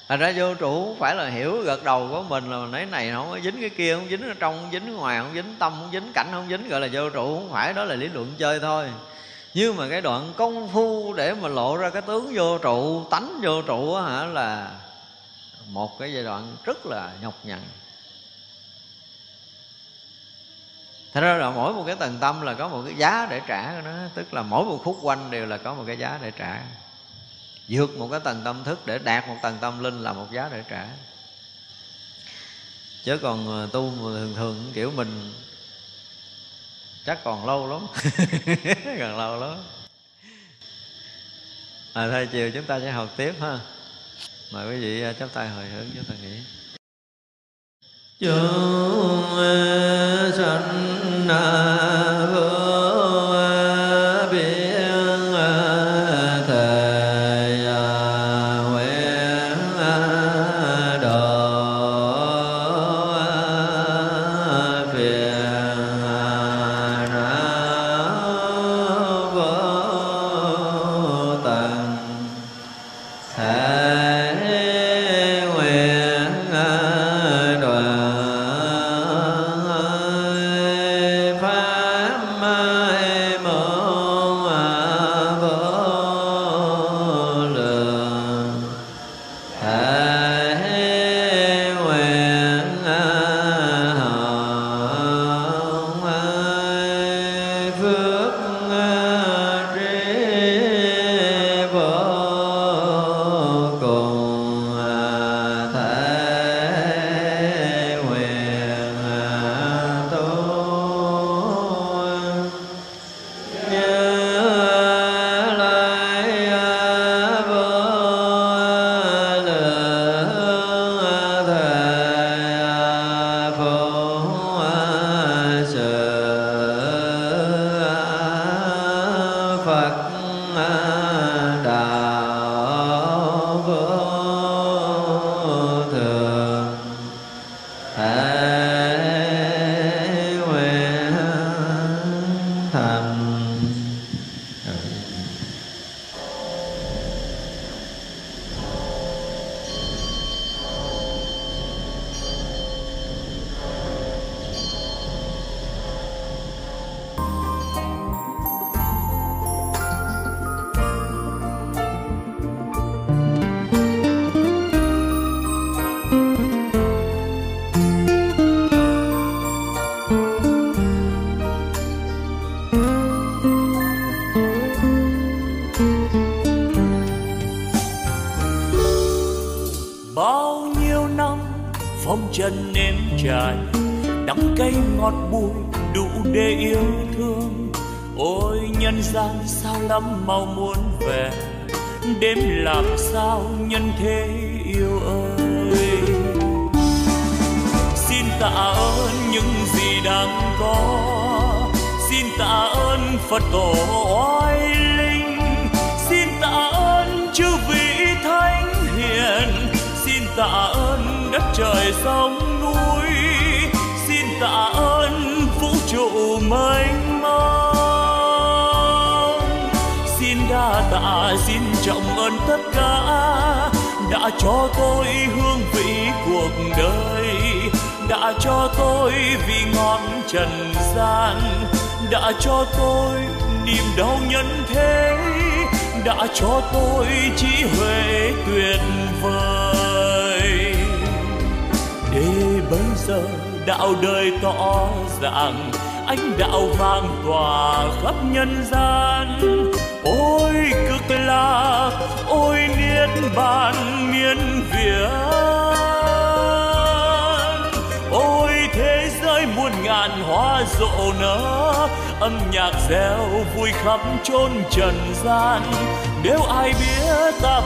Thành ra vô trụ không phải là hiểu gật đầu của mình là lấy này không có dính cái kia, không dính ở trong, không dính ngoài, không dính tâm, không dính cảnh, không dính gọi là vô trụ. Không phải, đó là lý luận chơi thôi. Nhưng mà cái đoạn công phu để mà lộ ra cái tướng vô trụ, tánh vô trụ hả, là một cái giai đoạn rất là nhọc nhằn. Thế ra là mỗi một cái tầng tâm là có một cái giá để trả của nó Tức là mỗi một khúc quanh đều là có một cái giá để trả. Vượt một cái tầng tâm thức để đạt một tầng tâm linh là một giá để trả. Chứ còn ờ, tu thường thường kiểu mình, chắc còn lâu lắm. Còn lâu lắm. À thôi, chiều chúng ta sẽ học tiếp ha. Mời quý vị ờ, chắp tay hồi hướng chúng ta nghĩ. Chúng ờ, sanh Phật